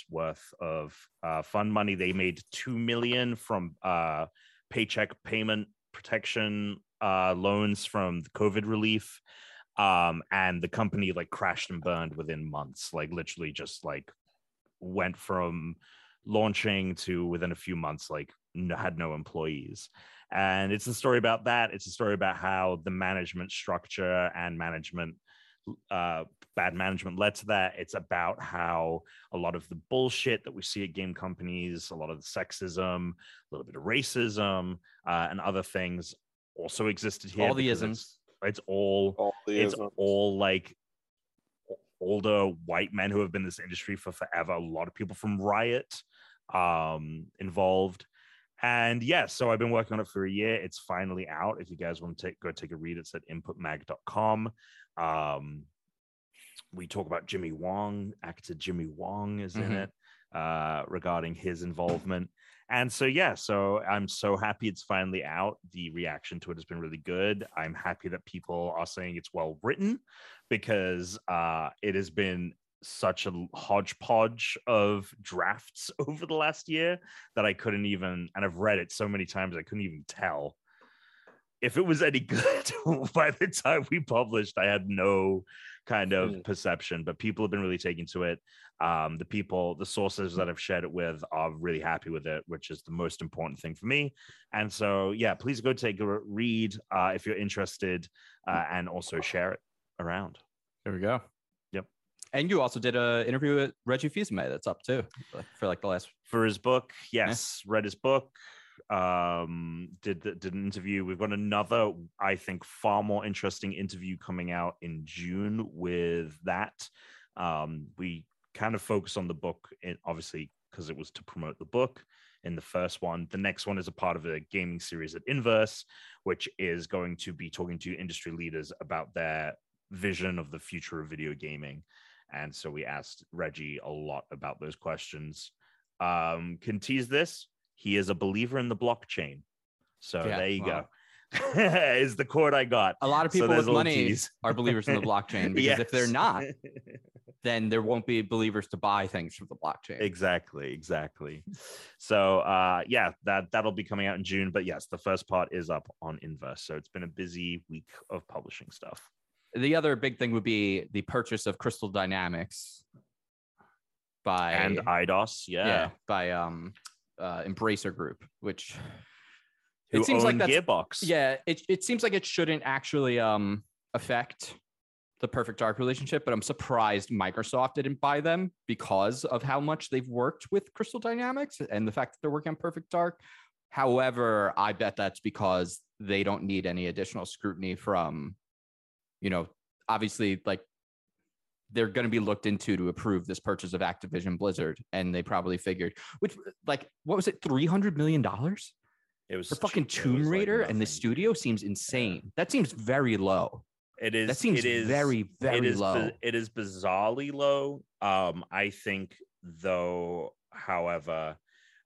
B: worth of uh, fund money. They made 2 million from uh, paycheck payment protection uh, loans from the COVID relief. Um, and the company like crashed and burned within months, like literally just like went from launching to within a few months, like n- had no employees. And it's a story about that. It's a story about how the management structure and management uh, bad management led to that. It's about how a lot of the bullshit that we see at game companies, a lot of the sexism, a little bit of racism, uh, and other things also existed here.
A: All the isms.
B: It's, it's all
C: All the
B: it's
C: isms.
B: all like older white men who have been in this industry for forever. A lot of people from Riot um, involved. And yeah, so I've been working on it for a year. It's finally out. If you guys want to take, go take a read, it's at inputmag.com. Um, we talk about Jimmy Wong. Actor Jimmy Wong is in
A: Mhm.
B: it. uh, regarding his involvement. And so, yeah, so I'm so happy it's finally out. The reaction to it has been really good. I'm happy that people are saying it's well written because uh, it has been such a hodgepodge of drafts over the last year that I couldn't even, and I've read it so many times, I couldn't even tell if it was any good by the time we published. I had no kind of
C: Mm.
B: perception, but people have been really taking to it. Um, the people, the sources that I've shared it with are really happy with it, which is the most important thing for me. And so, yeah, please go take a read uh, if you're interested uh, and also share it around.
A: There we go. And you also did a interview with Reggie Fils-Aimé that's up too for like the last.
B: for his book. Yes, read his book. Um, did did an interview. We've got another, I think, far more interesting interview coming out in June with that. Um, we kind of focus on the book, in, obviously, because it was to promote the book. In the first one, the next one is a part of a gaming series at Inverse, which is going to be talking to industry leaders about their vision of the future of video gaming. And so we asked Reggie a lot about those questions um, can tease this. He is a believer in the blockchain. So
A: Yeah,
B: there you
A: wow.
B: go. is the quote I got.
A: A lot of
B: So
A: people
B: there's
A: with money
B: tease.
A: are believers in the blockchain because if they're not, then there won't be believers to buy things from the blockchain.
B: exactly, exactly. So uh yeah, that that'll be coming out in June. But yes, the first part is up on Inverse. So it's been a busy week of publishing stuff.
A: The other big thing would be the purchase of Crystal Dynamics by
B: And Eidos,
A: yeah.
B: yeah.
A: by um uh Embracer Group, which
B: Who
A: it seems like that's
B: Gearbox.
A: yeah, it it seems like it shouldn't actually um affect the Perfect Dark relationship, but I'm surprised Microsoft didn't buy them because of how much they've worked with Crystal Dynamics and the fact that they're working on Perfect Dark. However, I bet that's because they don't need any additional scrutiny from, you know, obviously like they're going to be looked into to approve this purchase of Activision Blizzard, and they probably figured, which like what was it, three hundred million dollars?
B: It was
A: for fucking
B: cheap.
A: Tomb
B: like
A: Raider and the studio seems insane. That seems very low.
B: It is.
A: That seems
B: it is,
A: very, very
B: it is,
A: low.
B: it is bizarrely low. Um, I think though, however,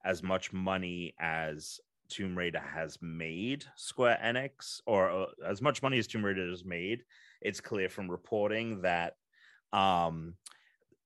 B: as much money as Tomb Raider has made Square Enix, or uh, as much money as Tomb Raider has made, it's clear from reporting that um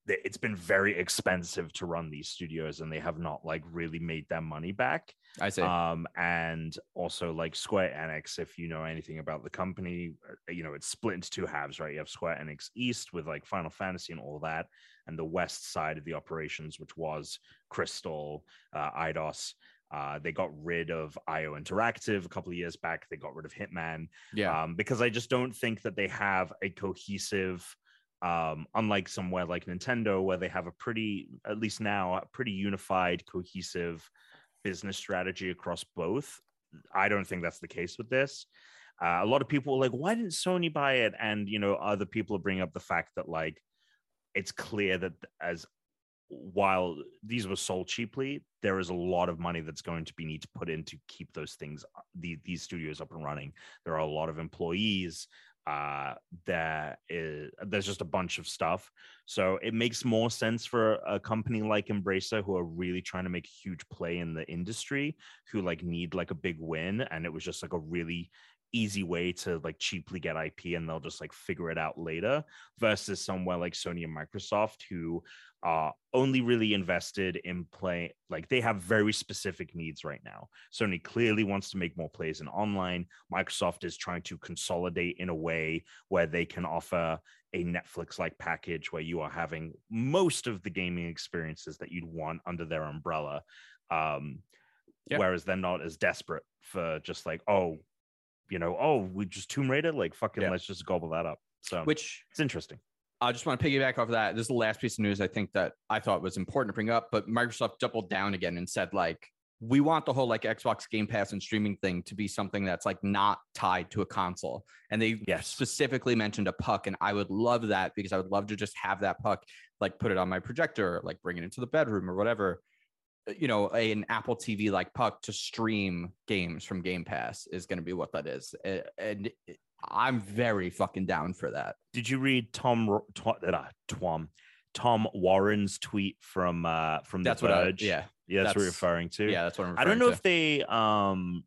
B: it's been very expensive to run these studios and they have not like really made their money back
A: I say.
B: um and also like square enix if you know anything about the company uh, you know it's split into two halves right you have square enix east with like final fantasy and all that and the west side of the operations which was crystal uh, Eidos uh, they got rid of IO Interactive a couple of years back. They got rid of Hitman
A: yeah.
B: um, because I just don't think that they have a cohesive, um, unlike somewhere like Nintendo, where they have a pretty, at least now, a pretty unified, cohesive business strategy across both. I don't think that's the case with this. Uh, a lot of people were like, why didn't Sony buy it? And, you know, other people are bringing up the fact that, like, it's clear that as while these were sold cheaply, there is a lot of money that's going to be need to put in to keep those things, uh, the, these studios up and running. There are a lot of employees. Uh, there is there's just a bunch of stuff. So it makes more sense for a company like Embracer, who are really trying to make a huge play in the industry, who like need like a big win, and it was just like a really easy way to like cheaply get IP and they'll just like figure it out later versus somewhere like Sony and Microsoft who are only really invested in play like they have very specific needs right now. Sony clearly wants to make more plays in online. Microsoft is trying to consolidate in a way where they can offer a Netflix like package where you are having most of the gaming experiences that you'd want under their umbrella. Um,
A: Yeah.
B: Whereas they're not as desperate for just like, oh, you know, oh, we just Tomb Raider, like fucking
A: Yeah.
B: let's just gobble that up. So
A: Which
B: it's interesting.
A: I just want to piggyback off of that. This is the last piece of news I think that I thought was important to bring up, but Microsoft doubled down again and said like we want the whole like Xbox Game Pass and streaming thing to be something that's like not tied to a console. And they
B: Yes.
A: specifically mentioned a puck and I would love that because I would love to just have that puck like put it on my projector, like bring it into the bedroom or whatever. Uh, You know, a- an Apple TV like puck to stream games from Game Pass is going to be what that is. And I'm very fucking down for that.
B: Did you read Tom uh, Tom Warren's tweet from uh from
A: That's
B: the
A: what I,
B: Verge.
A: yeah.
B: yeah, that's, what you're referring to.
A: Yeah, that's what I'm
B: I don't know
A: referring
B: if they um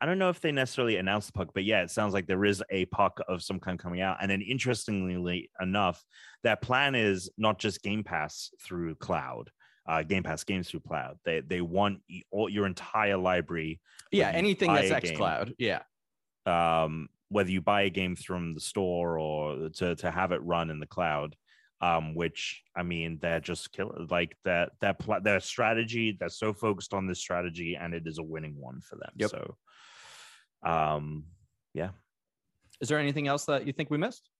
B: I don't know if they necessarily announced the puck, but yeah, it sounds like there is a puck of some kind coming out. And then interestingly enough, that plan is not just Game Pass through cloud, uh Game Pass games through cloud. They they want all your entire library.
A: Yeah, anything that's X
B: game.
A: Cloud. Yeah.
B: Um whether you buy a game from the store or to to have it run in the cloud. Um, which I mean, they're just kill like that that pla- their strategy. They're so focused on this strategy, and it is a winning one for them.
A: Yep.
B: So, um, yeah.
A: Is there anything else that you think we missed?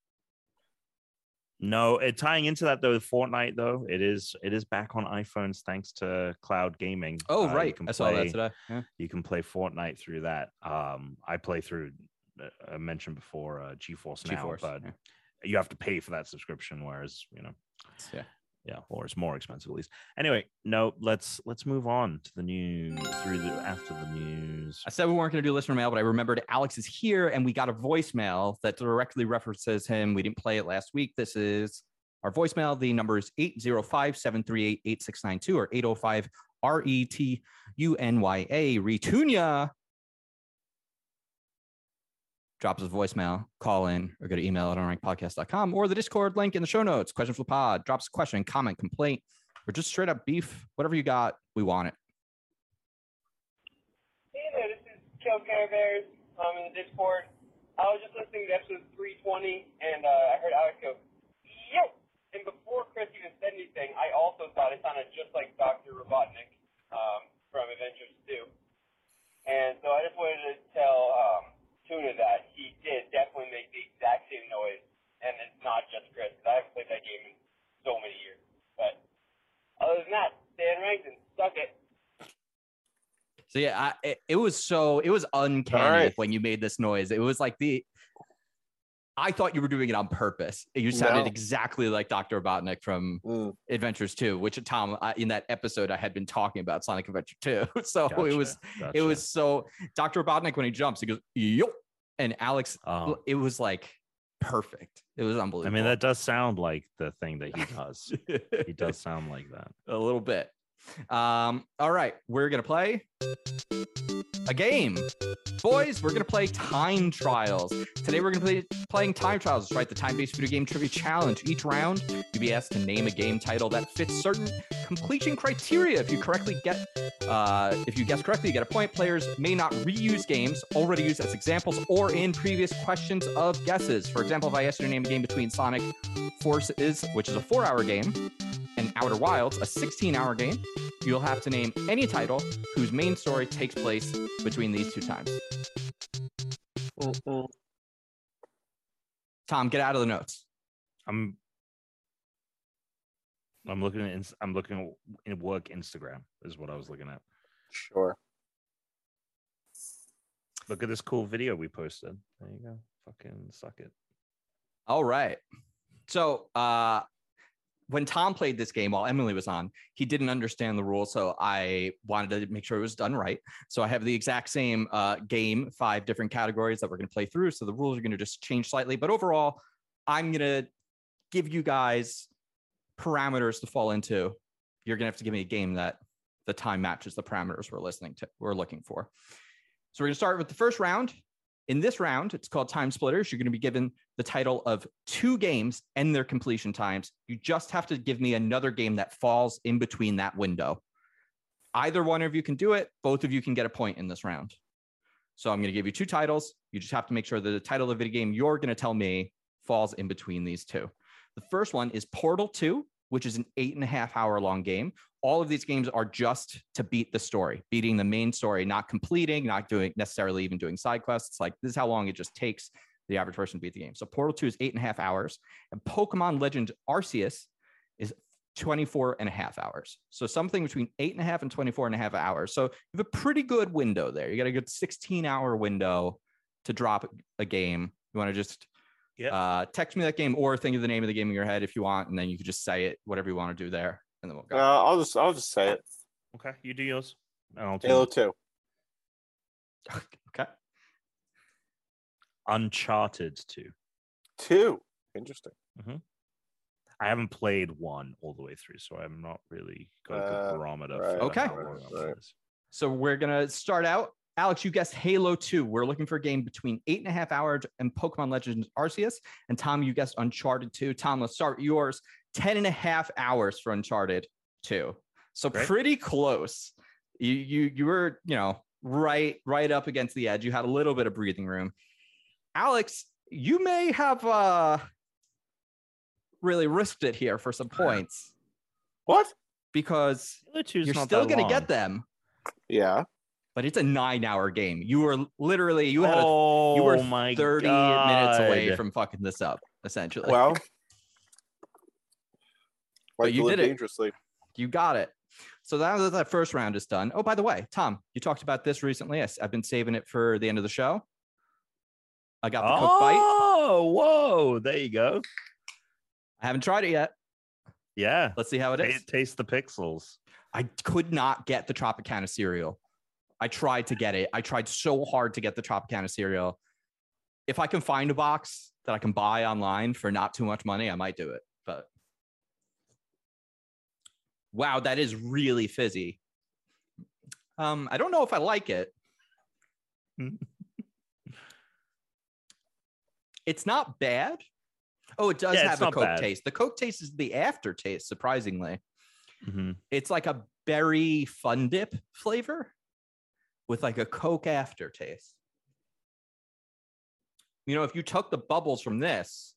B: No, it, tying into that though, Fortnite though, it is it is back on iPhones thanks to cloud gaming.
A: Oh,
B: Uh,
A: right. I saw that today. Yeah.
B: You can play Fortnite through that. Um, I play through. uh, I mentioned before uh, GeForce now, but
A: yeah.
B: you have to pay for that subscription. Whereas you know,
A: Yeah.
B: Yeah, or it's more expensive at least. Anyway, no, let's let's move on to the news through the after the news.
A: I said we weren't going to do listener mail, but I remembered Alex is here and we got a voicemail that directly references him. We didn't play it last week. This is our voicemail. The number is 805 738 8692 or 805 R E T U N Y A. Voicemail, call in, or go to email at unrankpodcast.com or the Discord link in the show notes. Question for the pod, drops a question, comment, complaint, or just straight up beef. Whatever you got, we want it.
E: Hey there, this is Kel Care Bears. I'm in the Discord. I was just listening to episode 320, and uh, I heard Alex go, yo! And before Chris even said anything, I also thought it sounded just like Dr. Robotnik um, from Avengers 2. And so I just wanted to tell um, Tuna that he did definitely make the exact same noise, and it's not just Chris, because I haven't played that game in so many years. But other than that, Dan Rankin, suck it.
A: So yeah, I, it, it was so it was uncanny
C: right.
A: when you made this noise. It was like the I thought you were doing it on purpose. You sounded
C: No.
A: exactly like Dr. Robotnik from
C: Mm.
A: Adventures 2, which Tom I, in that episode I had been talking about Sonic Adventure 2. So it was
B: Gotcha,
A: it was so Dr. Robotnik when he jumps, he goes yo, and Alex,
B: Oh,
A: it was like perfect. It was unbelievable.
B: I mean, that does sound like the thing that he does. he does sound like that.
A: a little bit. Um, all right, we're gonna play a game. Boys, we're gonna play time trials. Today we're gonna play playing time trials, It's right? The time-based video game trivia challenge. Each round, you'll be asked to name a game title that fits certain completion criteria. If you correctly get uh, if you guess correctly, you get a point. Players may not reuse games already used as examples or in previous questions of guesses. For example, if I asked you to name a game between Sonic Forces, which is a four-hour game, and Outer Wilds, a 16 hour game, you'll have to name any title whose main story takes place between these two times.
C: Mm-mm.
A: Tom, get out of the notes.
B: I'm I'm looking at I'm looking at work Instagram is what I was looking at.
C: Sure.
B: Look at this cool video we posted. There you go. Fucking suck it.
A: All right. So, uh, when Tom played this game while Emily was on, he didn't understand the rules. So I wanted to make sure it was done right. So I have the exact same uh, game, five different categories that we're going to play through. So the rules are going to just change slightly. But overall, I'm going to give you guys parameters to fall into. You're going to have to give me a game that the time matches the parameters we're listening to, we're looking for. So we're going to start with the first round. In this round, it's called Time Splitters. You're going to be given the title of two games and their completion times. You just have to give me another game that falls in between that window. Either one of you can do it. Both of you can get a point in this round. So I'm going to give you two titles. You just have to make sure that the title of the video game you're going to tell me falls in between these two. The first one is Portal 2, which is an eight and a half hour long game. All of these games are just to beat the story, beating the main story, not completing, not doing necessarily even doing side quests. Like this is how long it just takes the average person to beat the game. So Portal 2 is eight and a half hours, and Pokemon Legend Arceus is 24 and a half hours. So something between eight and a half and 24 and a half hours. So you have a pretty good window there. You got a good 16 hour window to drop a game. You want to just
B: Yep.
A: uh, text me that game or think of the name of the game in your head if you want, and then you could just say it, whatever you want to do there, and then we'll
C: Uh. I'll just I'll just say it.
B: Okay, you do yours. and I'll do
C: Halo
B: mine.
C: Two.
A: okay.
B: Uncharted 2.
C: Two. Interesting.
B: I haven't played one all the way through, so I'm not really got a good
C: Uh,
B: barometer.
C: right,
B: for
A: Okay.
B: how long
C: right, right.
B: is.
A: So we're gonna start out. Alex, you guessed Halo 2. We're looking for a game between eight and a half hours and Pokemon Legends Arceus. And Tom, you guessed Uncharted 2. Tom, let's start with yours. 10 and a half hours for Uncharted 2. So
B: Great.
A: pretty close. You you you were, you know, right, right up against the edge. You had a little bit of breathing room. Alex, you may have uh really risked it here for some points
C: What?
A: because
B: Halo 2 is
A: you're still gonna get them.
C: Yeah.
A: but it's a nine hour game. You were literally you had a,
B: oh
A: you were
B: my
A: 30 minutes away from fucking this up, essentially.
C: Well,
A: But you did it.
C: dangerously.
A: you got it. So that was that first round is done. Oh, by the way, Tom, you talked about this recently. I, have been saving it for the end of the show. I got the Coke Byte.
B: Oh, whoa! There you go.
A: I haven't tried it yet.
B: Yeah,
A: Let's see how it is.
B: taste the pixels.
A: I could not get the Tropicana cereal. I tried to get it. I tried so hard to get the Tropicana cereal. If I can find a box that I can buy online for not too much money, I might do it. But wow, that is really fizzy. Um, I don't know if I like it. it's not bad. Oh, it does
B: Yeah,
A: have a Coke
B: bad.
A: taste. The Coke taste is the aftertaste, surprisingly
B: Mhm.
A: it's like a berry fun dip flavor with like a coke aftertaste you know if you took the bubbles from this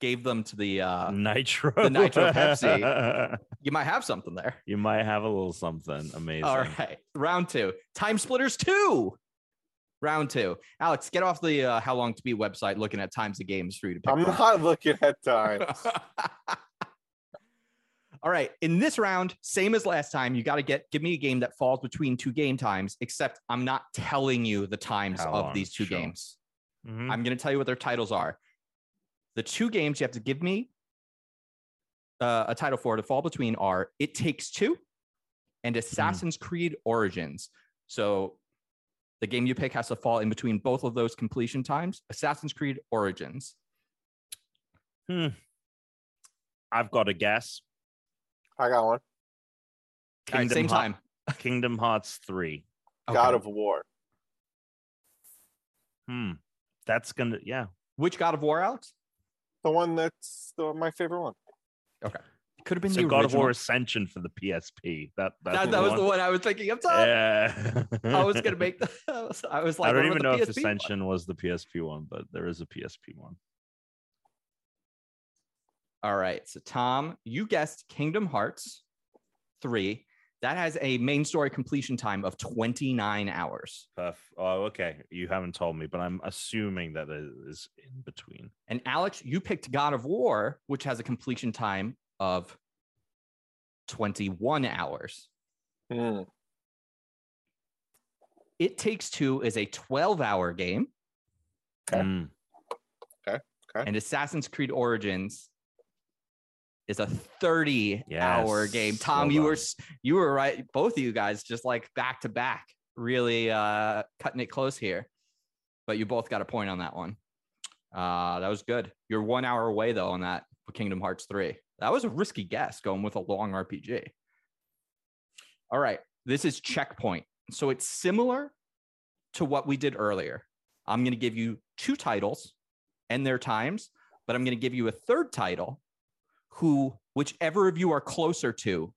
A: gave them to the uh
B: Nitro.
A: the Nitro Pepsi. you might have something there
B: you might have a little something amazing.
A: all right round two time splitters two round two alex get off the uh, how long to beat website looking at times of games for you to pick
C: I'm
A: from.
C: not looking at time.
A: All right. In this round, same as last time, you got to get give me a game that falls between two game times, except I'm not telling you the times
B: How
A: of
B: long?
A: these two
B: Sure.
A: games.
B: Mhm.
A: I'm going to tell you what their titles are. The two games you have to give me uh, a title for to fall between are It Takes Two and Assassin's Creed Origins. So the game you pick has to fall in between both of those completion times. Assassin's Creed Origins.
B: Hmm. I've got a guess.
C: I got one.
A: All right,
B: Kingdom
A: same
B: Heart-
A: time.
B: Kingdom Hearts 3.
C: God of War.
B: Hmm. That's gonna yeah.
A: Which God of War, Alex?
C: The one that's the, my favorite one. Okay.
A: Could have been
B: So
A: the
B: God of
A: original.
B: War Ascension for the PSP. That that's
A: that, that was the one I was thinking of. Tom.
B: Yeah.
A: I was gonna make the. I was, I was like,
B: I don't
A: oh,
B: even know
A: the
B: if
A: PSP one?
B: Ascension was the PSP one, but there is a PSP one.
A: All right, so Tom, you guessed Kingdom Hearts three. That has a main story completion time of 29 hours.
B: Perf- oh, okay. You haven't told me, but I'm assuming that it is in between.
A: And Alex, you picked God of War, which has a completion time of 21 hours.
C: Hmm.
A: It Takes Two is a 12 hour game,
C: Okay.
B: Mm.
A: and Assassin's Creed Origins is a 30 hour game. Tom,
B: well
A: you were you were right. Both of you guys just like back to back, really uh, cutting it close here. But you both got a point on that one. Uh, that was good. You're one hour away though on that for Kingdom Hearts 3. That was a risky guess going with a long RPG. All right, this is checkpoint. So it's similar to what we did earlier. I'm going to give you two titles and their times, but I'm going to give you a third title who, whichever of you are closer to,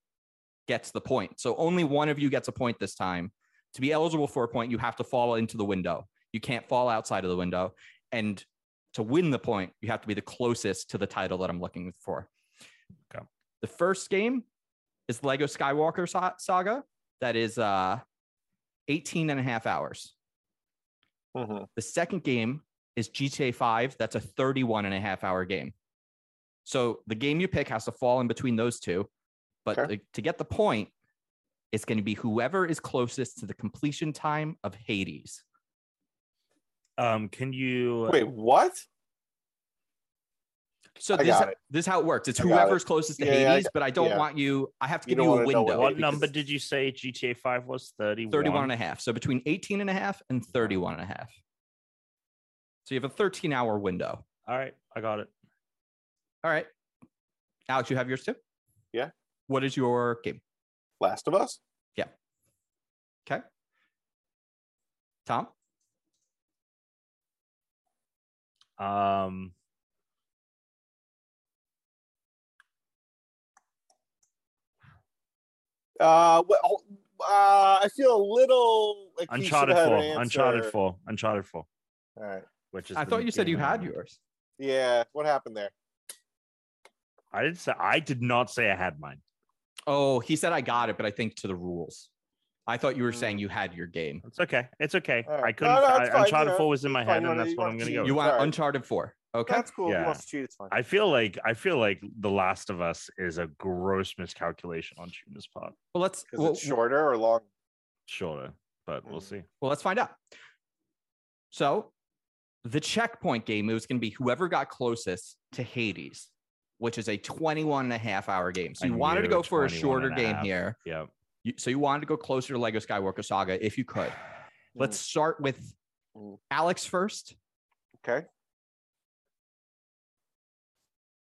A: gets the point. So only one of you gets a point this time. To be eligible for a point, you have to fall into the window. You can't fall outside of the window. And to win the point, you have to be the closest to the title that I'm looking for.
B: Okay.
A: The first game is Lego Skywalker Saga. That is uh, 18 and a half hours.
C: Mhm.
A: The second game is GTA 5. That's a 31 and a half hour game. So the game you pick has to fall in between those two. But
C: Okay.
A: to get the point, it's going to be whoever is closest to the completion time of Hades.
B: Um, can you
C: Wait, what?
A: So
C: I
A: this,
C: got it.
A: this is how it works. It's
C: I got it.
A: whoever's closest to
C: Yeah, yeah, I
A: Hades, but I don't
C: yeah.
A: want you, I have to give
C: don't
A: you a window.
C: what-
B: what number did you say GTA 5 was? 31?
A: 31 and a half. So between 18 and a half and 31 and a half. So you have a 13 hour window.
B: All right, I got it.
A: All right. Alex, you have yours too?
C: Yeah.
A: What is your game?
C: Last of Us. Yeah.
A: Okay. Tom?
B: Um,
C: Uh, well, uh, I feel a little like
B: Uncharted
C: have
B: Four,
C: had an
B: Uncharted. Four, Uncharted Four,
C: All right.
B: which is.
A: I thought you said you had yours.
C: Yeah. What happened there?
B: I didn't say. I did not say I had mine.
A: Oh, he said I got it, but I think to the rules. I thought you were
C: Hmm.
A: saying you had your game.
B: It's okay. It's okay.
C: All right.
B: I couldn't.
C: no, it's
B: I,
C: fine, you
B: Uncharted
C: know,
B: Four was in my
C: fine,
B: head,
C: you
B: and that's what I'm gonna go.
A: You want
C: Sorry.
A: Uncharted 4. Okay.
C: That's cool.
B: Yeah.
C: He wants to cheat. It's fine.
B: I feel like I feel like The Last of Us is a gross miscalculation on Tuna's part.
A: Well, let's
C: Is
A: well,
C: it shorter or long?
B: Shorter, but we'll
C: Mm.
B: see.
A: well, let's find out. So, the checkpoint game it was going to be whoever got closest to Hades, which is a 21 and a half hour game. So
B: I
A: you wanted to go for a shorter
B: a
A: game
B: half.
A: here.
B: Yeah.
A: So you wanted to go closer to Lego Skywalker Saga if you could. Let's start with
C: Mm.
A: Alex first.
C: Okay.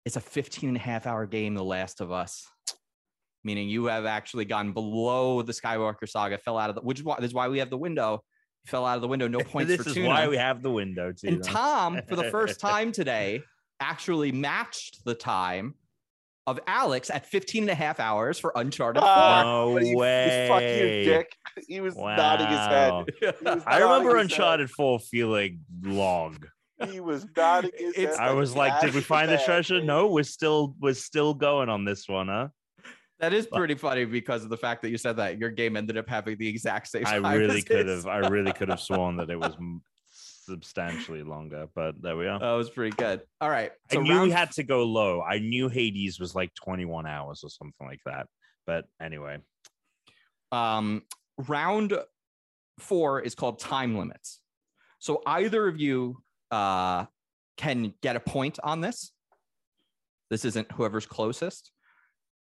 A: It's a 15 and a half hour game, The Last of Us. Meaning you have actually gone below the Skywalker saga, fell out of the which is why this is why we have the window. Fell out of the window, no points
B: this
A: for
B: is
A: Tuna.
B: why we have the window too.
A: and. Tom, for the first time today, actually matched the time of Alex at 15 and a half hours for Uncharted 4.
C: Ah,
B: No
C: he-
B: way.
C: Fuck you, Dick. He was nodding his head.
B: Wow.
C: He
B: I remember
C: his head.
B: Uncharted 4 feeling long.
C: He was nodding his
A: It's-
C: head.
B: I was like, did we find the treasure? No, we're still we're still going on this one, huh?
A: That is pretty funny because of the fact that you said that your game ended up having the exact same
B: I
A: time
B: really could have I really could have sworn that it was substantially longer, but there we are.
A: That was pretty good. All right.
B: I
A: So
B: knew we had to go low. I knew Hades was like 21 hours or something like that. But anyway,
A: um, round four is called time limits. So either of you uh, can get a point on this. This isn't whoever's closest.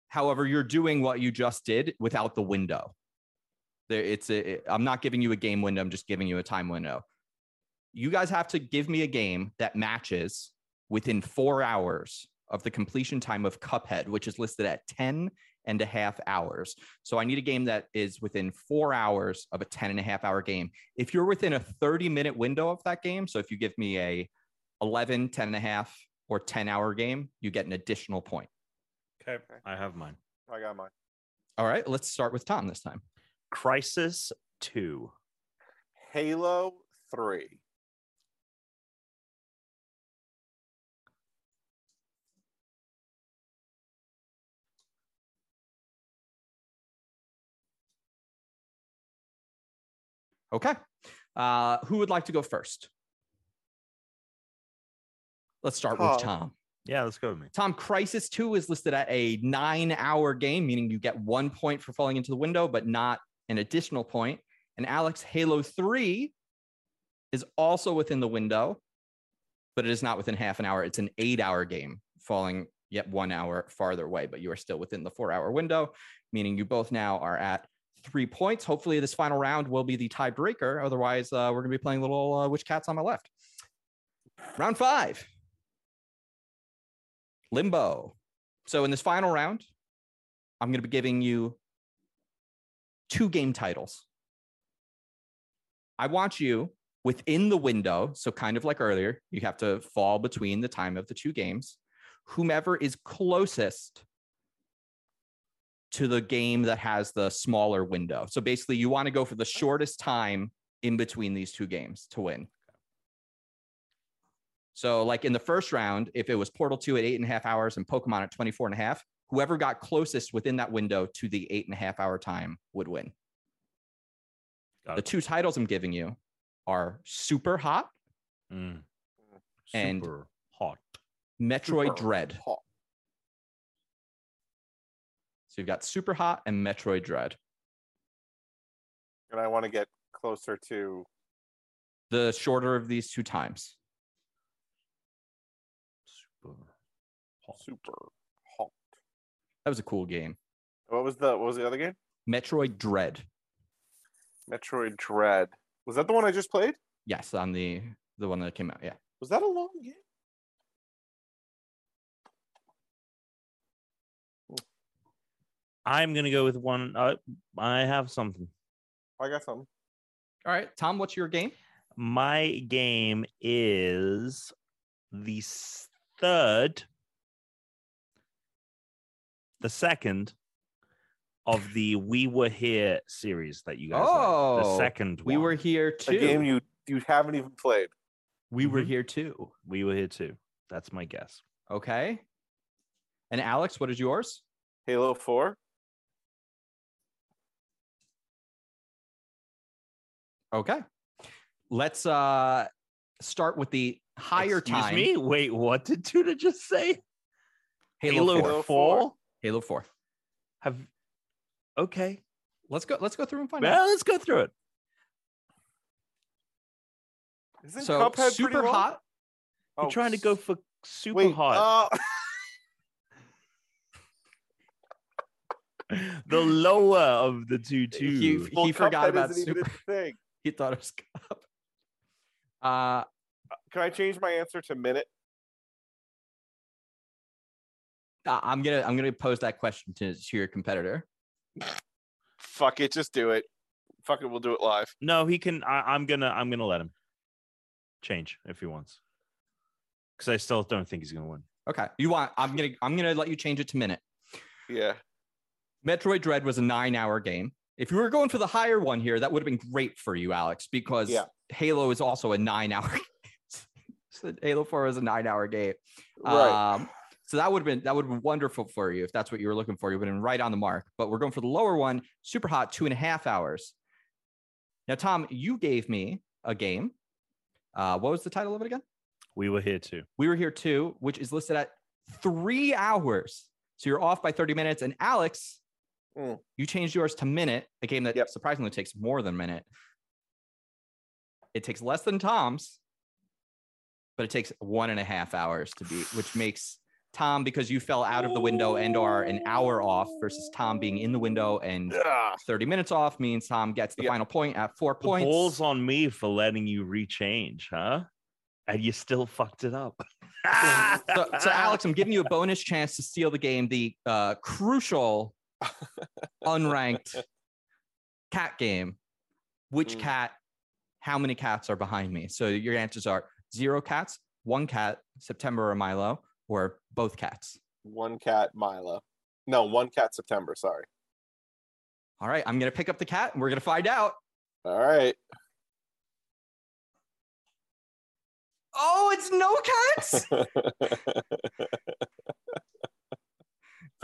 A: However, you're doing what you just did without the window. There, it's a, I'm not giving you a game window. I'm just giving you a time window. You guys have to give me a game that matches within four hours of the completion time of Cuphead, which is listed at 10 and a half hours. So I need a game that is within four hours of a 10 and a half hour game. If you're within a 30 minute window of that game, so if you give me a 11, 10 and a half, or 10 hour game, you get an additional point.
B: okay, I have mine.
C: I got mine.
A: All right, let's start with Tom this time.
B: Crysis 2.
C: Halo 3.
A: Okay. Uh, who would like to go first? Let's start with
C: Tom.
A: Tom.
B: Yeah, let's go with me.
A: Tom, Crysis 2 is listed at a nine hour game, meaning you get one point for falling into the window, but not an additional point. And Alex, Halo 3 is also within the window, but it is not within half an hour. It's an eight hour game, falling yet one hour farther away, but you are still within the four hour window, meaning you both now are at three points. Hopefully, this final round will be the tiebreaker. Otherwise, uh, we're going to be playing little uh, Which Cat's on my left. Round five. Limbo. So in this final round, I'm going to be giving you two game titles. I want you within the window, so kind of like earlier, you have to fall between the time of the two games. Whomever is closest to the game that has the smaller window. So basically, you want to go for the shortest time in between these two games to win. So, like in the first round, if it was Portal 2 at eight and a half hours and Pokemon at 24 and a half, whoever got closest within that window to the eight and a half hour time would win.
B: Got
A: The
B: it.
A: two titles I'm giving you are Super Hot,
B: Mm.
A: And-
B: Super hot.
A: Metroid
C: Super
A: Dread.
C: hot.
A: So you've got Super Hot and Metroid Dread.
C: And I want to get closer to.
A: The shorter of these two times.
B: Super hot.
C: Super hot.
A: That was a cool game.
C: What was the What was the other game?
A: Metroid Dread.
C: Metroid Dread. Was that the one I just played?
A: Yes, on the the one that came out. Yeah.
C: Was that a long game?
B: I'm gonna go with one. Uh, I have something.
C: I got something.
A: All right, Tom, what's your game?
B: My game is the third, the second of the We Were Here series that you guys like. The
A: Oh,
B: second
A: We were
B: one.
A: here
C: A
A: too.
C: game you you haven't even played.
A: we were
B: Mhm.
A: here too.
B: We were here too. That's my guess.
A: Okay. And Alex, what is yours?
C: Halo Four.
A: Okay. Let's uh start with the higher
B: Excuse
A: time.
B: me. Wait, what did Tuna just say?
A: Halo,
B: Halo,
A: 4.
C: Halo
B: 4?
C: 4.
A: Halo 4.
B: Have okay.
A: Let's go let's go through and find out.
B: Well, let's go through it.
C: Isn't
A: So
C: Cuphead pretty
A: super
C: long?
A: hot.
B: You're
C: Oh,
B: trying to go for super
C: wait,
B: hot.
C: uh,
B: the lower of the two two.
A: He-
C: well,
A: He forgot
C: Cuphead
A: about
C: isn't even
A: Super-
C: a thing.
A: He thought it was cup. Uh
C: Can I change my answer to Minit?
A: I- I'm gonna I'm gonna pose that question to, to your competitor.
C: Fuck it, just do it. Fuck it, we'll do it live.
B: No, he can. I, I'm gonna. I'm gonna let him change if he wants, because I still don't think he's gonna win.
A: Okay. You want I'm gonna I'm gonna let you change it to Minit.
C: Yeah.
A: Metroid Dread was a nine hour game. If you were going for the higher one here, that would have been great for you, Alex, because
C: Yeah.
A: Halo is also a nine hour game. Halo 4 is a nine hour game.
C: Right.
A: Um, so that would have been that would have been wonderful for you if that's what you were looking for. You would have been right on the mark. But we're going for the lower one, Superhot, two and a half hours. Now, Tom, you gave me a game. Uh, what was the title of it again?
B: We were here too.
A: We were here too, which is listed at three hours. So you're off by 30 minutes. And Alex,
C: Mm.
A: you changed yours to Minit, a game that
C: Yep.
A: surprisingly takes more than a minute. It takes less than Tom's, but it takes one and a half hours to beat, which makes Tom, because you fell out of the window and are an hour off versus Tom being in the window and
C: Ah,
A: 30 minutes off means Tom gets the
C: Yep.
A: final point at four
B: The
A: points.
B: ball's on me for letting you rechange, huh? And you still fucked it up.
A: so, so Alex, I'm giving you a bonus chance to steal the game. The uh, crucial unranked cat game. Which
C: Mm.
A: cat? How many cats are behind me? So your answers are zero cats, one cat, September or Milo, or both cats.
C: one cat, Milo. No, one cat, September. Sorry.
A: All right, I'm gonna pick up the cat and we're gonna find out.
C: All right.
A: Oh, it's no cats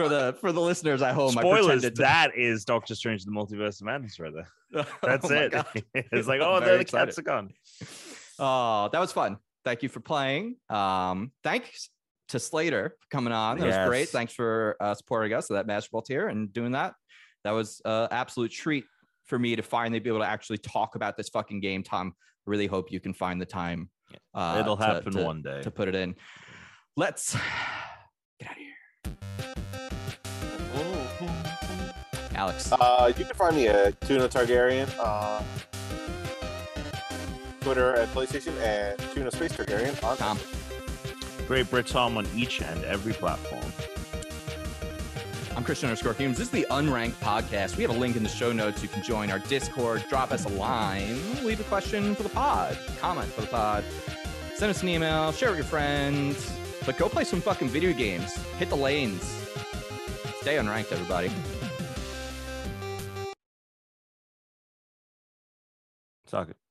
A: for the for the listeners at home. I
B: Spoilers.
A: to-
B: That is Doctor Strange: The Multiverse of Madness, right there. That's
A: Oh
B: it. It's like, oh,
A: very
B: the cats
A: excited.
B: are gone.
A: Oh, that was fun. Thank you for playing. Um, thanks to Slater for coming on. That was great. Thanks for uh, supporting us at that basketball tier and doing that. That was an absolute treat for me to finally be able to actually talk about this fucking game. Tom, really hope you can find the time. Uh,
B: It'll
A: to-
B: happen
A: to-
B: one day.
A: to put it in. Let's Alex.
C: Uh, you can find me at Tuna Targaryen on Twitter at PlayStation and Tuna Space Targaryen on
A: Tom.
B: Great Brit Tom on each and every platform.
A: I'm Christian underscore Humes. This is the Unranked podcast. We have a link in the show notes. You can join our Discord, drop us a line, leave a question for the pod, comment for the pod, send us an email, share with your friends. But go play some fucking video games. Hit the lanes. Stay unranked, everybody.
B: Suck it.